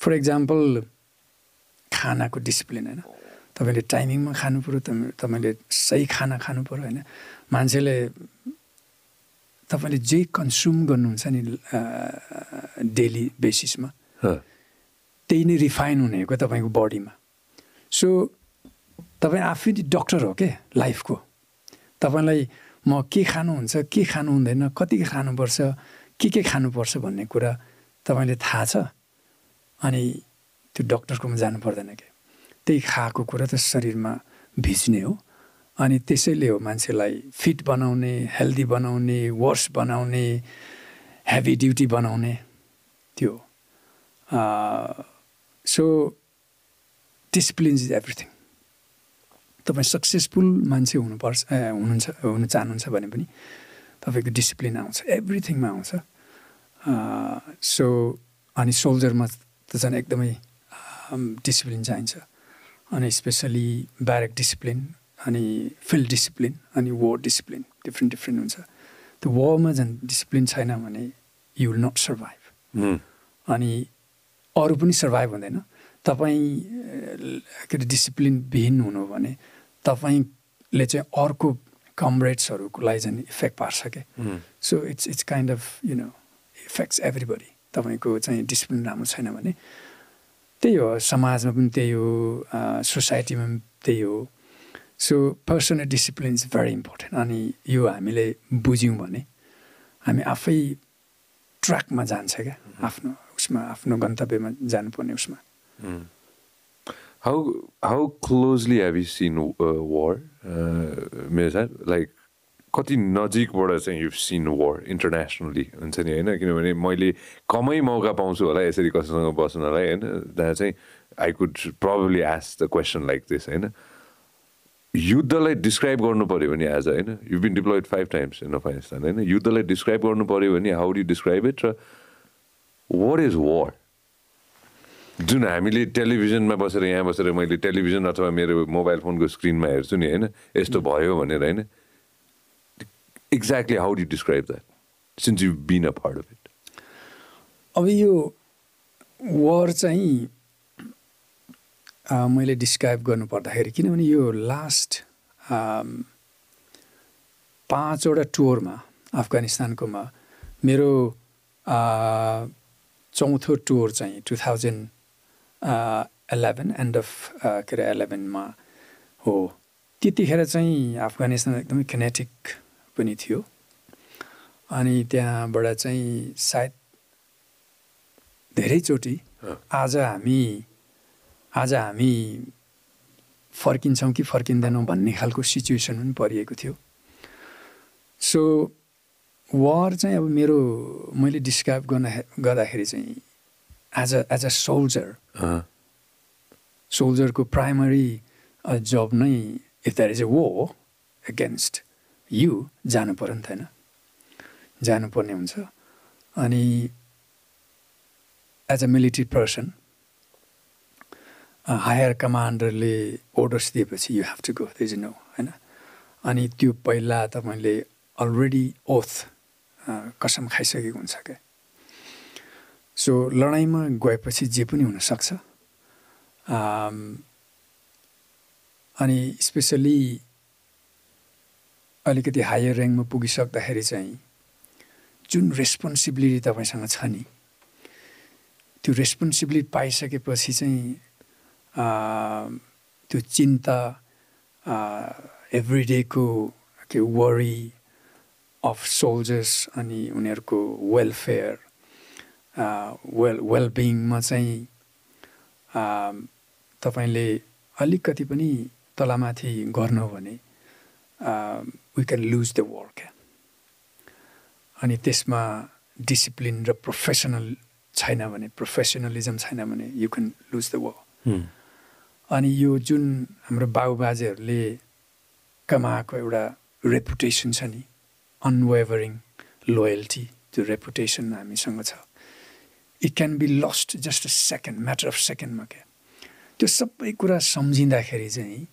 फर इक्जाम्पल खानाको डिसिप्लिन होइन। तपाईँले टाइमिङमा खानु पऱ्यो तपाईँले सही खाना खानु पऱ्यो होइन। मान्छेले तपाईँले जे कन्ज्युम गर्नुहुन्छ नि डेली बेसिसमा त्यही नै रिफाइन हुने हो क्या तपाईँको बडीमा। सो तपाईँ आफै डक्टर हो क्या लाइफको? तपाईँलाई म के खानुहुन्छ के खानु हुँदैन कति खानुपर्छ के के खानुपर्छ भन्ने कुरा तपाईँले थाहा छ? अनि त्यो डक्टरकोमा जानु पर्दैन क्या त्यही खाएको कुरा त शरीरमा भिज्ने हो। अनि त्यसैले हो मान्छेलाई फिट बनाउने हेल्दी बनाउने वर्स बनाउने हेभी ड्युटी बनाउने त्यो। सो डिसिप्लिन इज एभ्रिथिङ तपाईँ सक्सेसफुल मान्छे हुनुपर्छ हुनुहुन्छ हुनु चाहनुहुन्छ भने पनि तपाईँको डिसिप्लिन आउँछ एभ्रिथिङमा आउँछ। सो अनि सोल्जरमा त झन् एकदमै डिसिप्लिन चाहिन्छ। अनि स्पेसली ब्यारेक डिसिप्लिन अनि फिल्ड डिसिप्लिन अनि war डिसिप्लिन डिफ्रेन्ट डिफ्रेन्ट हुन्छ। त्यो वरमा झन् डिसिप्लिन छैन भने यु विल नट सर्भाइभ अनि अरू पनि सर्भाइभ हुँदैन। तपाईँ के अरे डिसिप्लिनविहीन हुनु भने तपाईँले चाहिँ अर्को कमरेड्सहरूलाई चाहिँ इफेक्ट पार्छ क्या। So it's it's kind of you know effects everybody तपाईँको चाहिँ डिसिप्लिन राम्रो छैन भने। त्यही हो समाजमा पनि त्यही हो सोसाइटीमा पनि त्यही हो। So personal discipline is very important अनि यो हामीले बुझ्यौँ भने हामी आफै ट्र्याकमा जान्छ क्या आफ्नो उसमा आफ्नो गन्तव्यमा जानुपर्ने उसमा how how closely have you seen war मेरो साथ लाइक कति नजिकबाट चाहिँ यु सिन वर इन्टरनेसनली हुन्छ नि होइन किनभने मैले कमै मौका पाउँछु होला यसरी कसैसँग बस्नलाई होइन त्यहाँ चाहिँ I could probably ask the question like this होइन युद्धलाई डिस्क्राइब गर्नु पऱ्यो भने आज होइन you been deployed five times in Afghanistan होइन? युद्धलाई डिस्क्राइब गर्नु पऱ्यो भने हाउ डु डिस्क्राइब इट र वाट इज वार जुन हामीले टेलिभिजनमा बसेर यहाँ बसेर मैले टेलिभिजन अथवा मेरो मोबाइल फोनको स्क्रिनमा हेर्छु नि होइन? यस्तो भयो भनेर होइन? Exactly how do describe that since you been a part of it अब यो वर चाहिँ मैले डिस्क्राइब गर्नु पर्दाखेरि किनभने यो लास्ट पाँचवटा टुरमा अफगानिस्तानकोमा मेरो चौथो टुर चाहिँ two thousand eleven end of के अरे इलेभेनमा हो। त्यतिखेर चाहिँ अफगानिस्तान एकदमै केनेटिक पनि थियो। अनि त्यहाँबाट चाहिँ सायद धेरैचोटि आज हामी आज हामी फर्किन्छौँ कि फर्किँदैनौँ भन्ने खालको सिचुएसन पनि परिएको थियो। सो वार चाहिँ अब मेरो मैले डिस्क्राइब गर्न गर्दाखेरि चाहिँ as a as a soldier सोल्जरको primary जब नै द्याट इज ए वो एगेन्स्ट यु जानु पऱ्यो नि त होइन। जानुपर्ने हुन्छ। अनि as a military person higher कमान्डरले orders दिएपछि you have to go these no होइन? अनि त्यो पहिला तपाईँले अलरेडी ओथ कसम खाइसकेको हुन्छ क्या? सो लडाइँमा गएपछि जे पनि हुनसक्छ अनि स्पेसली अलिकति हायर ऱ्याङ्कमा पुगिसक्दाखेरि चाहिँ जुन रेस्पोन्सिबिलिटी तपाईँसँग छ नि त्यो रेस्पोन्सिबिलिटी पाइसकेपछि चाहिँ त्यो चिन्ता एभ्रिडेको के वरी अफ सोल्जर्स अनि उनीहरूको वेलफेयर वेल वेलबिङमा चाहिँ तपाईँले अलिकति पनि तलमाथि गर्नु भने we can lose the work क्या अनि त्यसमा डिसिप्लिन र प्रोफेसनल छैन भने प्रोफेसनलिजम छैन भने you can lose the work अनि यो जुन हाम्रो बाबुबाजेहरूले कमाएको एउटा रेपुटेसन छ नि अनवेभरिङ लोयल्टी त्यो रेपुटेसन हामीसँग छ it can be lost just a second matter of सेकेन्डमा क्या? त्यो सबै कुरा सम्झिँदाखेरि चाहिँ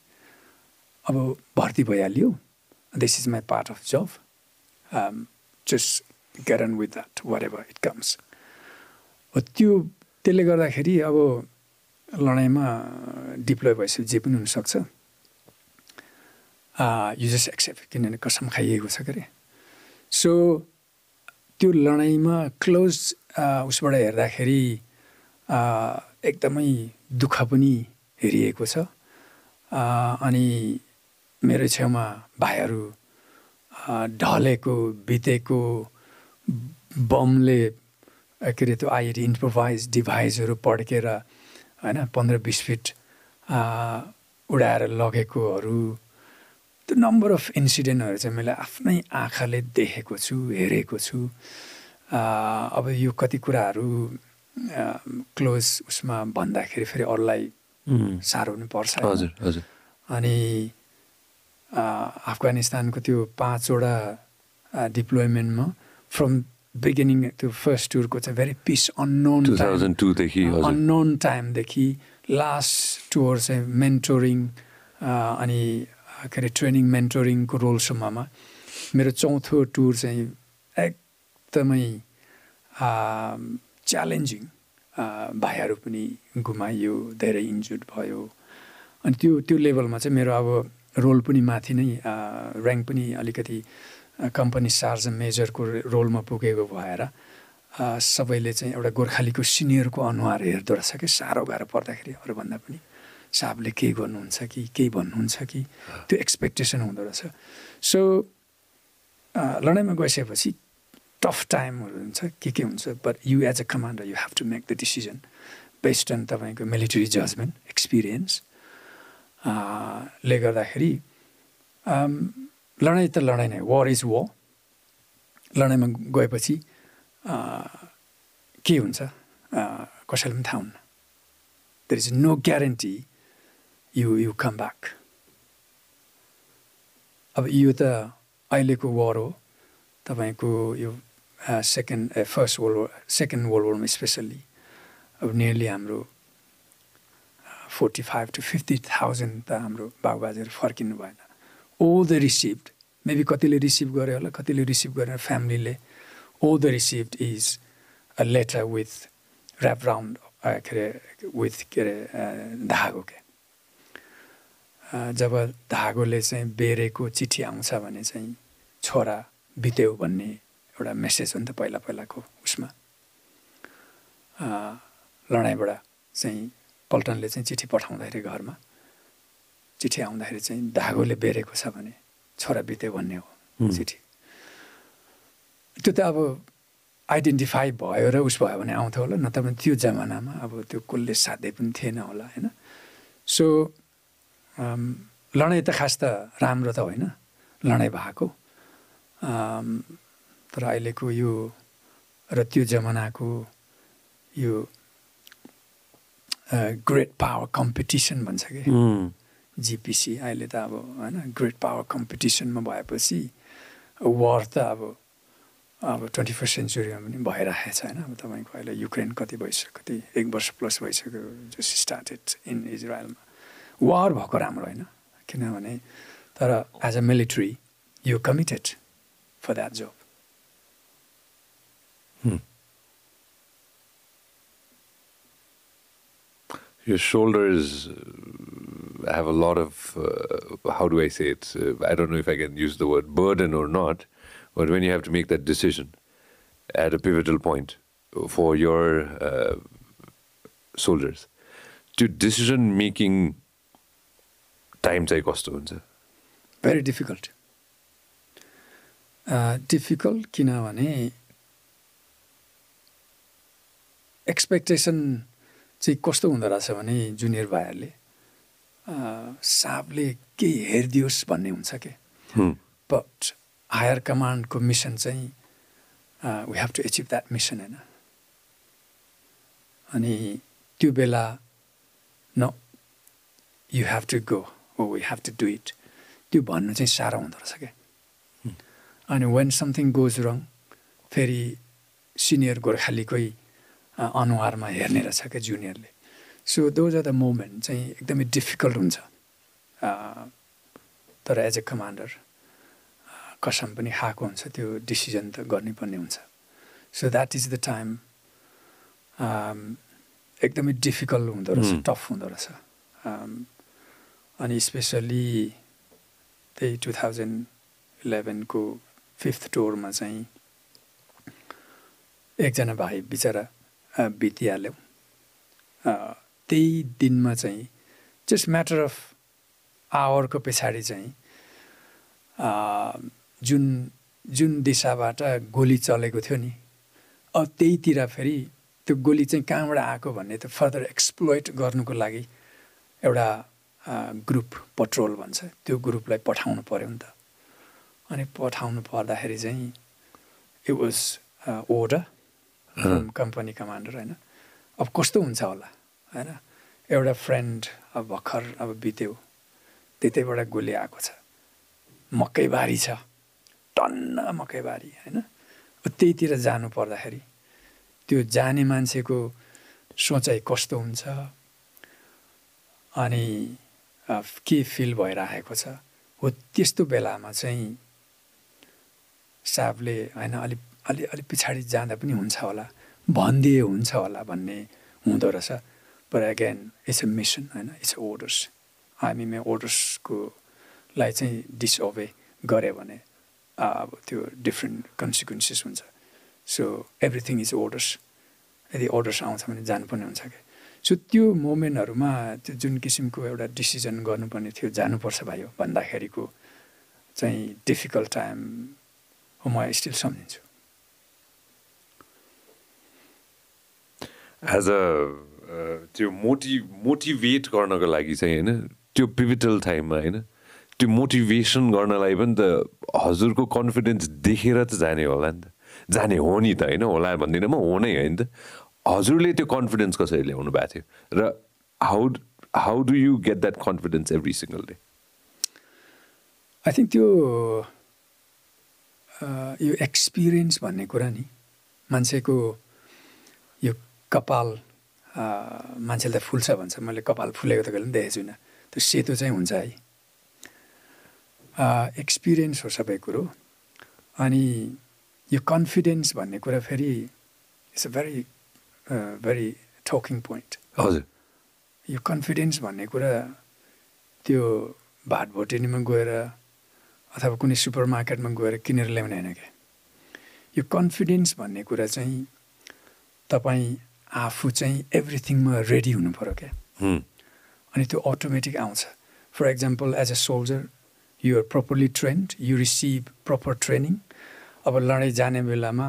अब भर्ती भइहाल्यो। This is my part of job just on with that whatever it comes त्यो त्यसले गर्दाखेरि अब लडाइँमा डिप्लोय भएपछि जे पनि हुनसक्छ। यु जस्ट एक्सेप्ट किनभने कसम खाइएको छ के अरे? सो त्यो लडाइँमा क्लोज उसबाट हेर्दाखेरि एकदमै दुःख पनि हेरिएको छ। अनि मेरो छेउमा भाइहरू ढलेको बितेको बमले के अरे त्यो आइडी इम्प्रोभाइज डिभाइसहरू पड्केर होइन पन्ध्र बिस फिट उडाएर लगेकोहरू। त्यो नम्बर अफ इन्सिडेन्टहरू चाहिँ मैले आफ्नै आँखाले देखेको छु हेरेको छु। अब यो कति कुराहरू क्लोज उसमा भन्दाखेरि फेरि अरूलाई साह्रो पनि पर्छ हजुर हजुर। अनि अफगानिस्तानको त्यो पाँचवटा डिप्लोइमेन्टमा फ्रम बिगिनिङ त्यो फर्स्ट टुरको चाहिँ भेरी पिस अननोन अननोन टाइमदेखि लास्ट टुर चाहिँ मेन्टोरिङ अनि के अरे ट्रेनिङ मेन्टोरिङको रोलसम्ममा मेरो चौथो टुर चाहिँ एकदमै च्यालेन्जिङ भाइहरू पनि गुमाइयो धेरै इन्जुर्ड भयो। अनि त्यो त्यो लेभलमा चाहिँ मेरो अब रोल पनि माथि नै ऱ्याङ्क पनि अलिकति कम्पनी चार्ज मेजरको रोलमा पुगेको भएर सबैले चाहिँ एउटा गोर्खालीको सिनियरको अनुहार हेर्दो रहेछ कि? साह्रो गाह्रो पर्दाखेरि अरूभन्दा पनि साहबले केही गर्नुहुन्छ कि केही भन्नुहुन्छ कि? त्यो एक्सपेक्टेसन हुँदो रहेछ। सो लडाइँमा गइसकेपछि टफ टाइमहरू हुन्छ के के हुन्छ? But you as a commander you have to make the decision based on तपाईँको मिलिट्री जजमेन्ट एक्सपिरियन्स ले गर्दाखेरि लडाइँ त लडाइँ नै। वार इज वर लडाइँमा गएपछि के हुन्छ? कसैलाई पनि थाहा हुन्न। There is no guarantee you you come back अब यो त अहिलेको वार हो। तपाईँको यो second first world war second world वारमा specially अब नियरली हाम्रो forty five to fifty thousand त हाम्रो बाबुबाजेहरू फर्किनु भएन। ओल द रिसिभड मेबी कतिले रिसिभ गर्यो होला कतिले रिसिभ गरेर फ्यामिलीले all they received is a letter with wrap round के अरे विथ के अरे धागो के जब धागोले चाहिँ बेरेको चिठी आउँछ भने चाहिँ छोरा बित्यो भन्ने एउटा मेसेज हो नि त पहिला पहिलाको उसमा लडाइँबाट चाहिँ पल्टनले चाहिँ चिठी पठाउँदाखेरि घरमा चिठी आउँदाखेरि चाहिँ धागोले बेरेको छ भने छोरा बित्यो भन्ने हो चिठी त्यो त अब आइडेन्टिफाई भयो र उस भयो भने आउँथ्यो होला नत्र भने त्यो जमानामा अब त्यो कसले साध्य पनि थिएन होला होइन? सो लडाइँ त खास त राम्रो त होइन लडाइँ भएको। तर अहिलेको यो र त्यो जमानाको यो ग्रेट पावर कम्पिटिसन भन्छ कि? जिपिसी अहिले त अब होइन ग्रेट पावर कम्पिटिसनमा भएपछि वार त अब अब ट्वेन्टी फर्स्ट सेन्चुरीमा पनि भइरहेको छ होइन। अब तपाईँको अहिले युक्रेन कति भइसक्यो कति एक वर्ष प्लस भइसक्यो जस स्टार्टेड इन इजरायलमा वार भएको राम्रो होइन। किनभने तर as a military you committed for that job Your shoulders have a lot of, uh, how do I say it? Uh, I don't know if I can use the word burden or not, but when you have to make that decision at a pivotal point for your uh, soldiers, to decision making time चाहिँ कस्तो हुन्छ very difficult difficult किनभने expectation चाहिँ कस्तो हुँदो रहेछ भने junior भाइहरूले सापले के हेरिदियोस् भन्ने हुन्छ कि? बट हायर कमान्डको मिसन चाहिँ we have to achieve that mission होइन? अनि त्यो बेला न you have to go oh we have to do it त्यो भन्नु चाहिँ साह्रो हुँदो रहेछ क्या अनि वेन समथिङ गोज रङ फेरि सिनियर गोर्खालीकै अनुहारमा हेर्ने रहेछ क्या जुनियरले so those are the moment चाहिँ एकदमै डिफिकल्ट हुन्छ। तर एज ए कमान्डर कसम पनि खाएको हुन्छ त्यो डिसिजन त गर्नुपर्ने हुन्छ। So that is the time एकदमै डिफिकल्ट हुँदो रहेछ टफ हुँदो रहेछ। अनि स्पेसल्ली त्यही टु थाउजन्ड इलेभेनको फिफ्थ टोरमा चाहिँ एकजना भाइ बिचरा बितिहाल्यौँ। त्यही दिनमा चाहिँ जस्ट म्याटर अफ आवरको पछाडि चाहिँ जुन जुन दिशाबाट गोली चलेको थियो नि अब त्यहीतिर फेरि त्यो गोली चाहिँ कहाँबाट आएको भन्ने त फर्दर एक्सप्लोइट गर्नुको लागि एउटा ग्रुप पट्रोल भन्छ। त्यो ग्रुपलाई पठाउनु पऱ्यो नि त। अनि पठाउनु पर्दाखेरि चाहिँ it was order company commander होइन? अब कस्तो हुन्छ होला? होइन? एउटा फ्रेन्ड अब भर्खर अब बित्यो। त्यतैबाट गोली आएको छ। मकैबारी छ। टन्न मकैबारी होइन? त्यहीतिर जानु पर्दाखेरि त्यो जाने मान्छेको सोचाइ कस्तो हुन्छ? अनि के फिल भइरहेको छ? हो त्यस्तो बेलामा चाहिँ साहबले होइन अलि अलि अलि पछाडि जाँदा पनि हुन्छ होला। भनिदिए हुन्छ होला भन्ने हुँदो रहेछ। पर एगेन इट्स अ मिसन होइन इट्स अ ओर्डर्स हामी मे ओर्डर्सकोलाई चाहिँ डिसअबे गऱ्यो भने अब त्यो डिफ्रेन्ट कन्सिक्वेन्सेस हुन्छ सो एभ्रिथिङ इज ओर्डर्स यदि अर्डर्स आउँछ भने जानुपर्ने हुन्छ क्या सो त्यो मोमेन्टहरूमा त्यो जुन किसिमको एउटा डिसिजन गर्नुपर्ने थियो जानुपर्छ भाइ भन्दाखेरिको चाहिँ डिफिकल्ट टाइम हो म स्टिल सम्झिन्छु। एज अ त्यो मोटि मोटिभेट गर्नको लागि चाहिँ होइन त्यो पिभिटल टाइममा होइन त्यो मोटिभेसन गर्नलाई पनि त हजुरको कन्फिडेन्स देखेर त जाने होला नि त। जाने हो नि त होइन होला भन्दिनँ म हो नै होइन त। हजुरले त्यो कन्फिडेन्स कसरी ल्याउनु भएको थियो? र how how do you get that confidence every single day I think त्यो यो एक्सपिरियन्स भन्ने कुरा नि मान्छेको यो कपाल मान्छेले त फुल्छ भन्छ। मैले कपाल फुलेको त कहिले पनि देखेको छुइनँ। त्यो सेतो चाहिँ हुन्छ है। एक्सपिरियन्स हो सबै कुरो। अनि यो कन्फिडेन्स भन्ने कुरा फेरि it's a very very talking point हजुर। यो कन्फिडेन्स भन्ने कुरा त्यो भाटभोटेनीमा गएर अथवा कुनै सुपर मार्केटमा गएर किनेर ल्याउने होइन क्या। यो कन्फिडेन्स भन्ने कुरा चाहिँ तपाईँ आफू चाहिँ एभ्रिथिङमा रेडी हुनु पऱ्यो क्या। अनि त्यो अटोमेटिक आउँछ। For example as a soldier you are properly trained you receive proper training अब लडाइँ जाने बेलामा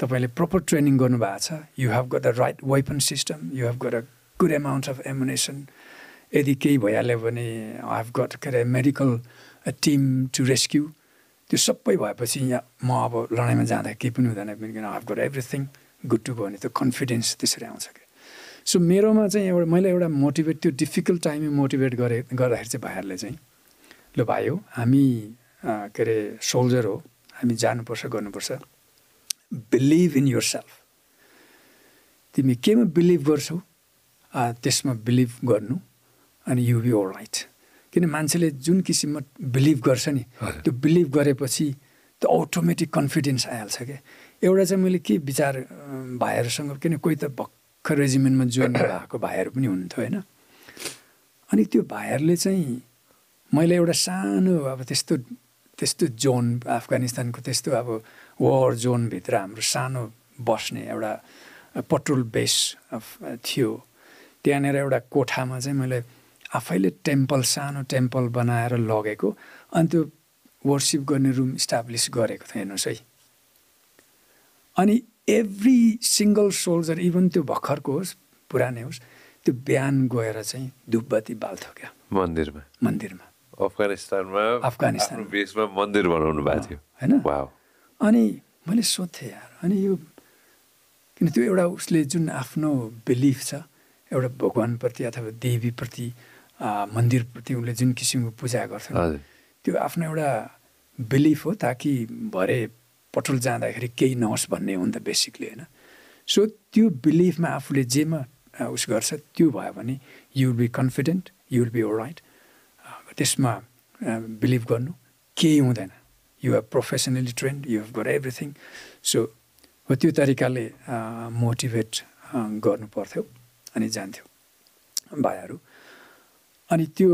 तपाईँले प्रपर ट्रेनिङ गर्नुभएको छ you have got the right weapon system you have got a good amount of ammunition यदि केही भइहाल्यो भने हेभ गट के अरे मेडिकल टिम टु रेस्क्यु त्यो सबै भएपछि यहाँ म अब लडाइँमा जाँदा केही पनि हुँदैन किन I have got everything good too भयो भने त्यो कन्फिडेन्स त्यसरी आउँछ क्या। सो मेरोमा चाहिँ एउटा मैले एउटा मोटिभेट त्यो डिफिकल्ट टाइममा मोटिभेट गरेँ गर्दाखेरि चाहिँ भाइहरूले चाहिँ ल भाइ हो हामी के अरे सोल्जर हो हामी जानुपर्छ गर्नुपर्छ। बिलिभ इन यर सेल्फ तिमी केमा बिलिभ गर्छौ? त्यसमा बिलिभ गर्नु अनि यु बी ओर राइट किन मान्छेले जुन किसिममा बिलिभ गर्छ नि त्यो बिलिभ गरेपछि त्यो अटोमेटिक कन्फिडेन्स आइहाल्छ क्या। एउटा चाहिँ मैले के विचार भाइहरूसँग किन कोही त भर्खर रेजिमेन्टमा जोइन भएको भाइहरू पनि हुनुहुन्थ्यो होइन? अनि त्यो भाइहरूले चाहिँ मैले एउटा सानो अब त्यस्तो त्यस्तो जोन अफगानिस्तानको त्यस्तो अब वर जोनभित्र हाम्रो सानो बस्ने एउटा पेट्रोल बेस थियो। त्यहाँनिर एउटा कोठामा चाहिँ मैले आफैले टेम्पल सानो टेम्पल बनाएर लगेको अनि त्यो वर्सिप गर्ने रुम इस्टाब्लिस गरेको थिएँ हेर्नुहोस् है। अनि एभ्री सिङ्गल सोल्जर इभन त्यो भर्खरको होस् पुरानै होस् त्यो बिहान गएर चाहिँ धुपबत्ती बाल्थ्यो क्या। मन्दिरमा। मन्दिरमा। अफगानिस्तानमा अफगानिस्तान बेसमा मन्दिर बनाउनु भएको थियो। होइन? अनि मैले सोध्थेँ यार अनि यो किन त्यो एउटा उसले जुन आफ्नो बिलिफ छ एउटा भगवान्प्रति अथवा देवीप्रति मन्दिरप्रति उसले जुन किसिमको पूजा गर्छ त्यो आफ्नो एउटा बिलिफ हो ताकि भरे पटोल जाँदाखेरि केही नहोस् भन्ने हो नि त बेसिकली होइन? सो त्यो बिलिफमा आफूले जेमा उस गर्छ त्यो भयो भने you will be confident you will be right त्यसमा बिलिभ गर्नु केही हुँदैन। You have professionally trained you have got everything so हो त्यो तरिकाले मोटिभेट गर्नु पर्थ्यो अनि जान्थ्यो भाइहरू। अनि त्यो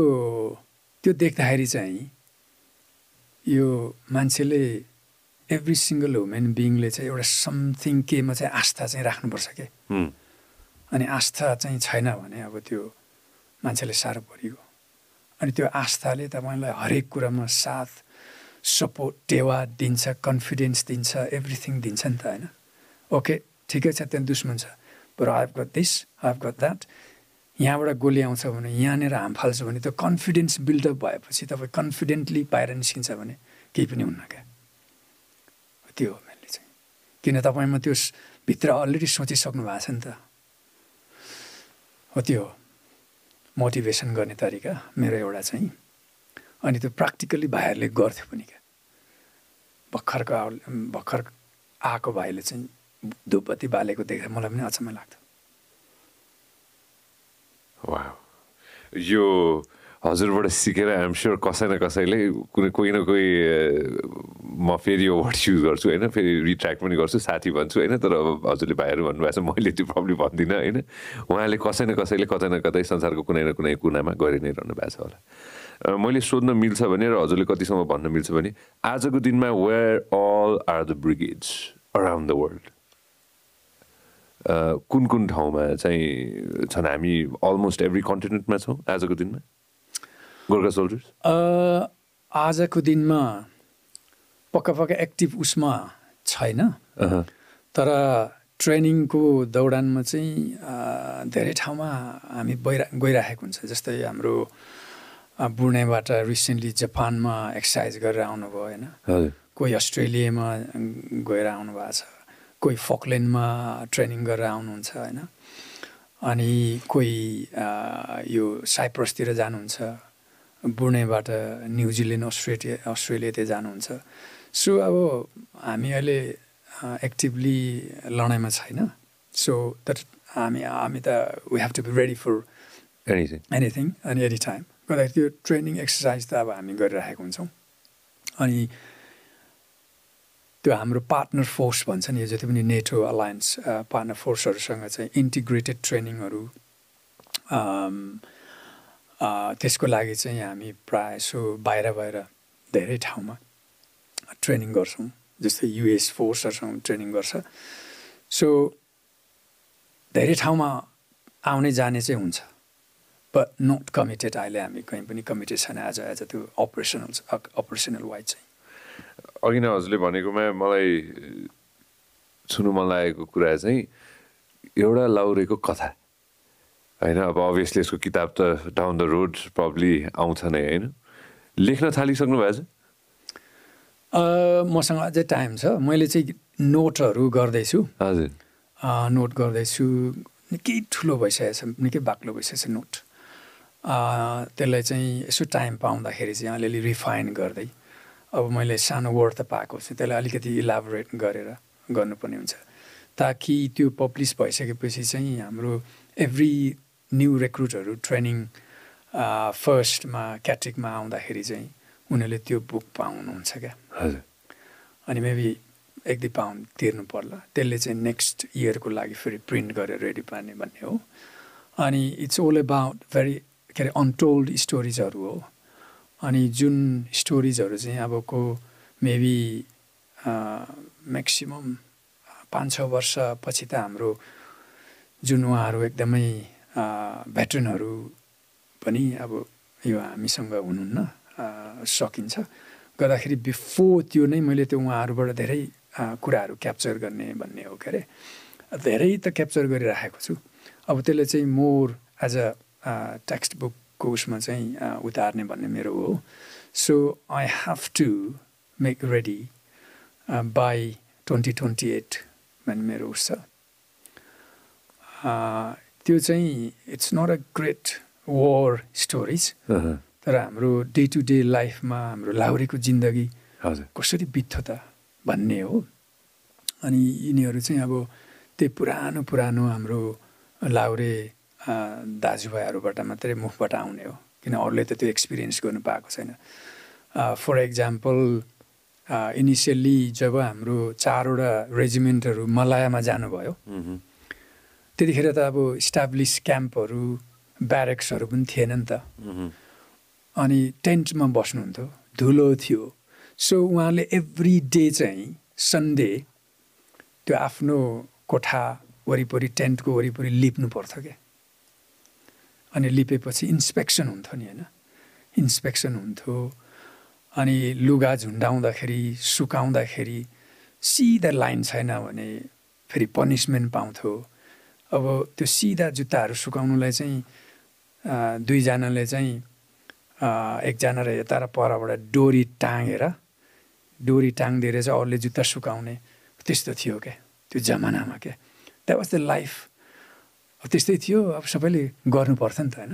त्यो देख्दाखेरि चाहिँ यो मान्छेले एभ्री सिङ्गल ह्युमेन बिङले चाहिँ एउटा समथिङ केमा चाहिँ आस्था चाहिँ राख्नुपर्छ क्या अनि आस्था चाहिँ छैन भने अब त्यो मान्छेले साह्रो परिगयो अनि त्यो आस्थाले तपाईँलाई हरेक कुरामा साथ सपोर्ट टेवा दिन्छ कन्फिडेन्स दिन्छ एभ्रिथिङ दिन्छ नि त होइन। ओके ठिकै छ त्यहाँ दुश्मन छ। बरु I've got this I've got that यहाँबाट गोली आउँछ भने यहाँनिर हाम फाल्छ भने त्यो कन्फिडेन्स बिल्डअप भएपछि तपाईँ कन्फिडेन्टली बाहिर निस्किन्छ भने केही पनि हुन्न क्या। त्यो हो मैले चाहिँ। किन तपाईँमा त्यो भित्र अलरेडी सोचिसक्नु भएको छ नि त। हो त्यो मोटिभेसन गर्ने तरिका मेरो एउटा चाहिँ। अनि त्यो प्र्याक्टिकल्ली भाइहरूले गर्थ्यो पनि क्या। भर्खरको भर्खर आएको भाइले चाहिँ धुपबत्ती बालेको देखेर मलाई पनि अचम्म लाग्थ्यो। वा यो हजुरबाट सिकेर आइएम स्योर कसै न कसैले कुनै कोही न कोही म फेरि यो वर्ड युज गर्छु होइन? फेरि रिट्र्याक्ट पनि गर्छु साथी भन्छु होइन? तर अब हजुरले भाइहरू भन्नुभएको छ मैले त्यो प्रब्लम भन्दिनँ होइन? उहाँले कसै न कसैले कतै न कतै संसारको कुनै न कुनै कुनामा गरि नै रहनु भएको छ होला। मैले सोध्न मिल्छ भने र हजुरले कतिसम्म भन्न मिल्छ भने आजको दिनमा where all are the brigades around the world कुन कुन ठाउँमा चाहिँ छन् हामी? अलमोस्ट एभ्री कन्टिनेन्टमा छौँ आजको दिनमा? गोर्खा सोल्जर्स? आजको दिनमा पक्का पक्का एक्टिभ उसमा छैन। तर ट्रेनिङको दौडानमा चाहिँ धेरै ठाउँमा हामी गइरा गइराखेको हुन्छ। जस्तै हाम्रो बुर्नेबाट रिसेन्टली जापानमा एक्सर्साइज गरेर आउनुभयो होइन? कोही अस्ट्रेलियामा गएर आउनुभएको छ कोही फकल्यान्डमा ट्रेनिङ गरेर आउनुहुन्छ होइन? अनि कोही यो साइप्रसतिर जानुहुन्छ। बुर्नेबाट न्युजिल्यान्ड अस्ट्रेलिया अस्ट्रेलियातिर जानुहुन्छ। सो अब हामी अहिले एक्टिभली लडाइँमा छैन। सो द्याट हामी हामी त we have to be ready for anything anything अनि एनी टाइम गर्दाखेरि त्यो ट्रेनिङ एक्सर्साइज त अब हामी गरिरहेको हुन्छौँ। अनि त्यो हाम्रो पार्टनर फोर्स भन्छ नि जति पनि नेटो अलायन्स पार्टनर फोर्सहरूसँग चाहिँ इन्टिग्रेटेड ट्रेनिङहरू त्यसको लागि चाहिँ हामी प्रायः सो बाहिर बाहिर धेरै ठाउँमा ट्रेनिङ गर्छौँ। जस्तै युएस फोर्सहरूसँग ट्रेनिङ गर्छ। सो धेरै ठाउँमा आउने जाने चाहिँ हुन्छ। बट नट कमिटेड अहिले हामी कहीँ पनि कमिटेड छैन। एज एज त्यो अपरेसनल अपरेसनल वाइज चाहिँ। अघि नै हजुरले भनेकोमा मलाई सुन्नु मन लागेको कुरा चाहिँ एउटा लाउरेको कथा। होइन अब अभियसली यसको किताब त डाउन द रोड प्रब्ली आउँछ नै होइन लेख्न थालिसक्नु भएको छ मसँग अझै टाइम छ मैले चाहिँ नोटहरू गर्दैछु हजुर नोट गर्दैछु निकै ठुलो भइसकेको छ निकै बाक्लो भइसकेको छ नोट त्यसलाई चाहिँ यसो टाइम पाउँदाखेरि चाहिँ अलिअलि रिफाइन गर्दै अब मैले सानो वर्ड त पाएको छु त्यसलाई अलिकति इलाबोरेट गरेर गर्नुपर्ने हुन्छ ताकि त्यो पब्लिस भइसकेपछि चाहिँ हाम्रो एभ्री न्यु रेक्रुटहरू ट्रेनिङ फर्स्टमा क्याट्रिकमा आउँदाखेरि चाहिँ उनीहरूले त्यो बुक पाउनुहुन्छ क्या। हजुर। अनि मेबी एक दुई पाउन्ड तिर्नु पर्ला। त्यसले चाहिँ नेक्स्ट इयरको लागि फेरि प्रिन्ट गरेर रेडी पार्ने भन्ने हो। अनि इट्स ओल एबाउट भेरी के अरे अनटोल्ड स्टोरिजहरू हो। अनि जुन स्टोरिजहरू चाहिँ अब को मेबी म्याक्सिमम् पाँच छ वर्षपछि त हाम्रो जुन उहाँहरू एकदमै भेटरनहरू पनि अब यो हामीसँग हुनुहुन्न सकिन्छ। गर्दाखेरि बिफोर त्यो नै मैले त्यो उहाँहरूबाट धेरै कुराहरू क्याप्चर गर्ने भन्ने हो के अरे। धेरै त क्याप्चर गरिराखेको छु। अब त्यसले चाहिँ मोर एज अ टेक्स्ट बुकको उसमा चाहिँ उतार्ने भन्ने मेरो हो। So I have to make ready by twenty twenty eight भन्ने मेरो उस छ। त्यो चाहिँ it's not a great war stories तर हाम्रो डे टु डे लाइफमा हाम्रो लाउरेको जिन्दगी कसरी बित्थ्यो त भन्ने हो। अनि यिनीहरू चाहिँ अब त्यही पुरानो पुरानो हाम्रो लाउरे दाजुभाइहरूबाट मात्रै मुखबाट आउने हो। किन अरूले त त्यो एक्सपिरियन्स गर्नु पाएको छैन। फर इक्जाम्पल इनिसियल्ली जब हाम्रो चारवटा रेजिमेन्टहरू मलायामा जानुभयो त्यतिखेर त अब इस्टाब्लिस क्याम्पहरू ब्यारेक्सहरू पनि थिएन नि त। अनि टेन्टमा बस्नुहुन्थ्यो धुलो थियो। सो उहाँले एभ्री डे चाहिँ सन्डे त्यो आफ्नो कोठा वरिपरि टेन्टको वरिपरि लिप्नु पर्थ्यो क्या। अनि लिपेपछि इन्सपेक्सन हुन्थ्यो नि होइन। इन्सपेक्सन हुन्थ्यो। अनि लुगा झुन्डाउँदाखेरि सुकाउँदाखेरि सिधा लाइन छैन भने फेरि पनिसमेन्ट पाउँथ्यो। अब त्यो सिधा जुत्ताहरू सुकाउनुलाई चाहिँ दुईजनाले चाहिँ एकजना र यता र परबाट डोरी टाँगेर डोरी टाङ्दिएर चाहिँ अरूले जुत्ता सुकाउने त्यस्तो थियो क्या त्यो जमानामा क्या द्याट वाज द लाइफ त्यस्तै थियो अब सबैले गर्नु पर्थ्यो नि त होइन।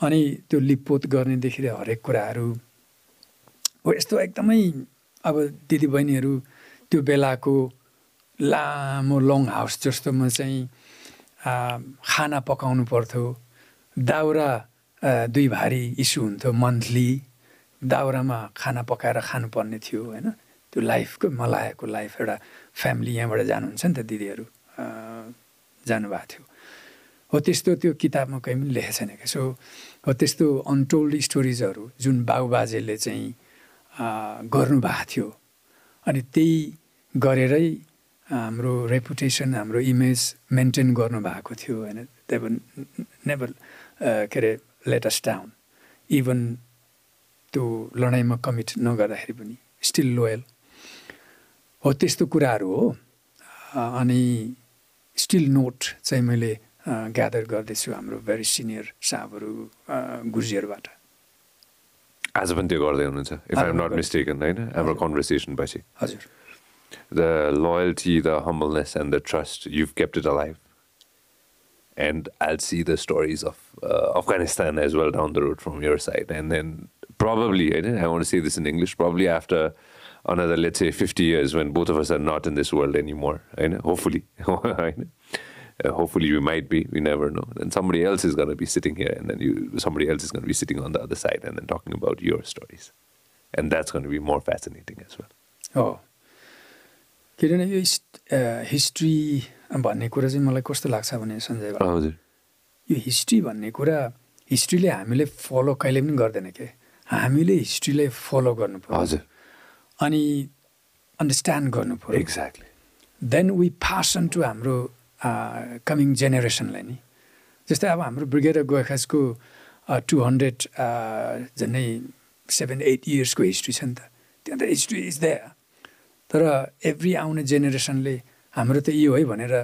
अनि त्यो लिपपोत गर्नेदेखि हरेक कुराहरू हो यस्तो एकदमै अब दिदीबहिनीहरू त्यो बेलाको लामो लङ हाउस जस्तोमा चाहिँ खाना पकाउनु पर्थ्यो। दाउरा दुई भारी इस्यु हुन्थ्यो मन्थली दाउरामा खाना पकाएर खानुपर्ने थियो होइन? त्यो लाइफको मलाएको लाइफ एउटा फ्यामिली यहाँबाट जानुहुन्छ नि त दिदीहरू जानुभएको थियो। हो त्यस्तो त्यो किताबमा कहीँ पनि लेखेको छैन क्या। सो हो त्यस्तो अनटोल्ड स्टोरिजहरू जुन बाबुबाजेले चाहिँ गर्नुभएको थियो। अनि त्यही गरेरै हाम्रो रेपुटेसन हाम्रो इमेज मेन्टेन गर्नुभएको थियो होइन. देवर नेभर के अरे लेटेस्ट डाउन इभन त्यो लडाइँमा कमिट नगर्दाखेरि पनि स्टिल लोयल हो त्यस्तो कुराहरू हो। अनि स्टिल नोट चाहिँ मैले ग्यादर गर्दैछु हाम्रो भेरी सिनियर साहबहरू गुर्जीहरूबाट। आज पनि त्यो गर्दै हुनुहुन्छ इफ आइम नट मिस्टेकन होइन? हाम्रो कन्भर्सेसन पछि। हजुर। the loyalty, the humbleness, and the trust. You've kept it alive. And I'll see the stories of uh, Afghanistan as well down the road from your side. And then probably, I, want to say this in English, probably after another, let's say, 50 years when both of us are not in this world anymore. Hopefully. Uh, hopefully we might be we never know and somebody else is going to be sitting here and then you somebody else is going to be sitting on the other side and then talking about your stories and that's going to be more fascinating as well oh किनभने यो history भन्ने कुरा चाहिँ मलाई कस्तो लाग्छ भने सञ्जय हजुर। यो हिस्ट्री भन्ने कुरा हिस्ट्रीले हामीले फलो कहिले पनि गर्दैन के? हामीले हिस्ट्रीलाई फलो गर्नु पर्यो। हजुर। अनि अन्डरस्ट्यान्ड गर्नु पर्यो। Exactly then we pass on to हाम्रो कमिङ जेनेरेसनलाई नि। जस्तै अब हाम्रो ब्रिगेड अफ गोर्खासको टु हन्ड्रेड झन्डै सेभेन एट इयर्सको हिस्ट्री छ नि त। त्यहाँ त हिस्ट्री इज द्या तर एभ्री आउने जेनेरेसनले हाम्रो त यो है भनेर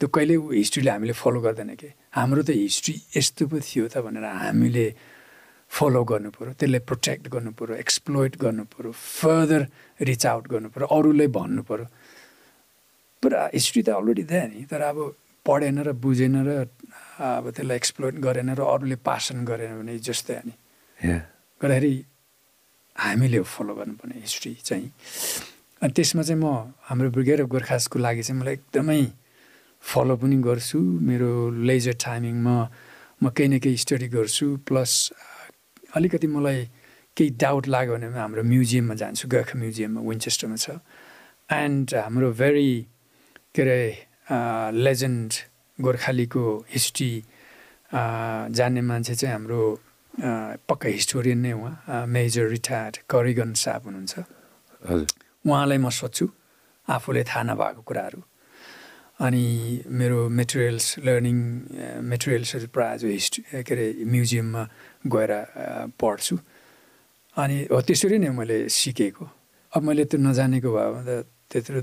त्यो कहिले हिस्ट्रीले हामीले फलो गर्दैन कि? हाम्रो त हिस्ट्री यस्तो पो थियो त भनेर हामीले फलो गर्नु पऱ्यो त्यसलाई प्रोटेक्ट गर्नु पऱ्यो एक्सप्लोइट गर्नु पऱ्यो फर्दर रिच आउट गर्नु पऱ्यो अरूलाई भन्नु पऱ्यो पुरा हिस्ट्री त अलरेडी दियो नि तर अब पढेन र बुझेन र अब त्यसलाई एक्सप्लोइट गरेन र अरूले पासन गरेन भने जस्तै नि। गर्दाखेरि हामीले फलो गर्नुपर्ने हिस्ट्री चाहिँ। अनि त्यसमा चाहिँ म हाम्रो ब्रिगेड अफ गोर्खासको लागि चाहिँ मलाई एकदमै फलो पनि गर्छु। मेरो लेजर टाइमिङमा म केही न केही स्टडी गर्छु। प्लस अलिकति मलाई केही डाउट लाग्यो भने हाम्रो म्युजियममा जान्छु। गोर्खा म्युजियममा विन्चेस्टरमा छ। एन्ड हाम्रो भेरी के अरे लेजेन्ड गोर्खालीको हिस्ट्री जान्ने मान्छे चाहिँ हाम्रो पक्का हिस्टोरियन नै उहाँ मेजर रिटायर्ड करिगन साहब हुनुहुन्छ। उहाँलाई म सोध्छु आफूले थाहा नभएको कुराहरू। अनि मेरो मेटेरियल्स लर्निङ मेटेरियल्सहरू प्रायः जो हिस्ट्री के अरे म्युजियममा गएर पढ्छु। अनि हो त्यसरी नै मैले सिकेको। अब मैले त्यो नजानेको भए त त्यत्रो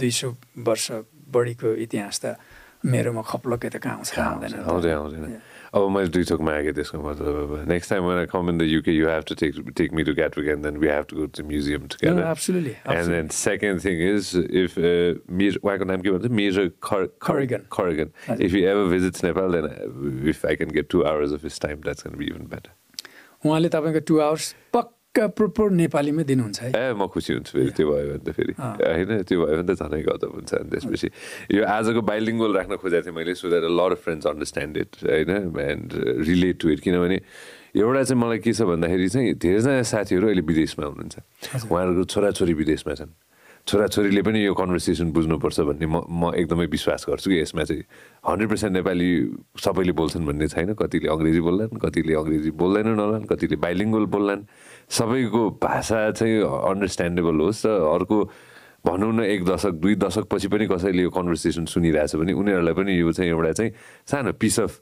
दुई सौ वर्ष बढीको इतिहास त मेरोमा खप्लकै त कहाँ आउँछ आउँदैन। आउँदैन अब मैले दुई छोक मागेँ त्यसको मतलब अब नेक्स्ट टाइम मलाई come in the UK you have to take take me to Gatwick and then we have to go to museum to get and then second thing is if मिर उहाँको नाम के भन्छ मिर खरगन खरगन if you ever visits Nepal then if I can get two hours of his time that's can be even better उहाँले तपाईँको two hours पक्क प्रोपर नेपालीमै दिनुहुन्छ है? ए म खुसी हुन्छु फेरि त्यो भयो भने त फेरि। होइन त्यो भयो भने त झनै गजब हुन्छ अनि त्यसपछि यो आजको बाइलिङ्गल राख्न खोजेको थिएँ मैले so that lot of friends understand it होइन एन्ड रिलेट टु इट किनभने एउटा चाहिँ मलाई के छ भन्दाखेरि चाहिँ धेरैजना साथीहरू अहिले विदेशमा हुनुहुन्छ। उहाँहरूको छोराछोरी विदेशमा छन्। छोराछोरीले पनि यो कन्भर्सेसन बुझ्नुपर्छ भन्ने म म एकदमै विश्वास गर्छु कि यसमा चाहिँ हन्ड्रेड पर्सेन्ट नेपाली सबैले बोल्छन् भन्ने छैन कतिले अङ्ग्रेजी बोल्लान् कतिले अङ्ग्रेजी बोल्दैनन् नलान् कतिले बाइलिङ्गल बोल्लान्। सबैको भाषा चाहिँ अन्डरस्ट्यान्डेबल होस् र अर्को भनौँ न एक दशक दुई दशकपछि पनि कसैले यो कन्भर्सेसन सुनिरहेछ भने उनीहरूलाई पनि यो चाहिँ एउटा चाहिँ सानो पिस अफ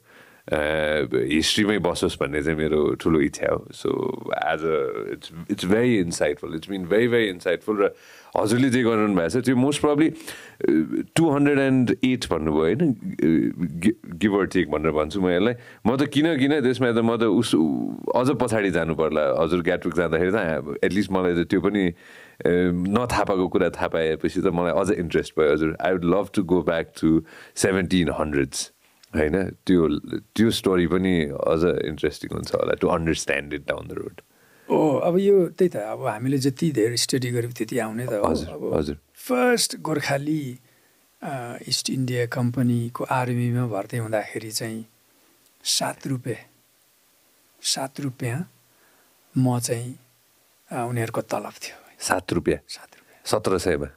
हिस्ट्रीमै बसोस् भन्ने चाहिँ मेरो ठुलो इच्छा हो. So as a it's it's very insightful it's mean very very insightful र हजुरले जे गरिरहनु भएको छ त्यो most probably two hundred and eight भन्नुभयो होइन? गिभ अर टेक भनेर भन्छु म यसलाई. म त किन किन त्यसमा त म त उस अझ पछाडि जानु पर्ला हजुर ग्याटविक जाँदाखेरि त एटलिस्ट मलाई त त्यो पनि नथाहा पाएको कुरा थाहा पाएपछि त मलाई अझ इन्ट्रेस्ट भयो हजुर. I would love to go back to seventeen hundreds होइन? त्यो त्यो स्टोरी पनि अझ इन्ट्रेस्टिङ हुन्छ होला to understand it down the road oh अब यो त्यही त अब हामीले जति धेरै स्टडी गऱ्यौँ त्यति आउने त हजुर हजुर। फर्स्ट गोर्खाली इस्ट इन्डिया कम्पनीको आर्मीमा भर्ती हुँदाखेरि चाहिँ सात रुपियाँ सात रुपियाँ म चाहिँ उनीहरूको तलब थियो। सात रुपियाँ सात रुपियाँ सत्र सयमा।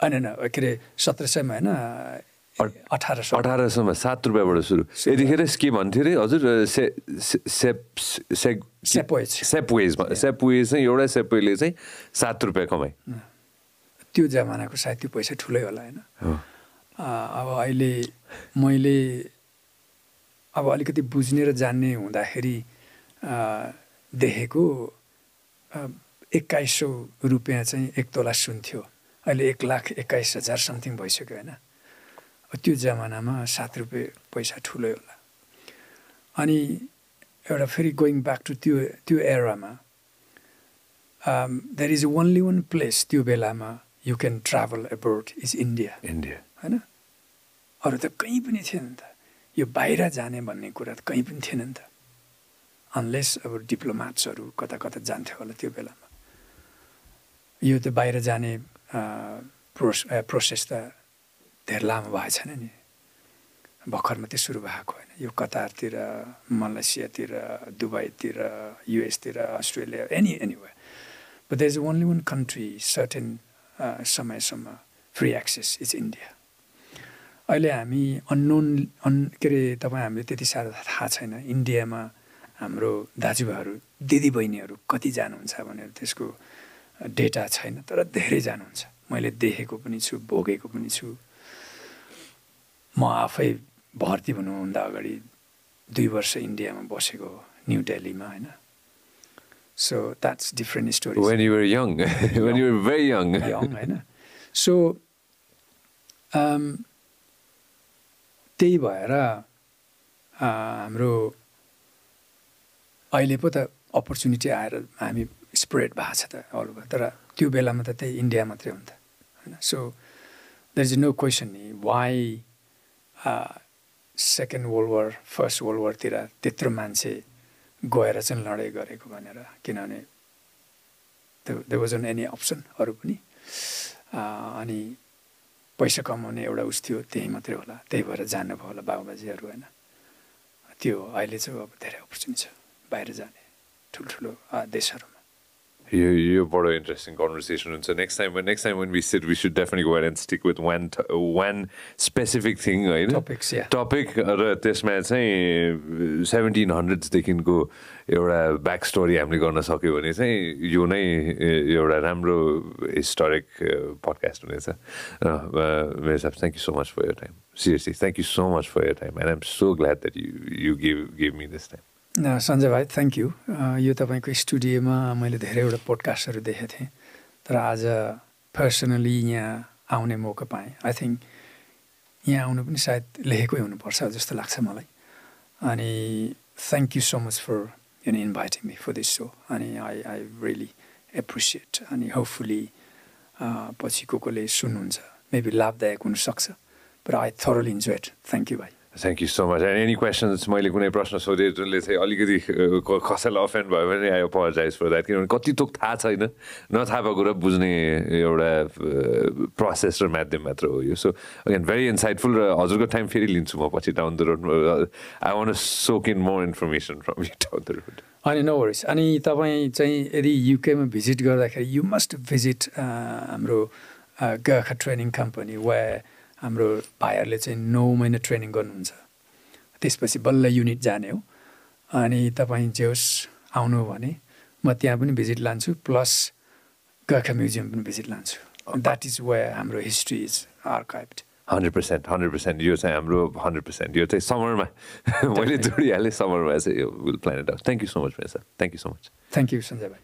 होइन होइन के अरे सत्र सयमा होइन अठार सय अठार सयमा सात रुपियाँबाट सुरु। यतिखेर के भन्थ्यो अरे हजुर से से- सेप से सेपोएज। सेपवेजमा सेपवेज चाहिँ एउटा सेपोइले चाहिँ सात रुपियाँ कमाइ त्यो जमानाको सायद त्यो पैसा ठुलै होला होइन? अब अहिले मैले अब अलिकति बुझ्ने र जान्ने हुँदाखेरि देखेको एक्काइस सौ रुपियाँ चाहिँ एक तोला सुन थियो अहिले एक लाख एक्काइस हजार समथिङ भइसक्यो होइन? त्यो जमानामा सात रुपियाँ पैसा ठुलै होला। अनि एउटा फेरि गोइङ ब्याक टु त्यो त्यो एरामा there is only one place त्यो बेलामा you can travel abroad is India India होइन? अरू त कहीँ पनि थिएन नि त। यो बाहिर जाने भन्ने कुरा त कहीँ पनि थिएन नि त। अनलेस अब डिप्लोमाट्सहरू कता कता जान्थ्यो होला त्यो बेलामा। यो त बाहिर जाने प्रोस प्रोसेस त धेरै लामो भएको छैन नि। भर्खर मात्रै सुरु भएको होइन। यो कतारतिर मलेसियातिर दुबईतिर युएसतिर Australia any anyway but there is only one country certain समयसम्म फ्री एक्सेस इज इन्डिया अहिले हामी अननोन अन के अरे तपाईँ हामीले त्यति साह्रो थाहा छैन। इन्डियामा हाम्रो दाजुभाइहरू दिदीबहिनीहरू कति जानुहुन्छ भनेर त्यसको डेटा छैन तर धेरै जानुहुन्छ। मैले देखेको पनि छु भोगेको पनि छु। म आफै भर्ती हुनुभन्दा अगाडि दुई वर्ष इन्डियामा बसेको हो न्यु दिल्लीमा होइन? So that's different story when you were young. When you were very young. Young होइन? सो त्यही भएर हाम्रो अहिले पो त अपर्च्युनिटी आएर हामी स्प्रेड भएको छ त अल ओभर तर त्यो बेलामा त त्यही इन्डिया मात्रै हो नि त होइन? So there is no question why second world war first world वारतिर त्यत्रो मान्छे गएर चाहिँ लडाइँ गरेको भनेर किनभने they was an any option अरू पनि अनि पैसा कमाउने एउटा उस थियो त्यही मात्रै होला त्यही भएर जानुभयो होला बाबुबाजेहरू होइन त्यो। अहिले चाहिँ अब धेरै अपर्च्युनिटी छ बाहिर जाने ठुल्ठुलो अँ, देशहरूमा यो यो बडो इन्ट्रेस्टिङ कन्भर्सेसन हुन्छ next time next time we sit we should definitely go and stick with one one specific thing होइन Topics, yeah. टपिक र त्यसमा चाहिँ सेभेन्टिन हन्ड्रेड्सदेखिको एउटा ब्याक स्टोरी हामीले गर्न सक्यो भने चाहिँ यो नै एउटा राम्रो हिस्टोरिक पडकास्ट हुनेछ मेरो साहब thank you so much for your time seriously thank you so much for your time and I'm so glad that you you give give me this time Sanjay भाइ थ्याङ्क यू यो तपाईँको स्टुडियोमा मैले धेरैवटा पोडकास्टहरू देखेको थिएँ। तर आज personally यहाँ आउने मौका पाएँ। आई थिङ्क यहाँ आउनु पनि सायद लेखेकै हुनुपर्छ जस्तो लाग्छ मलाई। अनि thank you so much for you inviting me for this so अनि आई आई रियली एप्रिसिएट अनि होपफुली पछि को कसले सुन्नुहुन्छ। मेबी लाभदायक हुनसक्छ। But I thoroughly enjoyed thank you भाइ thank you so much any questions मैले कुनै प्रश्न सोधेँ जसले चाहिँ अलिकति कसैलाई अफेन्ड भयो भने आई अपोलोजाइज फर द्याट किनभने कति थोक थाहा छैन। नथाहा भएको कुरा बुझ्ने एउटा प्रोसेस र माध्यम मात्र हो यो। सो अगेन भेरी इन्साइटफुल र हजुरको टाइम फेरि लिन्छु म पछि down the road I want soak in more information from you down the road अनि नो वरिस अनि तपाईँ चाहिँ यदि युकेमा भिजिट गर्दाखेरि यु मस्ट भिजिट हाम्रो गोर्खा ट्रेनिङ कम्पनी वा हाम्रो भाइहरूले चाहिँ नौ महिना ट्रेनिङ गर्नुहुन्छ। त्यसपछि बल्ल युनिट जाने हो। अनि तपाईँ जे होस् आउनु भने म त्यहाँ पनि भिजिट लान्छु प्लस गोर्खा म्युजियम पनि भिजिट लान्छु। द्याट इज वे हाम्रो history is archived hundred percent hundred percent यो चाहिँ हाम्रो हन्ड्रेड पर्सेन्ट यो चाहिँ समरमा मैले जोडिहालेँ समरमा चाहिँ यो will plan it out thank you so much मेरो sir thank you so much thank you Sanjay भाइ.